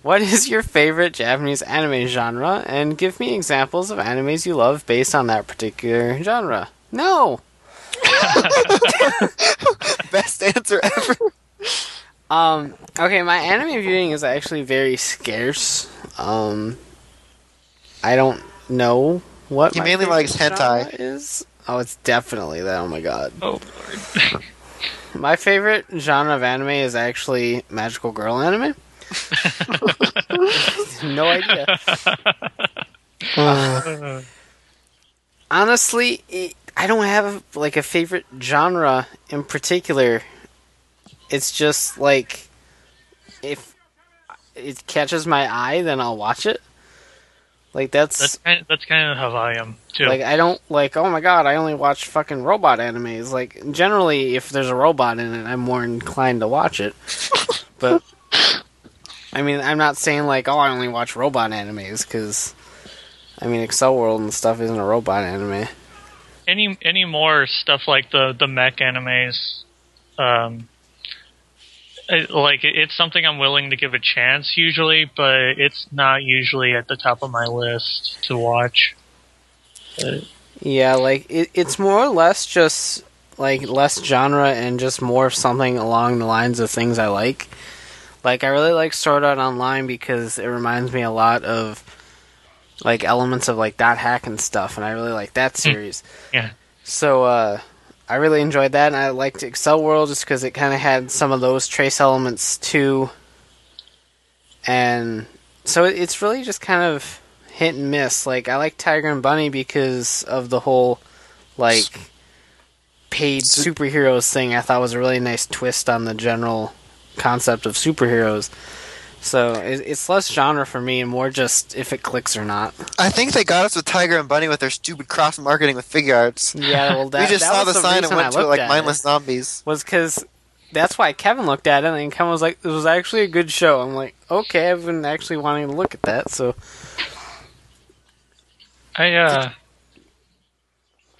What is your favorite Japanese anime genre? And give me examples of animes you love based on that particular genre. No! Best answer ever. Um, okay, my anime viewing is actually very scarce. Um, I don't know what He my mainly likes hentai. is. Oh, it's definitely that. Oh my god. Oh, Lord. [laughs] My favorite genre of anime is actually magical girl anime. [laughs] [laughs] no idea. Honestly, it, I don't have like a favorite genre in particular. It's just like if it catches my eye, then I'll watch it. Like that's, That's kind. that's kind of how I am too. like I don't like. Oh my god, I only watch fucking robot animes. Like generally, if there's a robot in it, I'm more inclined to watch it. [laughs] but I mean, I'm not saying like, oh, I only watch robot animes because I mean, Accel World and stuff isn't a robot anime. any any more stuff like the the mech animes, um, like it's something I'm willing to give a chance usually, but it's not usually at the top of my list to watch. Uh, Yeah, like it, it's more or less just like less genre and just more of something along the lines of things I like. Like I really like Sword Art Online because it reminds me a lot of like elements of like dot hack and stuff, and I really like that series. yeah. So uh, I really enjoyed that, and I liked Accel World just because it kind of had some of those trace elements too. And so it's really just kind of hit and miss. Like I like Tiger and Bunny because of the whole like paid superheroes thing. I thought was a really nice twist on the general concept of superheroes. So it's less genre for me and more just if it clicks or not. I think they got us with Tiger and Bunny with their stupid cross marketing with Figuarts. Yeah, well, [laughs] that, we just that saw was the sign and went to it like at mindless zombies. was because that's why Kevin looked at it, and Kevin was like, "It was actually a good show." I'm like, "Okay, I've been actually wanting to look at that." So I uh,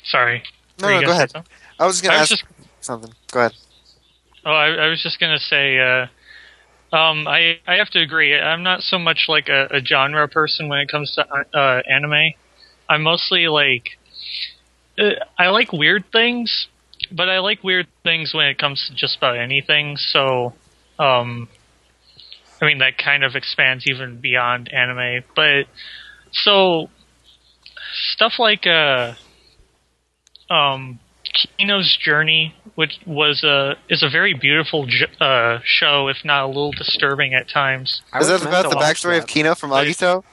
sorry. No, no, go ahead. something? I was just gonna ask just something. Go ahead. Oh, I, I was just gonna say, uh, Um, I I have to agree. I'm not so much like a, a genre person when it comes to uh, anime. I'm mostly like uh, I like weird things, but I like weird things when it comes to just about anything. So, um, I mean that kind of expands even beyond anime. But so stuff like uh, um, Kino's Journey, which was a is a very beautiful j- uh, show, if not a little disturbing at times. Is was that about the backstory of. Kino from Agito?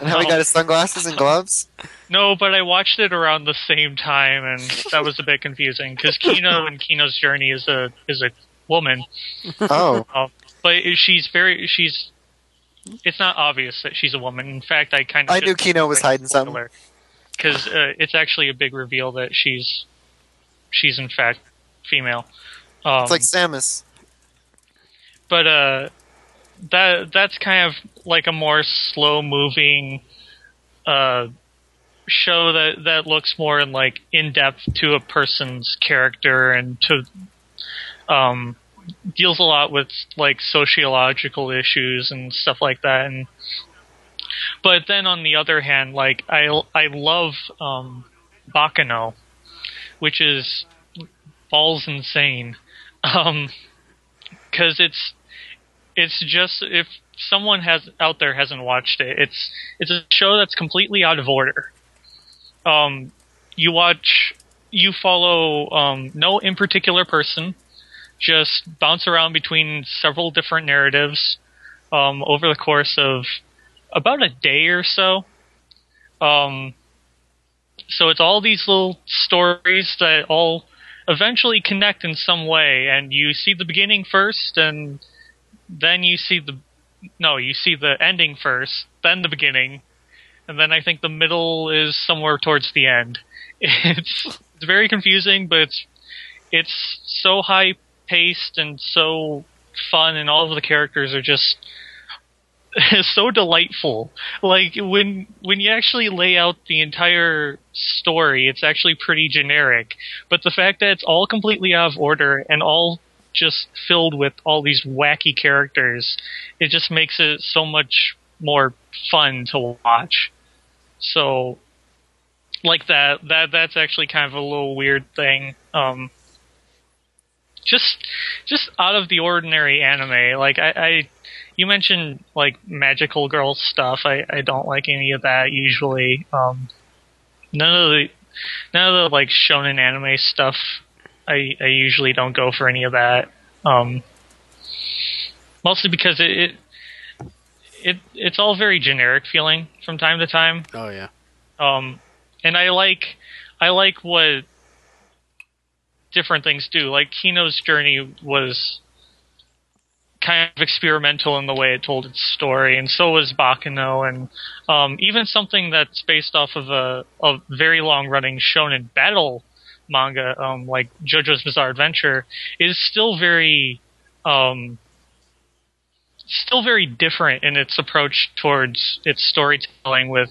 and how he got his sunglasses and gloves? No, but I watched it around the same time, and that was a bit confusing because Kino and Kino's Journey is a is a woman, Oh. [laughs] um, but she's very she's. It's not obvious that she's a woman. In fact, I kind of I knew Kino was hiding something. because uh, it's actually a big reveal that she's she's in fact female. Um, It's like Samus. but uh, that that's kind of like a more slow moving uh show that that looks more in like in depth to a person's character and to um deals a lot with like sociological issues and stuff like that and but then on the other hand like i i love um Baccano which is balls insane um cuz it's it's just if someone has out there hasn't watched it, it's it's a show that's completely out of order. Um, you watch, you follow um, no in particular person, just bounce around between several different narratives um, over the course of about a day or so. Um, so it's all these little stories that all eventually connect in some way, and you see the beginning first, and then you see the no, you see the ending first, then the beginning, and then I think the middle is somewhere towards the end. [laughs] It's it's very confusing, but it's it's so high paced and so fun, and all of the characters are just [laughs] so delightful. Like when when you actually lay out the entire story, it's actually pretty generic. But the fact that it's all completely out of order and all just filled with all these wacky characters, it just makes it so much more fun to watch. So like that that that's actually kind of a little weird thing. Um just just out of the ordinary anime. Like I, I you mentioned like magical girl stuff. I, I don't like any of that usually. Um none of the none of the like shonen anime stuff I, I usually don't go for any of that. Um, mostly because it, it it it's all very generic feeling from time to time. Oh yeah. Um, and I like I like what different things do. Like Kino's journey was kind of experimental in the way it told its story, and so was Baccano, and um, even something that's based off of a, a very long running shonen battle manga, um, like JoJo's Bizarre Adventure, is still very, um, still very different in its approach towards its storytelling. With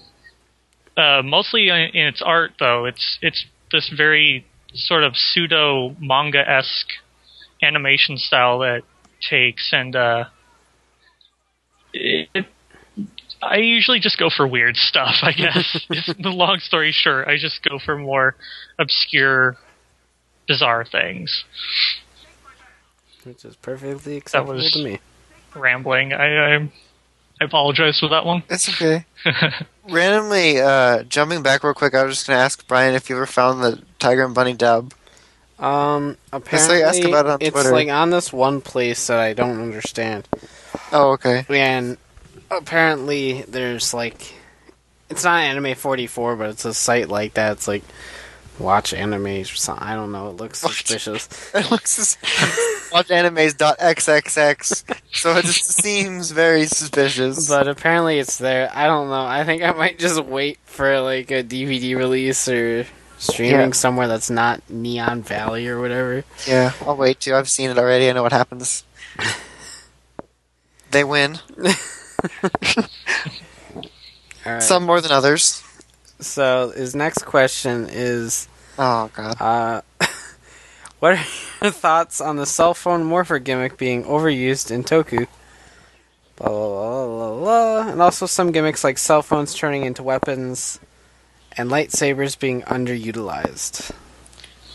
uh, mostly in, in its art, though, it's it's this very sort of pseudo manga esque animation style that takes, and uh, it, I usually just go for weird stuff, I guess. [laughs] It's the long story short, I just go for more obscure, bizarre things. Which is perfectly acceptable was- to me. Rambling. I, I, I apologize for that one. It's okay. [laughs] Randomly, uh, jumping back real quick, I was just going to ask Brian if you ever found the Tiger and Bunny dub. Um, apparently, ask about it on it's Twitter. like on this one place that I don't understand, Oh, okay. and apparently there's like, it's not Anime 44, but it's a site like that. It's like watch animes or something. I don't know. It looks Watch- suspicious. [laughs] It looks [laughs] watch as- watchanimes.xxx, so it just [laughs] seems very suspicious. But apparently it's there. I don't know. I think I might just wait for like a DVD release or streaming Yeah. somewhere that's not Neon Alley or whatever. yeah, I'll wait too. I've seen it already. I know what happens. [laughs] They win. [laughs] All right. Some more than others. so his next question is, Oh god. uh, [laughs] what are your thoughts on the cell phone morpher gimmick being overused in Toku? Blah, blah, blah, blah, blah. And also some gimmicks like cell phones turning into weapons and lightsabers being underutilized.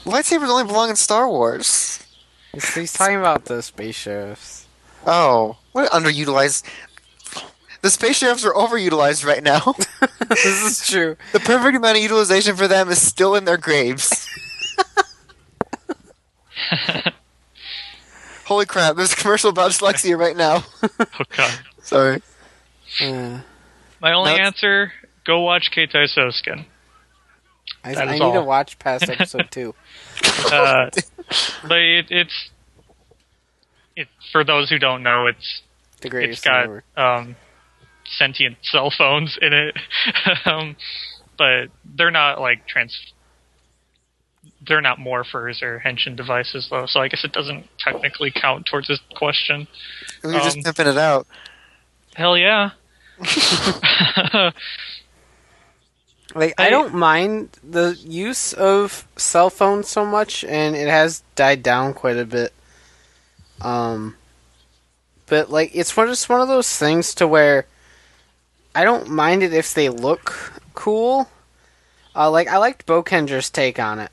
Lightsabers only belong in Star Wars. He's, he's talking about the spaceships. Oh, what underutilized? The space sheriffs are overutilized right now. [laughs] [laughs] this is true. the perfect amount of utilization for them is still in their graves. [laughs] Holy crap! There's a commercial about dyslexia right now. Oh god. Sorry. Uh, My only That's- answer: go watch Keitai Sousakan. I, I need to watch past [laughs] episode two. Uh, but it, it's it for those who don't know, it's The it's greatest got thing ever. um, sentient cell phones in it, [laughs] um, but they're not like trans. They're not morphers or henshin devices though, so I guess it doesn't technically count towards this question. We were just Um, pimping it out. Hell yeah! [laughs] Like I I- don't mind the use of cell phones so much, and it has died down quite a bit. Um, but like it's one just one of those things to where I don't mind it if they look cool. Uh, like I liked Boukenger's take on it.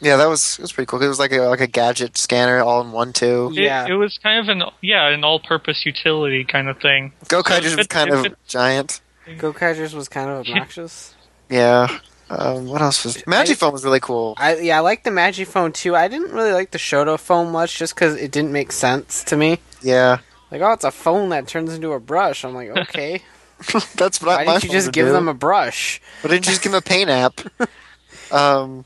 Yeah, that was it was pretty cool. It was like a like a gadget scanner all in one too. It, Yeah. it was kind of an yeah an all-purpose utility kind of thing. Go So Kaiju was kind if of it- giant. [laughs] Gokaiger's was kind of obnoxious. Yeah. Um, what else was Magiphone was really cool. I yeah, I like the Magiphone too. I didn't really like the Shodophone much, just because it didn't make sense to me. Yeah, Like, oh, it's a phone that turns into a brush. I'm like, okay. [laughs] that's what I. Why didn't you just give do. them a brush? Why didn't you just give him a paint app? [laughs] um,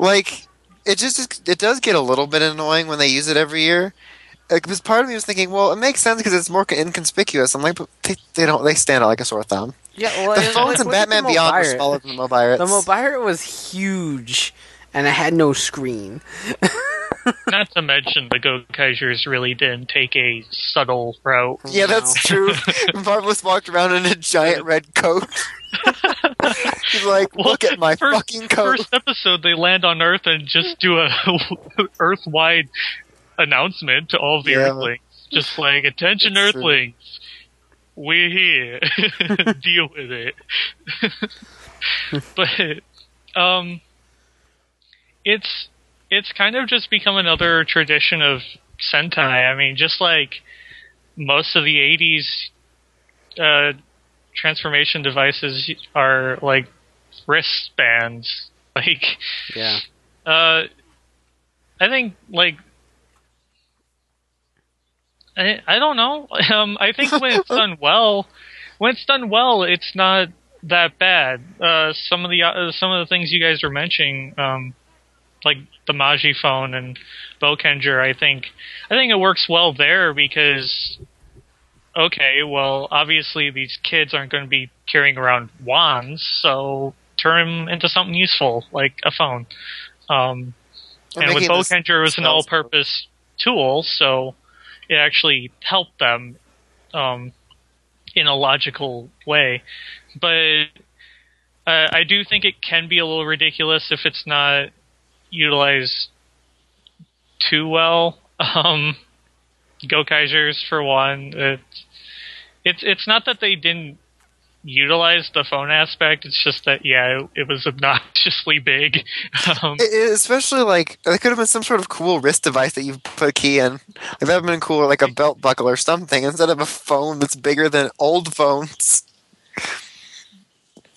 like it just it does get a little bit annoying when they use it every year. Because part of me was thinking, well, it makes sense because it's more inconspicuous. I'm like, but they, they don't. They stand out like a sore thumb. Yeah, [laughs] well, The and, phones like, in look at the Batman Beyond were smaller than the Mobirates. The Mobirate was huge, and it had no screen. [laughs] Not to mention the Gokaigers really didn't take a subtle route. yeah, that's true. [laughs] Marvelous walked around in a giant red coat. He's like, Well, look at my first, fucking coat. First episode, they land on Earth and just do a Earth-wide announcement to all the Yeah. Earthlings, just like "Attention, It's true. We're here. [laughs] Deal with it." [laughs] but um, it's it's kind of just become another tradition of Sentai. I mean, just like most of the '80s uh, transformation devices are like wristbands. [laughs] Like, Yeah. uh, I think like I I don't know. [laughs] Um, I think when it's done [laughs] well, when it's done well, it's not that bad. Uh, some of the uh, some of the things you guys were mentioning, um, like the Magiphone and Boukenger, I think I think it works well there because okay, well, obviously these kids aren't going to be carrying around wands, so turn them into something useful like a phone. Um, and with Boukenger, it was an all-purpose tool, so it actually helped them um, in a logical way. But uh, I do think it can be a little ridiculous if it's not utilized too well. [laughs] Um, Gokaigers, for one, it's it's it's not that they didn't utilize the phone aspect. It's just that yeah, it, it was [laughs] obnoxiously big. Um, It- it- especially like it could have been some sort of cool wrist device that you put a key in. Like that would have been cool, like a belt buckle or something, instead of a phone that's bigger than old phones.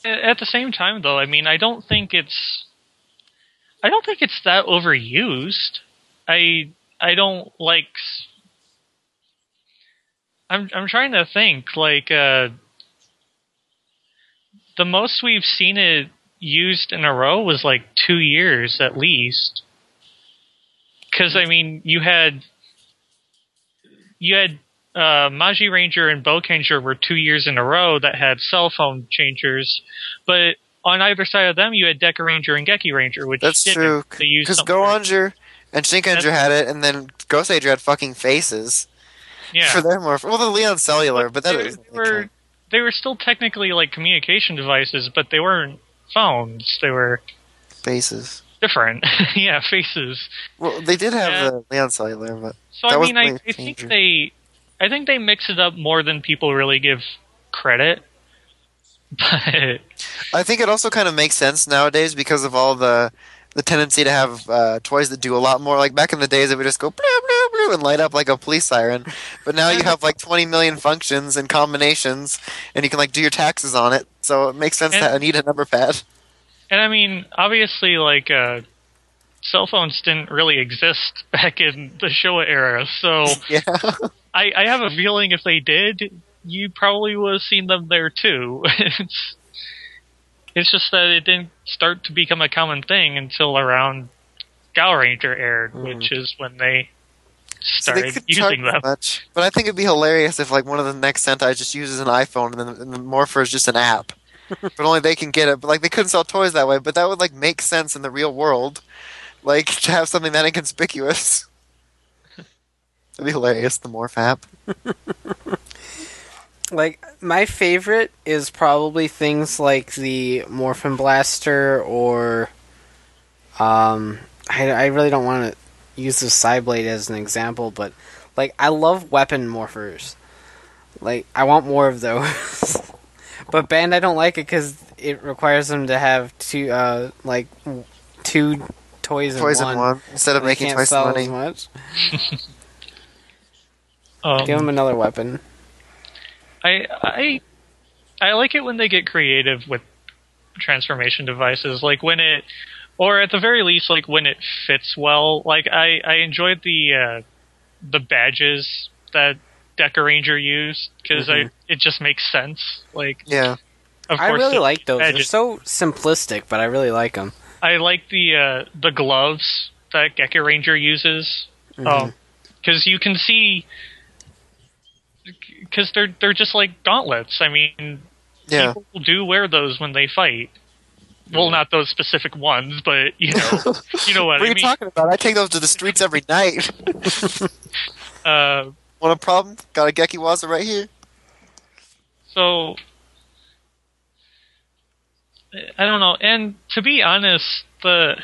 at the same time though i mean i don't think it's i don't think it's that overused i i don't like i'm i'm trying to think like uh the most we've seen it used in a row was like 2 years at least cuz i mean you had you had uh, Maji Ranger and Boukenger were two years in a row that had cell phone changers, but on either side of them you had Deca Ranger and Geki Ranger, which That's true. Because Go-Onger and Shinkenger had it, and then Goseiger had fucking faces yeah. [laughs] for their more. Well, the Leon Cellular, but that they, is they were they were still technically like communication devices, but they weren't phones. They were faces. different. [laughs] yeah, faces. Well, they did have Yeah. the Leon Cellular, but So I mean, I, I think they, I think they mix it up more than people really give credit. [laughs] But I think it also kind of makes sense nowadays because of all the the tendency to have uh, toys that do a lot more. Like back in the days, it would just go blue, blue, blue, and light up like a police siren. But now you have like 20 million functions and combinations, and you can like do your taxes on it. So it makes sense And- to need a number pad. and I mean, obviously, like uh, cell phones didn't really exist [laughs] back in the Showa era, so [laughs] Yeah. I, I have a feeling if they did, you probably would have seen them there too. [laughs] it's, it's just that it didn't start to become a common thing until around Gao Ranger aired, hmm. which is when they So they started using them. much. But I think it'd be hilarious if like one of the next Sentai just uses an iPhone and then and the Morpher is just an app. [laughs] but only they can get it. But like they couldn't sell toys that way. But that would like make sense in the real world. Like [laughs] to have something that inconspicuous. [laughs] That'd be hilarious, the Morph app. Like my favorite is probably things like the Morphin Blaster or um I, I really don't want to use the Psyblade as an example, but like I love weapon morphers. Like I want more of those. [laughs] but Band I don't like it cuz it requires them to have two uh like two toys, Toys in in one. one instead of making can't twice the sell money. as much. [laughs] Um, Give them another weapon. I I I like it when they get creative with transformation devices, like when it, or at the very least, like when it fits well. Like I I enjoyed the uh, the badges that Deca Ranger used because I it just makes sense. Like Yeah. of I really the like those. They're so simplistic, but I really like them. I like the uh, the gloves that Geki Ranger uses, because you can see, because they're they're just like gauntlets. I mean, Yeah. people do wear those when they fight. Well, not those specific ones, but you know, [laughs] you know what, What are I you mean. talking about? I take those to the streets every night. [laughs] uh, Want a problem? Got a Gekiwaza right here. So I don't know. And to be honest, the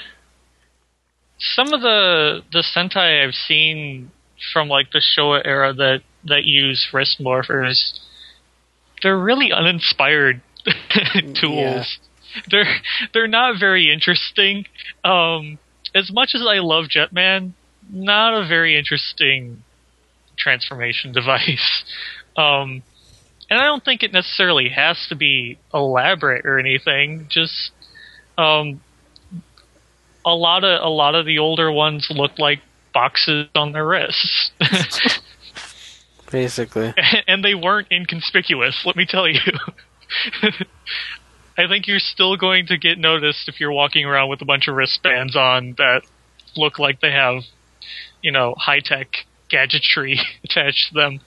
some of the the Sentai I've seen from like the Showa era that that use wrist morphers, they're really uninspired [laughs] tools. They're they're not very interesting. Um, as much as I love Jetman, not a very interesting transformation [laughs] device. Um, and I don't think it necessarily has to be elaborate or anything. Just um, a lot of a lot of the older ones look like boxes on their wrists, [laughs] Basically. [laughs] and they weren't inconspicuous. Let me tell you. [laughs] I think you're still going to get noticed if you're walking around with a bunch of wristbands on that look like they have, you know, high tech gadgetry [laughs] attached to them.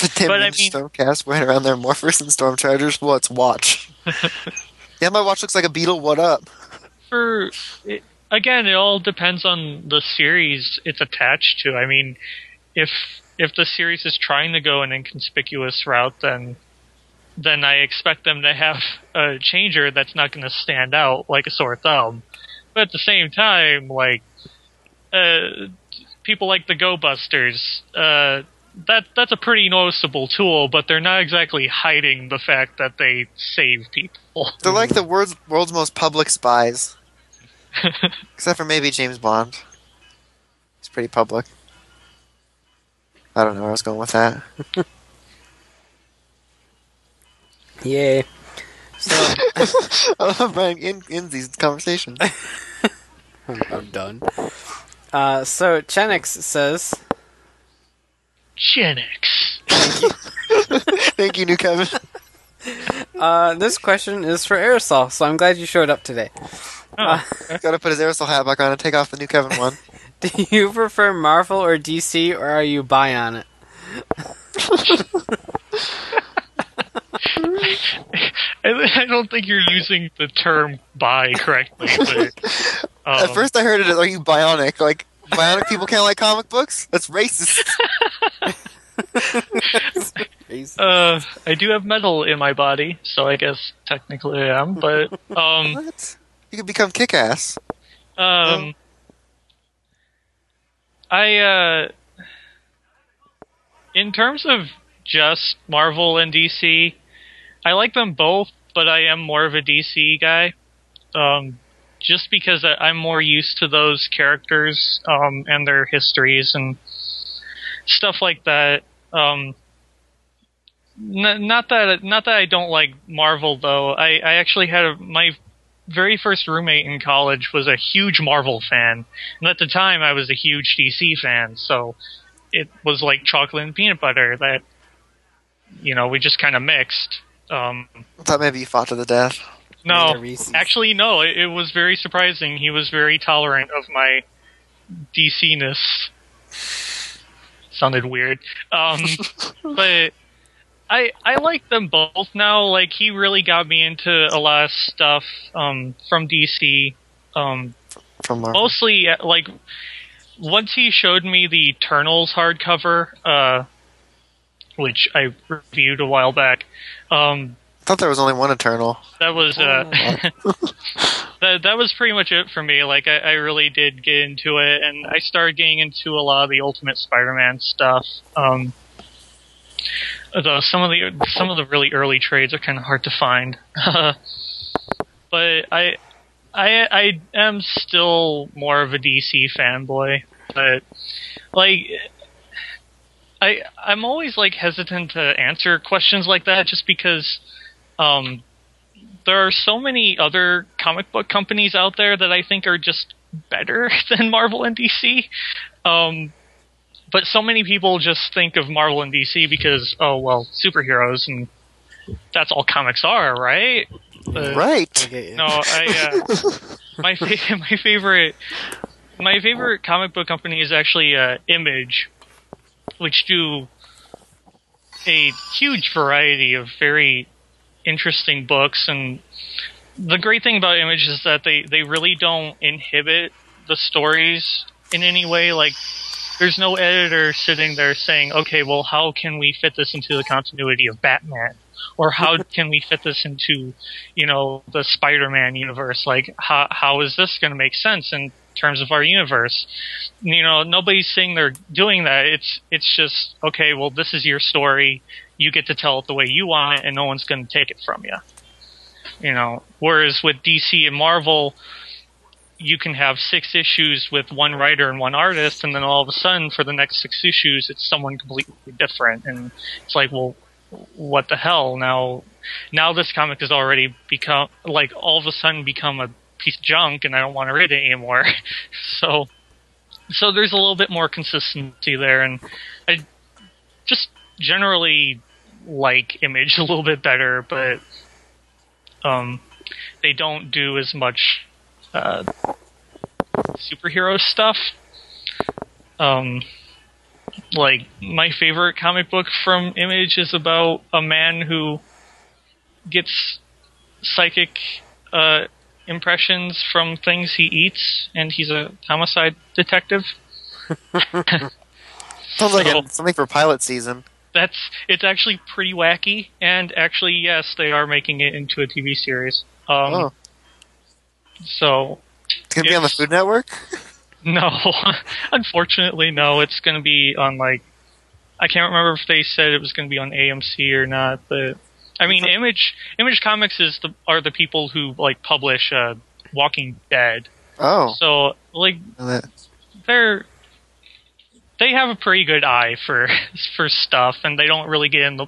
The Tim But I mean- Stormcast wearing around their Morphers and Storm Chargers. What's watch? yeah, my watch looks like a beetle. What up? for it, again, it all depends on the series it's attached to. I mean, if if the series is trying to go an inconspicuous route, then then I expect them to have a changer that's not going to stand out like a sore thumb. But at the same time, like uh, people like the Go Busters, uh, that that's a pretty noticeable tool, but they're not exactly hiding the fact that they save people. They're like the world's world's most public spies, [laughs] except for maybe James Bond. He's pretty public. I don't know where I was going with that. [laughs] Yay. So [laughs] I love Brian in, in these conversations. [laughs] I'm done. Uh, so Chenix says, Gen X. Thank you, new Kevin. uh, "This question is for Aerosol, so I'm glad you showed up today. Oh, Got to put his aerosol hat back on and take off the new Kevin one. Do you prefer Marvel or DC, or are you bi on it?" [laughs] I, I don't think you're using the term "bi" correctly. But, [laughs] um, At first, I heard it as, "Are you bionic?" Like bionic people can't like comic books. That's [laughs] racist. uh, I do have metal in my body, so I guess technically I am. But um, What? You could become kick-ass. um, I uh, in terms of just Marvel and DC, I like them both, but I am more of a DC guy. Um, just because I, I'm more used to those characters um, and their histories and stuff like that. Um, n- not that not that I don't like Marvel though. I, I actually had a, my very first roommate in college was a huge Marvel fan, and at the time I was a huge DC fan. So it was like chocolate and peanut butter that you know we just kind of mixed. Um, I thought maybe you fought to the death. no, Made a Reese's. actually, no. It, it was very surprising. He was very tolerant of my DC ness. Sounded weird, um, [laughs] but I I like them both now. Like he really got me into a lot of stuff um, from DC. Um, From Marvel. mostly uh, like once he showed me the Eternals hardcover, uh, which I reviewed a while back. Um, I thought there was only one Eternal. that was uh, [laughs] that that was pretty much it for me. Like I, I really did get into it, and I started getting into a lot of the Ultimate Spider-Man stuff. Um, though some of the some of the really early trades are kind of hard to find, [laughs] but I I I am still more of a DC fanboy, but like. I I'm always like hesitant to answer questions like that just because um, there are so many other comic book companies out there that I think are just better [laughs] than Marvel and DC. Um, but so many people just think of Marvel and DC because, oh, well, superheroes and that's all comics are, right? Uh, right. I get you. No, I, uh, [laughs] my, fa- [laughs] my favorite, my favorite comic book company is actually, uh, Image, which do a huge variety of very interesting books and the great thing about Image is that they, they really don't inhibit the stories in any way. Like, there's no editor sitting there saying, okay, well, how can we fit this into the continuity of Batman? Or how [laughs] can we fit this into, you know, the Spider-Man universe? Like, how, how is this going to make sense in terms of our universe? You know, nobody's saying they're doing that. It's, it's just, okay, well, this is your story. You get to tell it the way you want it and no one's going to take it from you. You know, whereas with DC and Marvel, you can have six issues with one writer and one artist, and then all of a sudden, for the next six issues, it's someone completely different, and it's like, well, what the hell? Now, now this comic has already become like all of a sudden become a piece of junk, and I don't want to read it anymore. [laughs] so, so there's a little bit more consistency there, and I just generally like Image [laughs] a little bit better, but um, they don't do as much uh, superhero stuff. Um, like my favorite comic book from Image is about a man who gets psychic uh, impressions from things he eats, and he's a homicide detective. [laughs] Sounds like So- something for pilot season. That's it's actually pretty wacky, and actually, yes, they are making it into a TV series. Um, Oh. So It's gonna be on the Food Network. [laughs] No, unfortunately, no. It's going to be on like I can't remember if they said it was going to be on AMC or not, but I mean, Image Image Comics is the are the people who like publish uh, Walking Dead. Oh, So like they're they have a pretty good eye for [laughs] for stuff, and they don't really get in the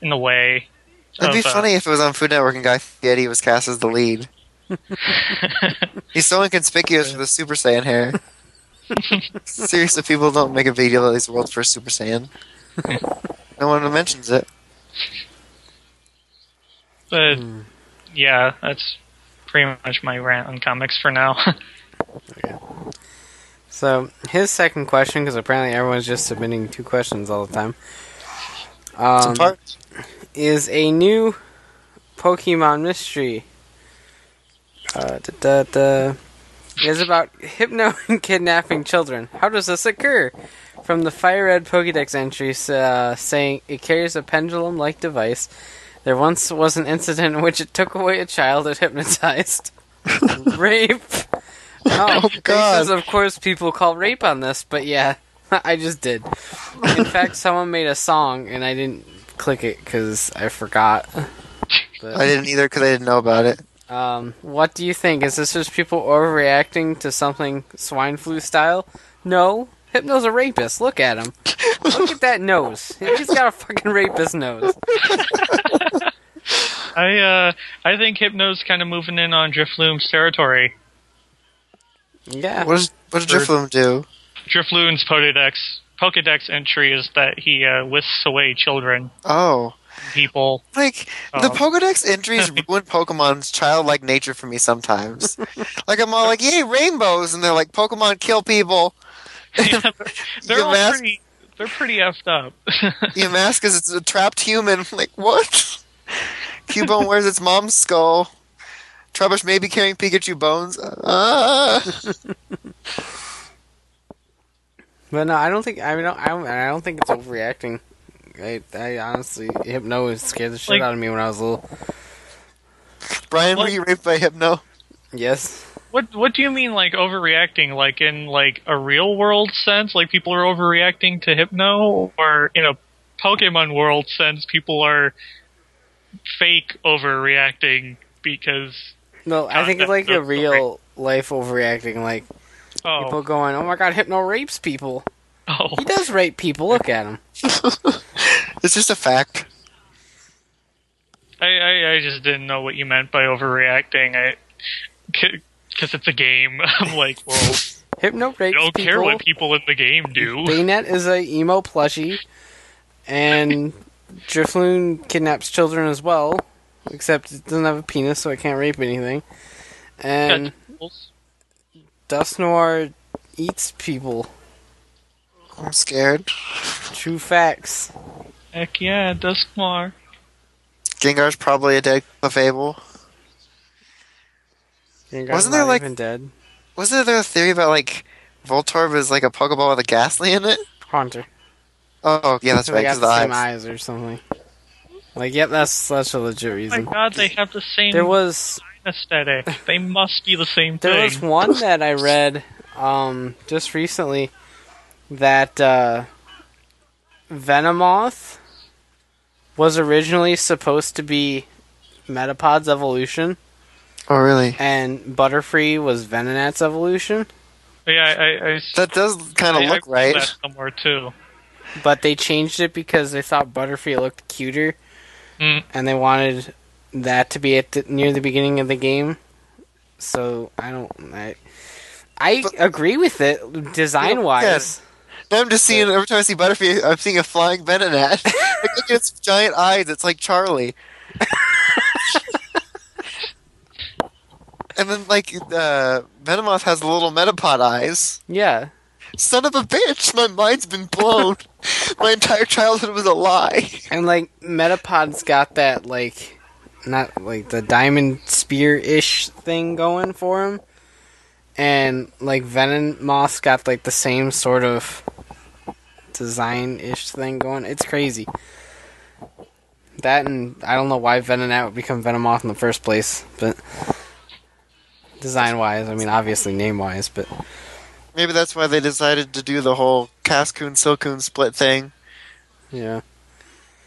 in the way. it'd be uh, funny if it was on Food Network and Guy Fieri was cast as the lead. [laughs] He's so inconspicuous with his Super Saiyan hair. [laughs] Seriously, people don't make a big deal that he's the world's first Super Saiyan. no one mentions it. But Hmm. yeah, that's pretty much my rant on comics for now. [laughs] So his second question, because apparently everyone's just submitting two questions all the time, um, Some parts. is a new Pokemon mystery. Uh, da, da, da, is about hypno [laughs] and kidnapping children. How does this occur? From the Fire Red Pokédex entry uh, saying it carries a pendulum-like device. There once was an incident in which it took away a child it hypnotized. [laughs] rape. Oh, God. Because of course people call rape on this, but yeah. [laughs] I just did. In fact, someone made a song and I didn't click it because I forgot. But, I didn't either because I didn't know about it. Um, what do you think? Is this just people overreacting to something swine flu style? No. Hypno's a rapist. Look at him. Look at that nose. He's got a fucking rapist nose. [laughs] I uh, I think Hypno's kind of moving in on Drifloon's territory. Yeah. What does what does Drifloom do? Drifloon's Pokedex Pokedex entry is that he uh, whisks away children, Oh, people. like the Oh. Pokedex entries [laughs] ruin Pokemon's childlike nature for me sometimes. like I'm all like, "Yay, rainbows!" and they're like, "Pokemon kill people." [laughs] Yeah, [laughs] they're You all mask- pretty. They're pretty effed up. Yamask's it's a trapped human. Like what? Cubone wears its mom's skull. Trubbish may be carrying Pikachu bones. Ah. But no, I don't think. I mean, I don't. I don't think it's overreacting. I, I honestly, Hypno scared the shit Like- out of me when I was little. Brian, were you raped by Hypno? Yes. What What do you mean, like overreacting? Like in like a real world sense, like people are overreacting to Hypno, or in a Pokemon world sense, people are fake overreacting because No, I think it's like a real life overreacting. Like oh people going, "Oh my god, Hypno rapes people. Oh He does rape people. Look at him." [laughs] It's just a fact. I, I I just didn't know what you meant by overreacting. I because it's a game. [laughs] I'm like, well, Hypno I rapes don't people. care what people in the game do. Banette is a emo plushie, and Drifloon kidnaps children as well. Except it doesn't have a penis, so it can't rape anything. And Dusknoir eats people. I'm scared. True facts. Heck yeah, Dusknoir. Gengar's probably a dead Clefable. Gengar's Wasn't there, not like- even dead? Wasn't there a theory about like Voltorb is like a Pokeball with a Gastly in it? Haunter. Oh yeah, that's right. they got Because the the same eyes. eyes or something. Like, yep, that's that's a legit Oh my reason. god, they have the same There was aesthetic. They must be the same thing. There thing. was one that I read um, just recently that uh, Venomoth was originally supposed to be Metapod's evolution, Oh really? and Butterfree was Venonat's evolution. yeah, I, I, I That does kind of look I right. That somewhere too. But they changed it because they thought Butterfree looked cuter, Mm. and they wanted that to be at the, near the beginning of the game. So I don't. I, I But- agree with it design wise. Now I'm just seeing every time I see Butterfree, I'm seeing a flying Venonat. [laughs] like look at its giant eyes. It's like Charlie. [laughs] and then like uh, Venomoth has the little Metapod eyes. Yeah. Son of a bitch! My mind's been blown. [laughs] My entire childhood was a lie. And like Metapod's got that like not like the diamond spear ish thing going for him. And like Venomoth's got like the same sort of design ish thing going. It's crazy. That and I don't know why Venonat would become Venomoth in the first place, but design wise, I mean obviously name wise, but Maybe that's why they decided to do the whole Cascoon Silcoon split thing yeah.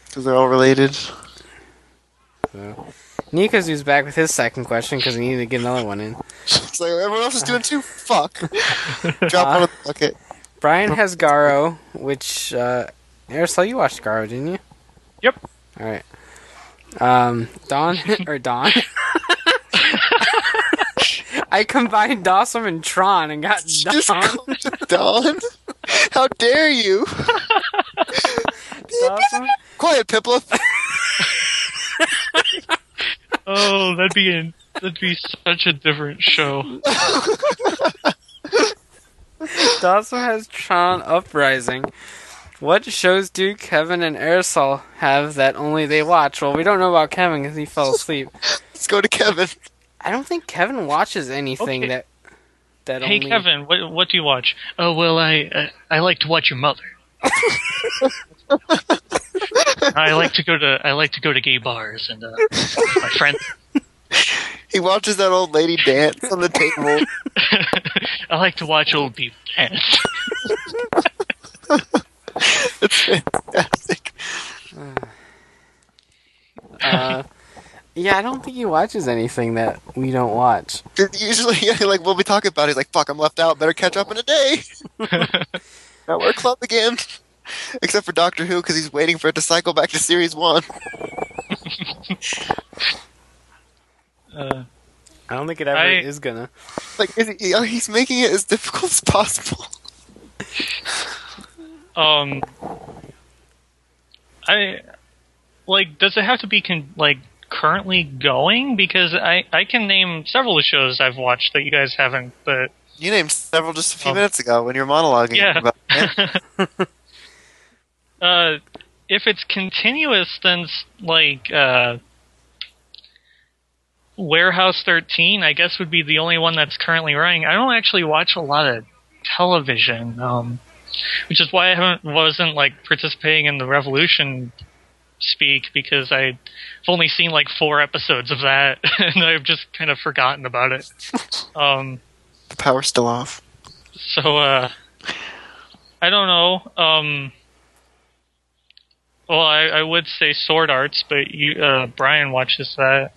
because they're all related. So. Nikazu's back with his second question because he needed to get another one in. [laughs] It's like everyone else is doing too. Fuck. [laughs] Drop one of the bucket. Brian has Garo, which uh Aerosol, you watched Garo, didn't you? Yep. Alright. Um Dawn [laughs] or Dawn. [laughs] I combined Dawson and Tron and got [laughs] Just Dawn. called Dawn. How dare you? Dawson. Quiet, Piplup. Oh, that'd be an, that'd be such a different show. [laughs] Dawson has Tron Uprising. What shows do Kevin and Aerosol have that only they watch? Well, we don't know about Kevin because he fell [laughs] asleep. Let's go to Kevin. I don't think Kevin watches anything Okay. that that Hey only. Kevin, what what do you watch? Oh well, I uh, I like to watch your mother. [laughs] I like to go to I like to go to gay bars and uh, my friends. [laughs] he watches that old lady dance on the table. [laughs] I like to watch old people dance. [laughs] it's fantastic. Uh, yeah, I don't think he watches anything that we don't watch. Usually, yeah, like when we talk about, it, he's like, "Fuck, I'm left out. Better catch up in a day." now we're club again, except for Doctor Who because he's waiting for it to cycle back to series one. Uh, I don't think it ever I- is gonna. Like, is he, he's making it as difficult as possible. [laughs] um, I like. Does it have to be con- like currently going? Because I I can name several of the shows I've watched that you guys haven't. But You named several just a few Oh. minutes ago when you were monologuing Yeah. about it. [laughs] [laughs] uh, if it's continuous, then s- like uh, Warehouse 13, I guess would be the only one that's currently running. I don't actually watch a lot of television, um, which is why I haven't wasn't like participating in the Revolution speak because I've only seen like four episodes of that [laughs] and I've just kind of forgotten about it. Um, The power's still off. so uh I don't know. Um well I, I would say sword arts, but you uh Brian watches that.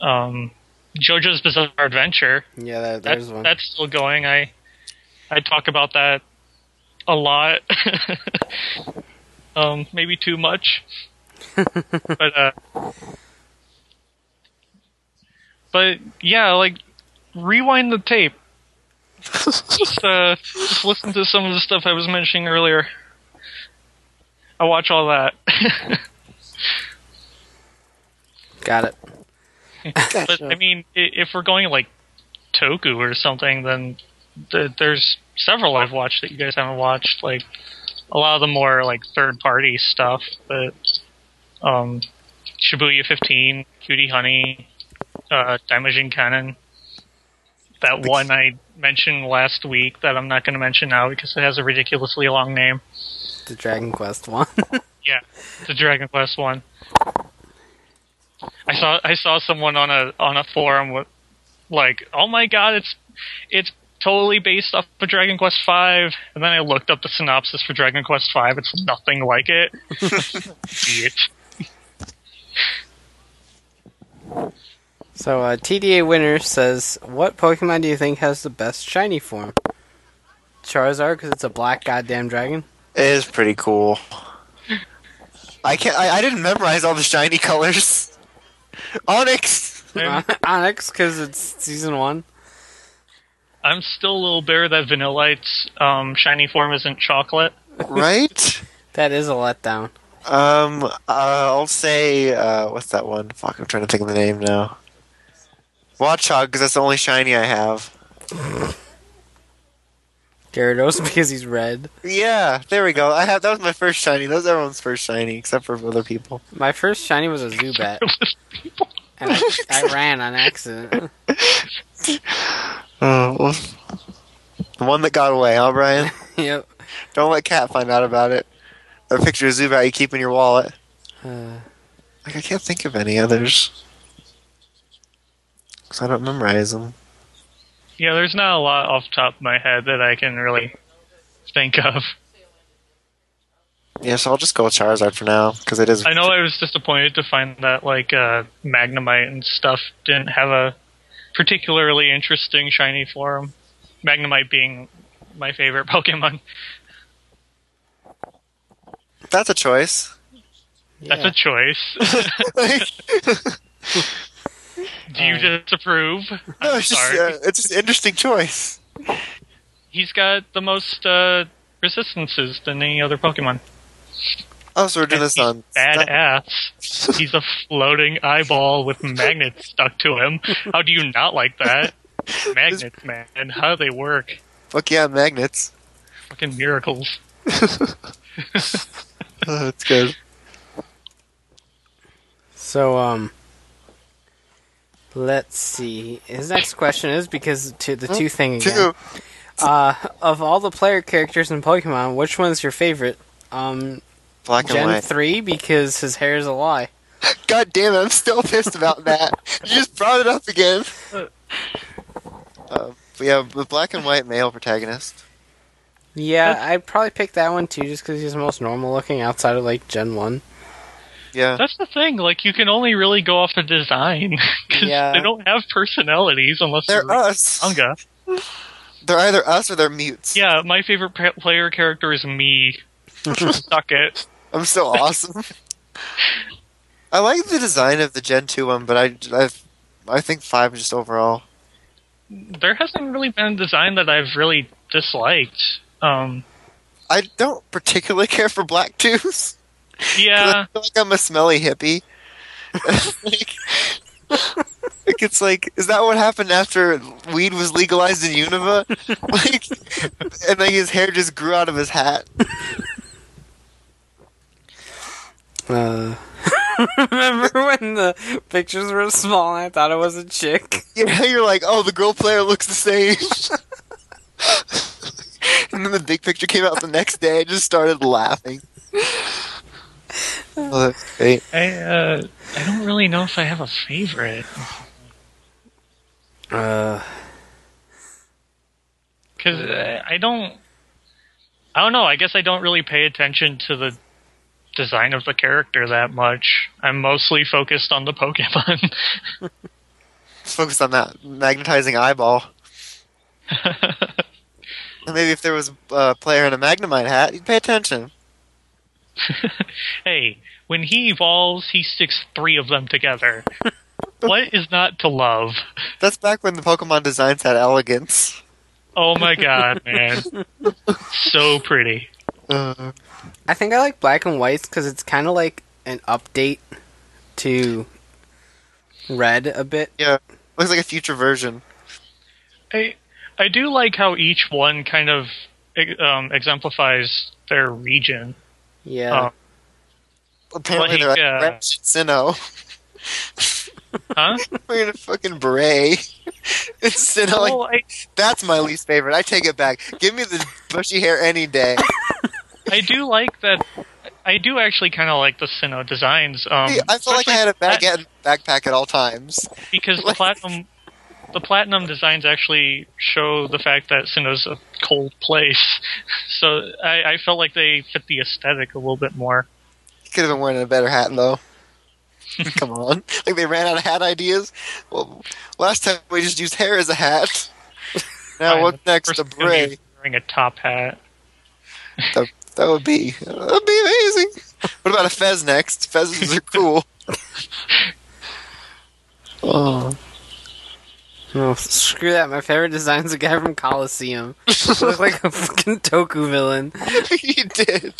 Um JoJo's Bizarre Adventure. Yeah, that, That's there's one. that's still going. I I talk about that a lot. [laughs] um maybe too much. [laughs] but uh But yeah, like rewind the tape just uh, just listen to some of the stuff I was mentioning earlier. I watch all that, [laughs] Got it. But I mean, if we're going like Toku or something, then th- there's several I've watched that you guys haven't watched. Like a lot of the more like third party stuff, but um, Shibuya 15, Cutie Honey, uh, Daimajin Kanon. That one I mentioned last week that I'm not going to mention now because it has a ridiculously long name. The Dragon Quest one. [laughs] Yeah, the Dragon Quest one. I saw I saw someone on a on a forum with like, "Oh my god, it's it's totally based off of Dragon Quest Five." And then I looked up the synopsis for Dragon Quest Five. It's nothing like it. Idiot. [laughs] so uh, TDA winner says, "What Pokemon do you think has the best shiny form?" Charizard, because it's a black goddamn dragon. It is pretty cool. I can't. I, I didn't memorize all the shiny colors. Onix. I'm, Onix, [laughs] because it's season one. I'm still a little bitter that Vanillite's um, shiny form isn't chocolate. right? [laughs] That is a letdown. Um, uh, I'll say, uh, what's that one? Fuck, I'm trying to think of the name now. Watchog, because that's the only shiny I have. [laughs] Gyarados, [laughs] because he's red. Yeah, there we go. I have that was my first shiny. That was everyone's first shiny, except for other people. My first shiny was a Zubat, [laughs] and I, I ran on accident. [laughs] Oh, well, the one that got away, huh, Brian? yep. Don't let Cat find out about it. That picture of Zubat you keep in your wallet. Uh, Like I can't think of any others. Cause I don't memorize them. Yeah, there's not a lot off the top of my head that I can really think of. Yeah, so I'll just go with Charizard for now, because it is. I know I was disappointed to find that like uh, Magnemite and stuff didn't have a particularly interesting shiny form. Magnemite being my favorite [laughs] Pokemon. That's a choice. That's yeah. a choice. [laughs] [laughs] Do you disapprove? [laughs] no, I'm it's just, sorry. uh, it's just an interesting choice. He's got the most uh, resistances than any other Pokemon. Oh, so we're doing And this on. he's badass. He's a floating eyeball with magnets stuck to him. How do you not like that? [laughs] Magnets, man. How do they work? Fuck yeah, magnets. Fucking miracles. [laughs] Oh, that's good. So, um, let's see. His next question is because to the two thing again. Two. Uh, of all the player characters in Pokemon, which one's your favorite? Um, Black and Gen white. three because his hair is a lie. [laughs] God damn it, I'm still pissed about that. you just brought it up again. [laughs] Uh, but yeah, the black and white male protagonist. Yeah, I'd probably pick that one too, just because he's the most normal looking outside of like Gen one. Yeah, that's the thing. Like you can only really go off the design [laughs] because yeah. they don't have personalities unless they're, they're us. Manga. they're either us or they're mutes. Yeah, my favorite player character is me. [laughs] Suck it. I'm so awesome. [laughs] I like the design of the Gen 2 one, but I, i I think 5 just overall. There hasn't really been a design that I've really disliked. Um, I don't particularly care for Black 2s yeah, I feel like I'm a smelly hippie. [laughs] like, like, it's like, is that what happened after weed was legalized in Unova? [laughs] like, and then his hair just grew out of his hat. Uh, [laughs] remember when the pictures were small and I thought it was a chick? Yeah, you're like, oh, the girl player looks the same. and then the big picture came out the next day. I just started laughing. Oh, that's great. I uh, I don't really know if I have a favorite Uh, because uh, I don't. I don't know. I guess I don't really pay attention to the design of the character that much. I'm mostly focused on the Pokemon. [laughs] Just focus on that magnetizing eyeball. And [laughs] maybe if there was a player in a Magnemite hat, you'd pay attention. [laughs] hey, when he evolves, he sticks three of them together. [laughs] what is not to love? That's back when the Pokemon designs had elegance. Oh my god, man. [laughs] so pretty. Uh, I think I like black and white because it's kind of like an update to red a bit. yeah, looks like a future version. I I do like how each one kind of um, exemplifies their region. Yeah. Um, Apparently, Like, they're like uh, French Sinnoh. [laughs] Huh? Wearing a fucking beret. It's [laughs] Sinnoh. Like, I, that's my least favorite. I take it back. Give me the bushy hair any day. [laughs] I do like that. I do actually kind of like the Sinnoh designs. Um, See, I felt like I had a especially baguette backpack at all times. because the like- platinum the platinum designs actually show the fact that Sinnoh's a cold place. [laughs] So I, I felt like they fit the aesthetic a little bit more. He could have been wearing a better hat though. [laughs] Come on, like they ran out of hat ideas. Well, last time we just used hair as a hat. [laughs] Now Fine, what's next? A beret. Wearing a top hat. That, that would be that would be amazing. What about a fez next? Fezzes are cool. oh, No, [laughs] screw that. My favorite design's a guy from Colosseum. [laughs] Look like a fucking Toku villain. [laughs] he did.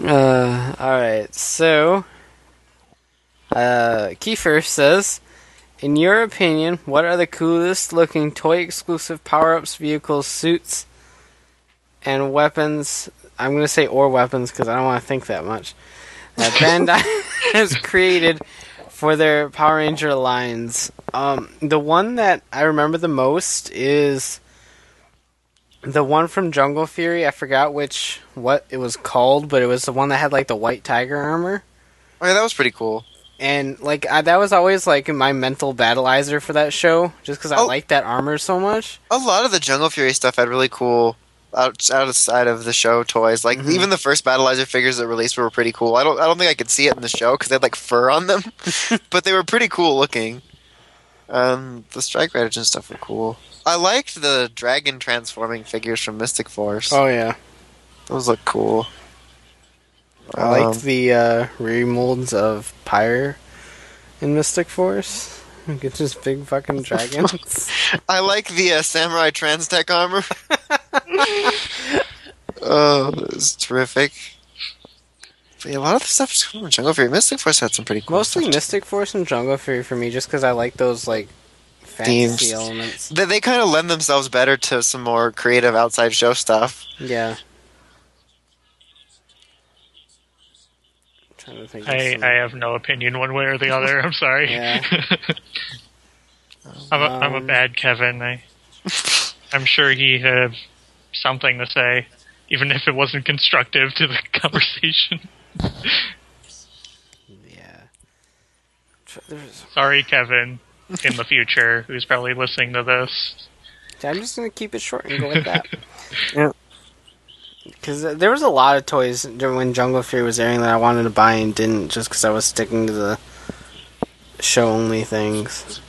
Uh, alright, so. Uh, Kiefer says, In your opinion, what are the coolest looking toy exclusive power ups, vehicles, suits, and weapons? I'm gonna say or weapons because I don't want to think that much. That Bandai [laughs] has created for their Power Ranger lines. Um, the one that I remember the most is the one from Jungle Fury. I forgot which what it was called, but it was the one that had like the white tiger armor. Oh yeah, that was pretty cool. And like I, that was always like my mental battleizer for that show, just because I Oh. liked that armor so much. A lot of the Jungle Fury stuff had really cool out, outside of the show toys. Like Mhm. even the first Battleizer figures that released were pretty cool. I don't I don't think I could see it in the show because they had like fur on them, [laughs] [laughs] but they were pretty cool looking. Um, the Strike Riders and stuff were cool. I liked the dragon transforming figures from Mystic Force. Oh yeah, Those look cool. I liked Um, the uh, remolds of Pyre in Mystic Force. [laughs] It's just big fucking dragons. [laughs] I like the uh, Samurai Trans Tech armor. [laughs] oh, it's terrific. But yeah, a lot of the stuff is cool in Jungle Fury. Mystic Force had some pretty cool Mostly stuff. Mystic Force and Jungle Fury for me, just because I like those like fantasy Themes. elements. They, they kind of lend themselves better to some more creative outside show stuff. Yeah. To think. I, I have no opinion one way or the other. I'm sorry. [laughs] Yeah. [laughs] I'm, a, I'm a Um, bad Kevin. I, I'm sure he had something to say, even if it wasn't constructive to the [laughs] conversation. yeah. There's, Sorry, Kevin, in the future, who's probably listening to this. I'm just gonna keep it short and go with that. Yeah. Because there was a lot of toys during when Jungle Fury was airing that I wanted to buy and didn't just because I was sticking to the show only things.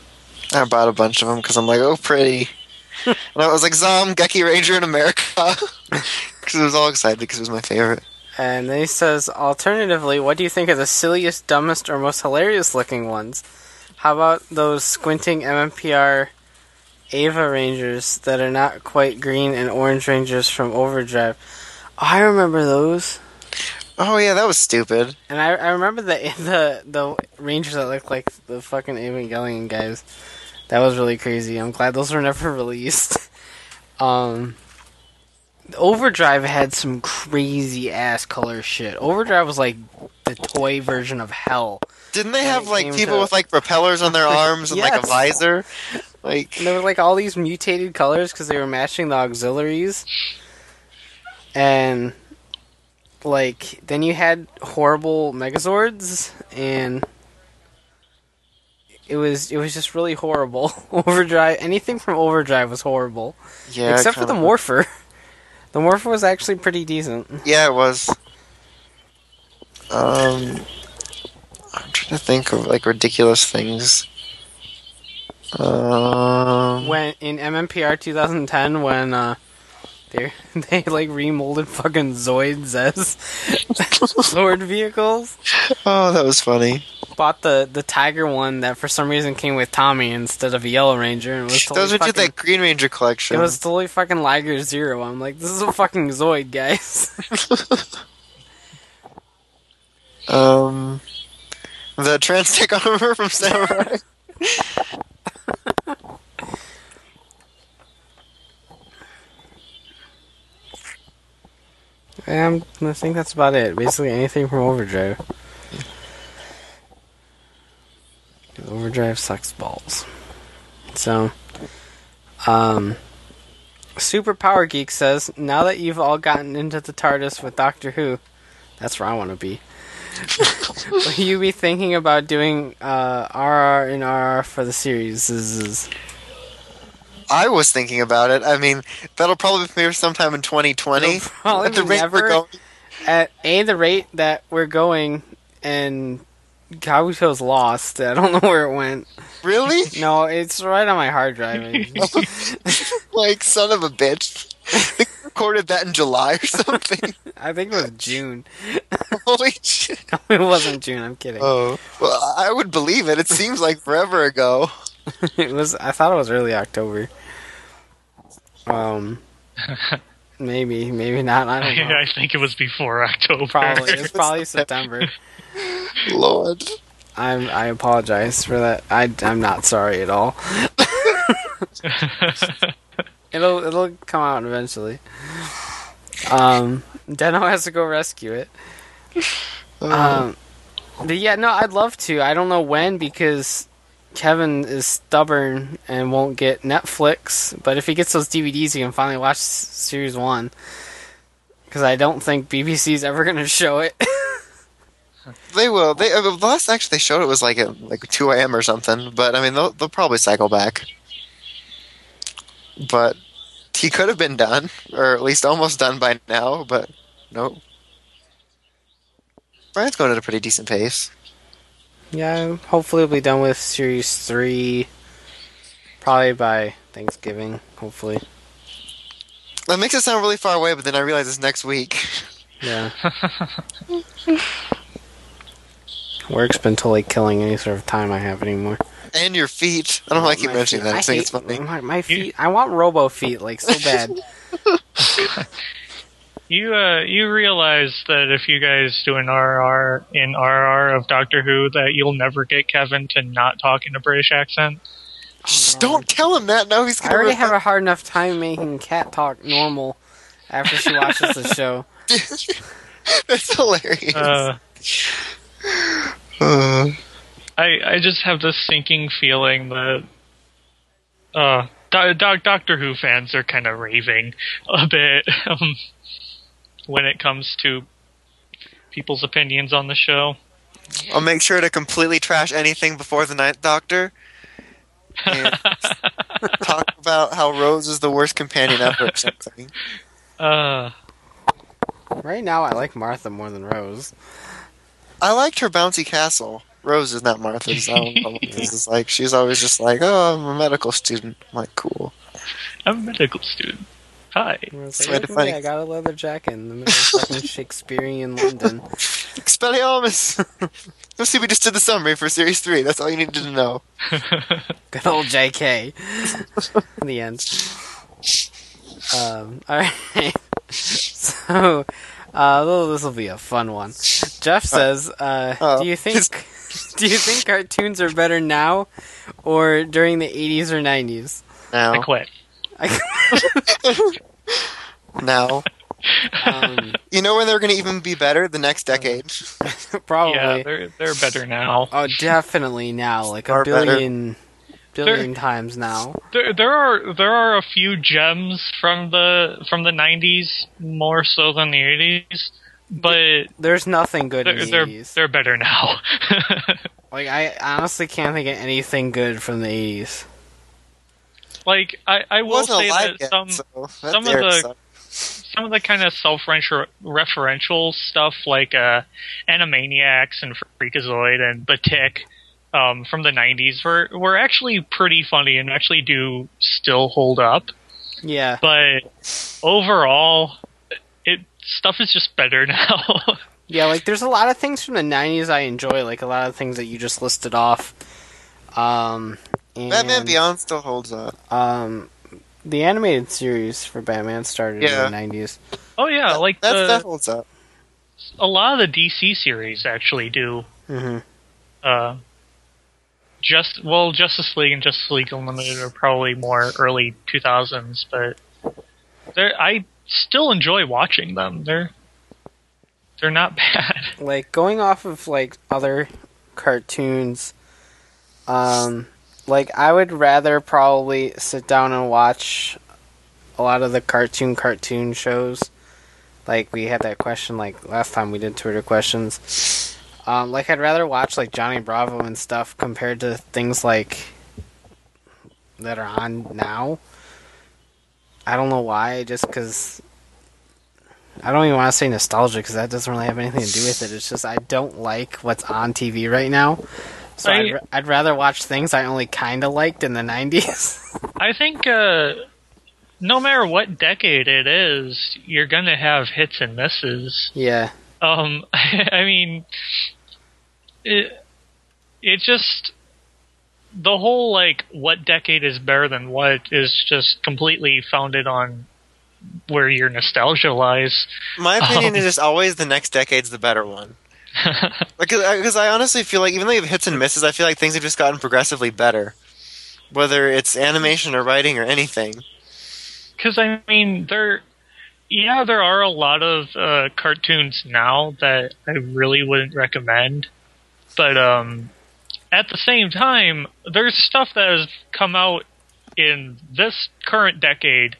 I bought a bunch of them because I'm like, oh, pretty. [laughs] and I was like, Zom, Geki Ranger in America. [laughs] Because I was all excited because it was my favorite. And then he says, alternatively, what do you think are the silliest, dumbest, or most hilarious looking ones? How about those squinting MMPR Ava Rangers that are not quite green and orange Rangers from Overdrive? I remember those. Oh, yeah, that was stupid. And I, I remember the [laughs] the the Rangers that look like the fucking Evangelion guys. That was really crazy. I'm glad those were never [laughs] released. Um, Overdrive had some crazy ass color shit. Overdrive was like the toy version of hell. Didn't they have like people to- with like propellers on their [laughs] arms and like a visor? Like, And there were like all these mutated colors because they were matching the auxiliaries. And like then you had horrible Megazords and it was it was just really horrible. [laughs] Overdrive anything from Overdrive was horrible. yeah, Except for the Morpher. [laughs] The Morpher was actually pretty decent. Yeah, it was. Um, I'm trying to think of like ridiculous things. Um, When in MMPR 2010 when uh they [laughs] they like remolded fucking Zoids [laughs] as sword vehicles. oh, that was funny. bought the the tiger one that for some reason came with Tommy instead of a Yellow Ranger. And was [laughs] totally Those fucking, just that Green Ranger collection. It was totally fucking Liger Zero. I'm like, this is a fucking Zoid, guys. um, the Transtech armor from Samurai. Um, I think that's about it. Basically, anything from Overdrive. Overdrive sucks balls. So, um, Super Power Geek says, now that you've all gotten into the TARDIS with Doctor Who, that's where I want to be. [laughs] Will you be thinking about doing uh, RR and RR for the series? I was thinking about it. I mean, that'll probably premiere sometime in 2020. It'll [laughs] probably At the rate never. we're going. At a the rate that we're going, and Kabuto's lost. I don't [laughs] know where it went. Really? [laughs] No, it's right on my hard drive. like, son of a bitch. They recorded that in July or something. I think it was June. Holy shit. it wasn't June. I'm kidding. Oh. Well, I would believe it. It seems like forever ago. It was. I thought it was early October. Um, [laughs] maybe, maybe not. I don't [laughs] know. I think it was before [laughs] October. Probably it's probably September. Lord. I'm. I apologize for that. I. I'm not sorry at all. It'll. It'll come out eventually. Um, Deno has to go rescue it. Um, but yeah, no, I'd love to. I don't know when because Kevin is stubborn and won't get Netflix. But if he gets those DVDs, he can finally watch series one. Because I don't think BBC's ever going [laughs] to show it. They will. They uh, the last actually they showed it was like at like 2 a.m. or something. But I mean, they'll, they'll probably cycle back. But he could have been done, or at least almost done by now. But nope. Brian's going at a pretty decent pace. Yeah, hopefully we'll be done with series three. Probably by Thanksgiving. Hopefully, That makes it sound really far away, but then I realize it's next week. yeah. [laughs] [laughs] Work's been totally killing any sort of time I have anymore. And your feet. I don't like why I keep My mentioning feet- that. I, think it's funny. My, my feet. I want Robo feet like so bad. [laughs] You uh, you realize that if you guys do an RR in RR of Doctor Who, that you'll never get Kevin to not talk in a British accent. Shh, don't tell him that. No, he's I gonna. already have a hard enough time making cat talk normal after she watches the show. [laughs] That's hilarious. Uh, Uh, I I just have this sinking feeling that uh, Do- Do- Doctor Who fans are kind of raving a bit [laughs] um, when it comes to people's opinions on the show. I'll make sure to completely trash anything before the Ninth Doctor. And [laughs] talk about how Rose is the worst companion ever or something. [laughs] Uh, Right now, I like Martha more than Rose. I liked her bouncy castle. Rose is not Martha's. I don't know what this is like. She's always just like, oh, I'm a medical student. I'm like, cool. I'm a medical student. Hi. I was like, to "Look at me, funny. I got a leather jacket in the middle of [laughs] fucking Shakespearean London. [laughs] Expelliarmus! [laughs] Let's see, we just did the summary for Series 3. That's all you needed to know. Good old JK. In the end. Um, alright. So, uh, this will be a fun one. Jeff says, uh, oh. do you think, do you think cartoons are better now or during the 80s or 90s? Now. I quit. [laughs] Now. Um, You know when they're going to even be better? The next decade. [laughs] probably. Yeah, they're they're better now. Oh, definitely now, like a Far better. billion, billion times now. There, there are there are a few gems from the from the '90s more so than the '80s, but There's nothing good in they're the they're, 80s. they're better now. [laughs] Like I honestly can't think of anything good from the 80s. Like I, I will say alive that yet, some so that some of the- sucked. some of the kind of self-referential stuff like uh, Animaniacs and Freakazoid and The Tick um, from the '90s were were actually pretty funny and actually do still hold up. Yeah. But overall, it stuff is just better [laughs] now. Yeah, like there's a lot of things from the '90s I enjoy, like a lot of things that you just listed off. Um, and, Batman Beyond still holds up. Um, the animated series for Batman started Yeah. in the '90s. oh yeah, like That, the, that holds up. a lot of the DC series actually do. hmm Uh, just well, Justice League and Justice League Unlimited are probably more early 2000s, but they're I still enjoy watching them. They're they're not [laughs] bad. Like going off of like other cartoons, um, like I would rather probably sit down and watch a lot of the cartoon cartoon shows. Like we had that question like last time we did Twitter questions. Um, like I'd rather watch like Johnny Bravo and stuff compared to things like that are on now. I don't know why, just because I don't even want to say nostalgia because that doesn't really have anything to do with it. It's just I don't like what's on TV right now. So I- I'd, ra- I'd rather watch things I only kind of liked in the 90s. [laughs] I think uh, no matter what decade it is, you're gonna have hits and misses. yeah. Um, [laughs] I mean, it it just the whole like what decade is better than what is just completely founded on where your nostalgia lies. My opinion Um, is just always the next decade's the better one. Because I honestly feel like even though you have hits and misses, I feel like things have just gotten progressively better. Whether it's animation or writing or anything. Because I mean, there, yeah, there are a lot of uh, cartoons now that I really wouldn't recommend, but um, at the same time, there's stuff that has come out in this current decade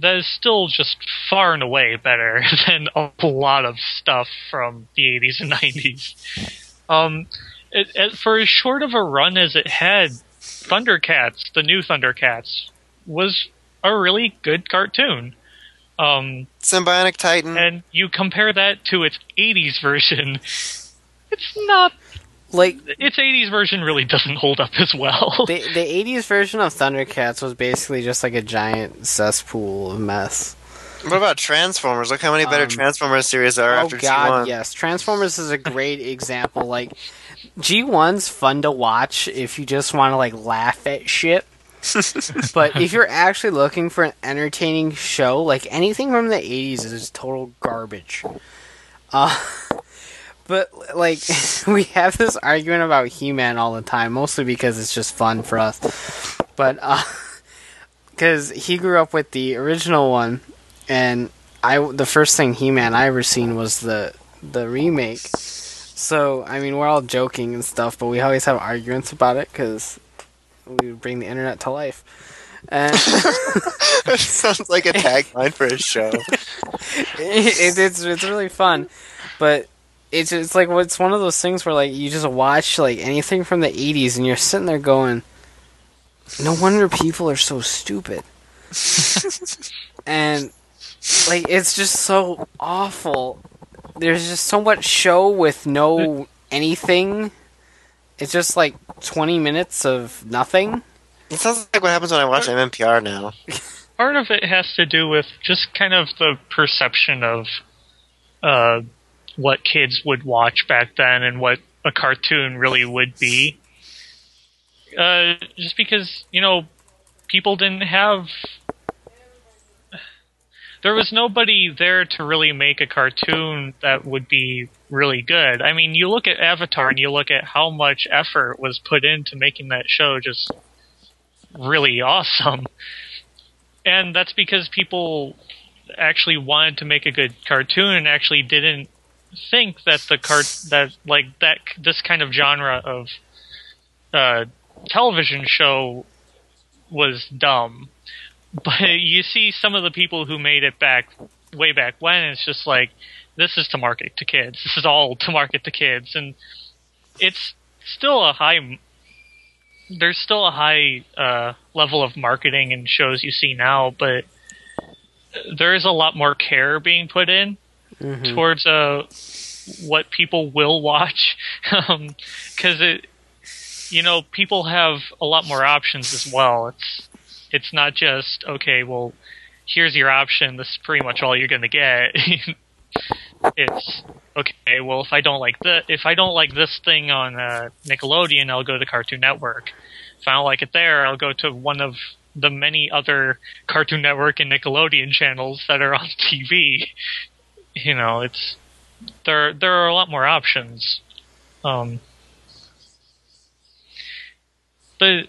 that is still just far and away better [laughs] than a lot of stuff from the 80s and 90s. Um, it, it, for as short of a run as it had, Thundercats, the new Thundercats, was a really good cartoon. Um, Sym-Bionic Titan. and you compare that to its 80s version, it's not. Like, Its 80s version really doesn't hold up as well. the, [laughs] the 80s version of Thundercats was basically just like a giant cesspool of mess. What about Transformers? Look how many better Um, Transformers series there are Oh after god, G1. yes. Transformers is a great [laughs] example. Like G1's fun to watch if you just want to like laugh at shit. [laughs] but if you're actually looking for an entertaining show, like anything from the 80s is total garbage. Uh but like [laughs] we have this argument about He-Man all the time, mostly because it's just fun for us. But uh [laughs] cuz he grew up with the original one and I the first thing He-Man I ever seen was the the remake. So I mean, we're all joking and stuff, but we always have arguments about it because we bring the internet to life. And [laughs] That sounds like a tagline for a show. it, it's it's really fun, but it's it's like it's one of those things where like you just watch like anything from the '80s and you're sitting there going, "No wonder people are so stupid." [laughs] and like it's just so awful. There's just so much show with no anything. It's just like 20 minutes of nothing. It sounds like what happens when I watch MMPR now. part of it has to do with just kind of the perception of uh, what kids would watch back then and what a cartoon really would be. Uh, just because you know people didn't have there was nobody there to really make a cartoon that would be really good. I mean, you look at Avatar and you look at how much effort was put into making that show just really awesome. And that's because people actually wanted to make a good cartoon and actually didn't think that the cart that like that this kind of genre of uh, television show was dumb. But you see some of the people who made it back way back when, it's just like this is to market to kids. This is all to market to kids, and it's still a high. There's still a high uh, level of marketing in shows you see now, but there is a lot more care being put in towards uh, what people will watch, [laughs] because it, you know, people have a lot more options as well. It's it's not just okay. Well, here's your option. This is pretty much all you're going to get. [laughs] it's okay. Well, if I don't like the if I don't like this thing on uh, Nickelodeon, I'll go to Cartoon Network. If I don't like it there, I'll go to one of the many other Cartoon Network and Nickelodeon channels that are on [laughs] TV. You know, it's there. There are a lot more options. Um, but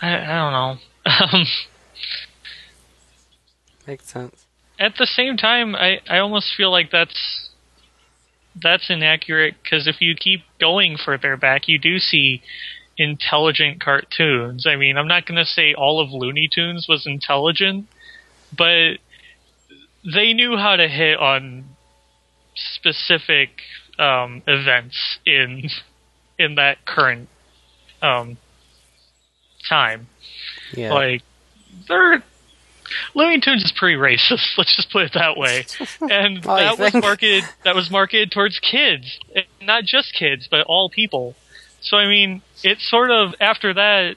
I, I don't know. [laughs] Um, Makes sense. at the same time, I, I almost feel like that's that's inaccurate because if you keep going further back, you do see intelligent cartoons. I mean, I'm not going to say all of Looney Tunes was intelligent, but they knew how to hit on specific um, events in in that current um, time. Yeah. Like, they're Looney Tunes is pretty racist. [laughs] Let's just put it that way. [laughs] And Oh, that was think? marketed. That was marketed towards kids, and not just kids, but all people. So I mean, it sort of after that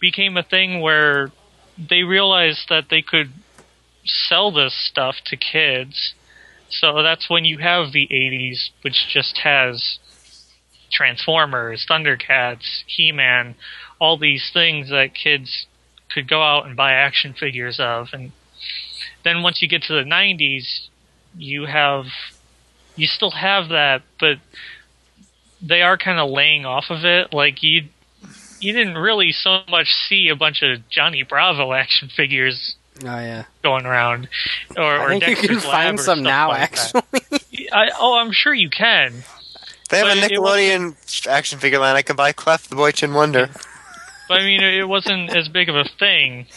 became a thing where they realized that they could sell this stuff to kids. So that's when you have the 80s, which just has Transformers, Thundercats, He-Man, all these things that kids could go out and buy action figures of. And then once you get to the 90s, you have, you still have that, but they are kind of laying off of it. Like you, you didn't really so much see a bunch of Johnny Bravo action figures Oh yeah. going around, or, I or think you can find some now. like actually, [laughs] I, oh, I'm sure you can. They have But a Nickelodeon action figure line. I can buy Cleft the Boy Chin Wonder. [laughs] But I mean, it wasn't as big of a thing.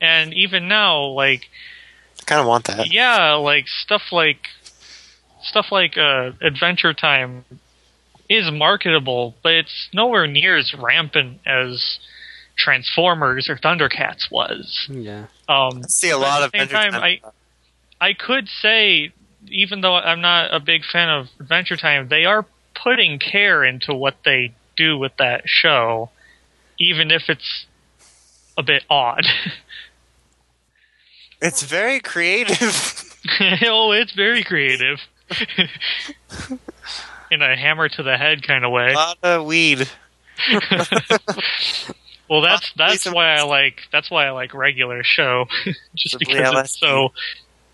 And even now, like, I kind of want that. yeah, like stuff like stuff like uh, Adventure Time is marketable, but it's nowhere near as rampant as Transformers or Thundercats was. yeah. Um, I see a lot at of same Adventure time, Time. I I could say, even though I'm not a big fan of Adventure Time, they are putting care into what they do with that show, even if it's a bit odd. [laughs] It's very creative. [laughs] oh, it's very creative. [laughs] In a hammer to the head kind of way. a lot of weed. Well, that's that's why I like that's why I like regular show, [laughs] just Possibly because LSD. it's so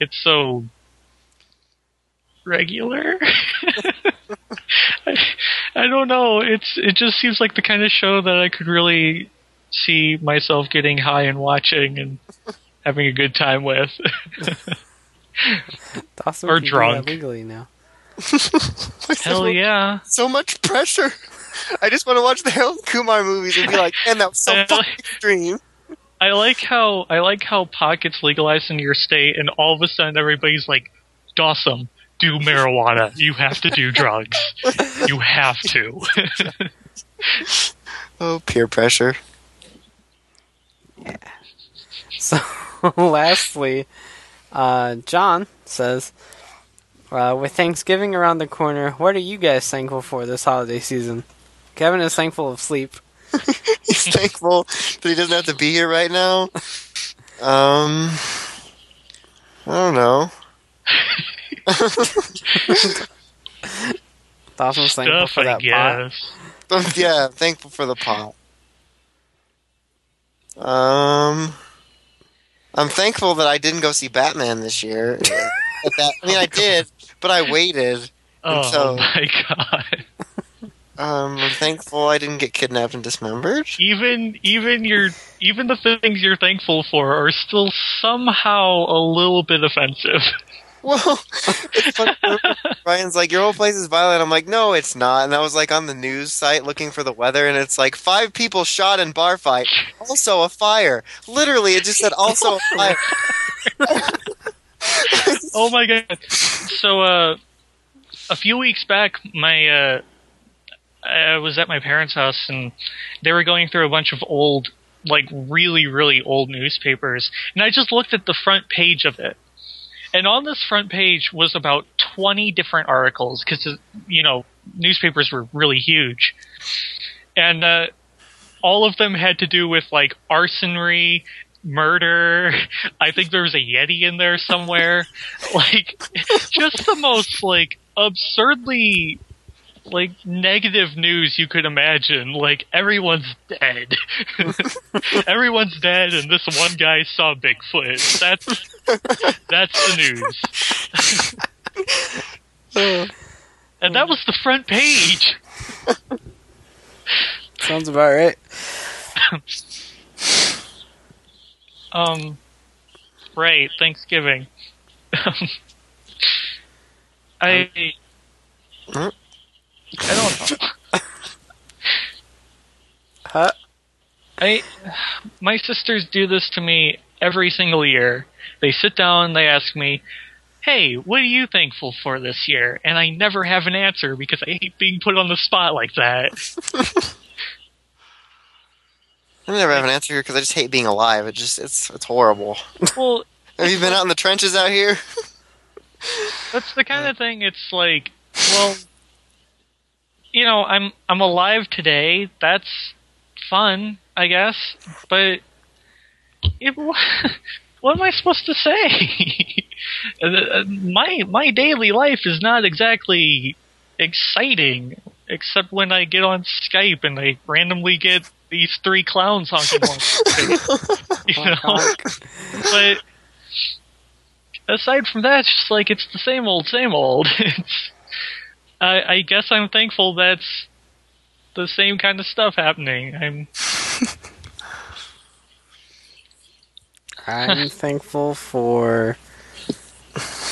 it's so regular. [laughs] I, I don't know. It's it just seems like the kind of show that I could really see myself getting high and watching and having a good time with. [laughs] Dawson Or can do drunk. legally now. Hell yeah! So much pressure. I just want to watch the Harold Kumar movies and be like, and that was so [laughs] fucking extreme. I like how I like how pot gets legalized in your state, and all of a sudden everybody's like, "Dawson, do marijuana. You have to do [laughs] drugs. You have to." [laughs] Oh, peer pressure. Yeah. So, lastly, Uh, John says, uh, with Thanksgiving around the corner, what are you guys thankful for this holiday season? Kevin is thankful of sleep. [laughs] He's thankful that he doesn't have to be here right now. Um, I don't know. [laughs] Dawson's thankful Stuff, for I that pot. guess. [laughs] yeah, thankful for the pot. Um, I'm thankful that I didn't go see Batman this year. But that, I mean, I did, but I waited. Oh so- my god! Um, I'm thankful I didn't get kidnapped and dismembered. Even even your even the things you're thankful for are still somehow a little bit offensive. Well. [laughs] Brian's like, your whole place is violent. I'm like, no, it's not. And I was like on the news site looking for the weather, and it's like five people shot in bar fight. Also a fire. Literally, it just said also a fire. [laughs] [laughs] oh my god! So uh, a few weeks back, my uh, I was at my parents' house and they were going through a bunch of old, like really really old newspapers, and I just looked at the front page of it. And on this front page was about 20 different articles because, you know, newspapers were really huge. And uh, all of them had to do with like arsonry, murder. [laughs] I think there was a Yeti in there somewhere. [laughs] like, just the most like absurdly like negative news you could imagine. Like everyone's dead. [laughs] everyone's dead and this one guy saw Bigfoot. That's that's the news. [laughs] and that was the front page. Sounds about right. [laughs] Um, right, Thanksgiving. I, Huh? I don't know. Huh? I, my sisters do this to me every single year. They sit down, and they ask me, "Hey, what are you thankful for this year?" And I never have an answer because I hate being put on the spot like that. [laughs] I never have an answer here because I just hate being alive. It just it's it's horrible. well, [laughs] Have you been out in the trenches out here? That's the kind of thing. It's like, well, you know, I'm I'm alive today. That's fun, I guess. But it, [laughs] what am I supposed to say? [laughs] Uh, my my daily life is not exactly exciting, except when I get on Skype and I randomly get these three clowns honking one. [laughs] you know, but aside from that, it's just like it's the same old, same old. It's, I, I guess I'm thankful that's the same kind of stuff happening. I'm I'm [laughs] thankful for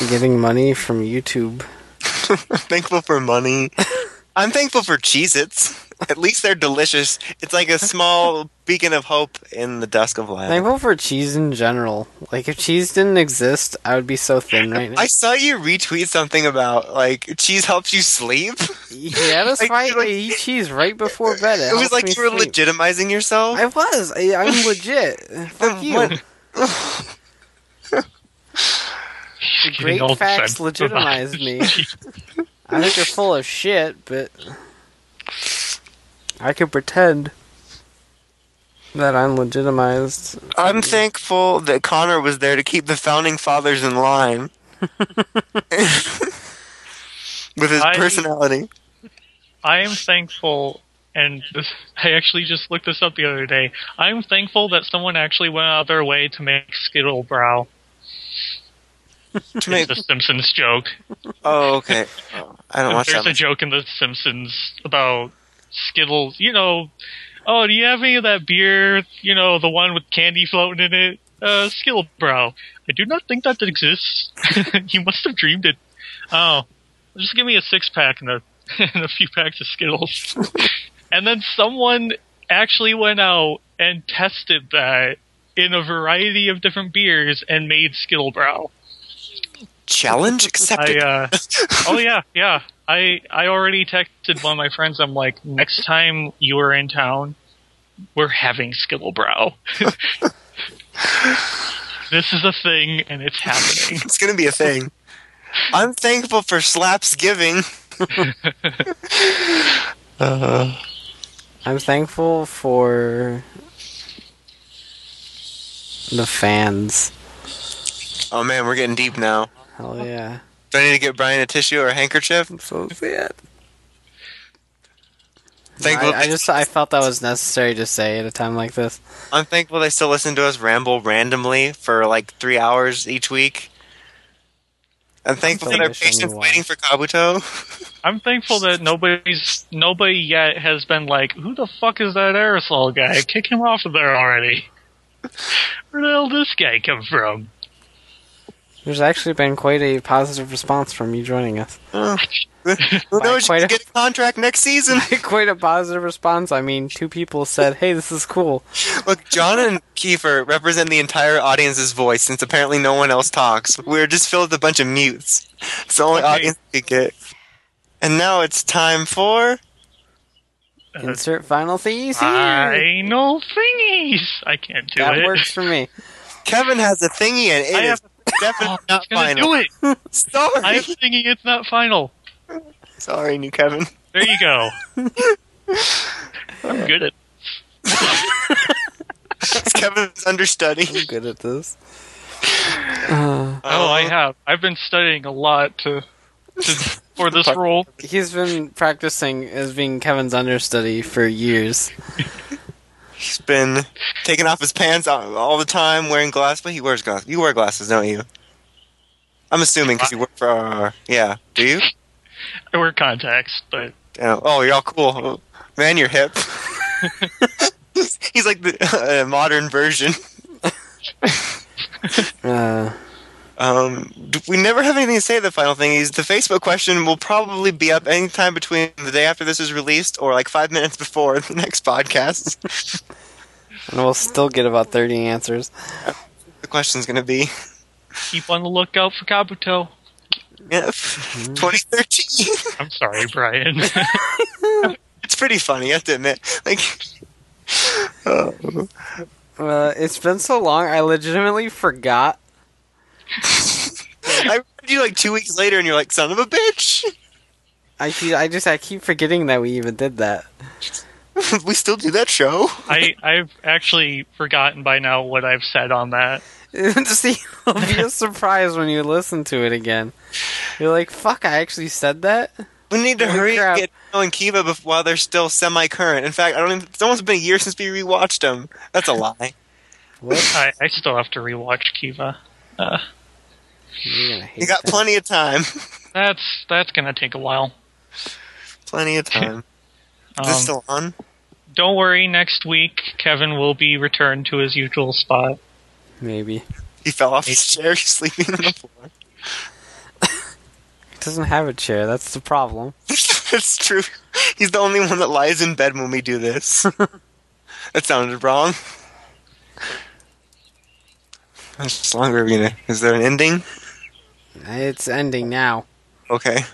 getting money from YouTube. [laughs] thankful for money. [laughs] I'm thankful for Cheez Its. [laughs] At least they're delicious. It's like a small [laughs] beacon of hope in the dusk of life. Thankful for cheese in general. Like if cheese didn't exist, I would be so thin right now. I saw you retweet something about like cheese helps you sleep. yeah, [laughs] that's like, why like- I eat cheese right before bed. It, It was like you were sleep. legitimizing yourself. I was. I, I'm legit. Fuck you. Great facts defensive legitimize me. It. I think you're full of shit, but I can pretend that I'm legitimized. I'm thankful that Connor was there to keep the founding fathers in line. [laughs] With his I- personality. I am thankful, and this, I actually just looked this up the other day. I'm thankful that someone actually went out of their way to make Skittlebrau. To make- the Simpsons joke. oh, okay. Oh, I don't watch There's that. a much. joke in The Simpsons about Skittles. You know, oh, do you have any of that beer? You know, the one with candy floating in it? Uh, Skittle Brow. I do not think that exists. [laughs] you must have dreamed it. Oh, just give me a six pack and a, [laughs] and a few packs of Skittles. and then someone actually went out and tested that in a variety of different beers and made Skittlebrau. Challenge I accepted. uh [laughs] oh yeah yeah I I already texted one of my friends. I'm like next time you are in town, we're having Skittlebrau. [laughs] This is a thing, and it's happening. It's gonna be a thing. I'm thankful for slaps giving. [laughs] uh, I'm thankful for the fans. oh man, we're getting deep now. Hell yeah. Do I need to get Brian a tissue or a handkerchief? I'm so sad. Thankful I, I just I felt that was necessary to say at a time like this. I'm thankful they still listen to us ramble randomly for like three hours each week. I'm thankful for their Don't wish patience waiting for Kabuto. [laughs] I'm thankful that nobody's nobody yet has been like, "Who the fuck is that aerosol guy? Kick him off of there already." [laughs] Where the hell did this guy come from? There's actually been quite a positive response from you joining us. [laughs] Who knows? You quite a- get a contract next season. [laughs] quite a positive response. I mean, two people said, "Hey, this is cool." Look, John and Kiefer represent the entire audience's voice since apparently no one else talks. We're just filled with a bunch of mutes. It's the only Okay. audience we get. And now it's time for. Uh, Insert final thingies here. Final thingies. I can't do that it. works for me. Kevin has a thingy and it I is have- definitely Oh, not final. do it. [laughs] Sorry. I am thinking it's not final. Sorry, new Kevin. There you go. [laughs] I'm good at. Kevin's understudy. I'm good at this. Uh, Oh, I have. I've been studying a lot to, to for this [laughs] role. he's been practicing as being Kevin's understudy for years. He's been taking off his pants all, all the time, wearing glasses. But he wears glasses. You wear glasses, don't you? I'm assuming because you work for. Uh, yeah. Do you? I wear contacts, but Yeah. Oh, you're all cool. Man, you're hip. [laughs] He's like the uh, modern version. [laughs] Uh, Um, we never have anything to say. The final thing is the Facebook question will probably be up anytime between the day after this is released or like five [laughs] minutes before the next podcast. and we'll still get about 30 answers. the question's gonna be, keep on the lookout for Kabuto. yeah, 2013. [laughs] I'm sorry, Brian. [laughs] it's pretty funny, I have to admit. Like, Uh, it's been so long, I legitimately forgot. I read you like two weeks later, and you're like, "Son of a bitch." I keep, I just I keep forgetting that we even did that. [laughs] we still do that show. I I've actually forgotten by now what I've said on that. [laughs] See, it'll be a surprise when you listen to it again. You're like, "Fuck! I actually said that." We need to Holy hurry crap. and get Den-O and Kiva bef- while they're still semi-current. In fact, I don't. Even, it's almost been a year since we rewatched them. That's a lie. What? I, I still have to rewatch Kiva. Uh, You're gonna hate You got that. plenty of time. [laughs] that's that's gonna take a while. plenty of time. [laughs] Is Um, this still on? don't worry, next week Kevin will be returned to his usual spot. Maybe He fell off his chair. Sleeping on the floor. he [laughs] doesn't have a chair. That's the problem. That's true. He's the only one that lies in bed when we do this. that sounded wrong. How much longer are we gonna? Is there an ending? It's ending now. Okay.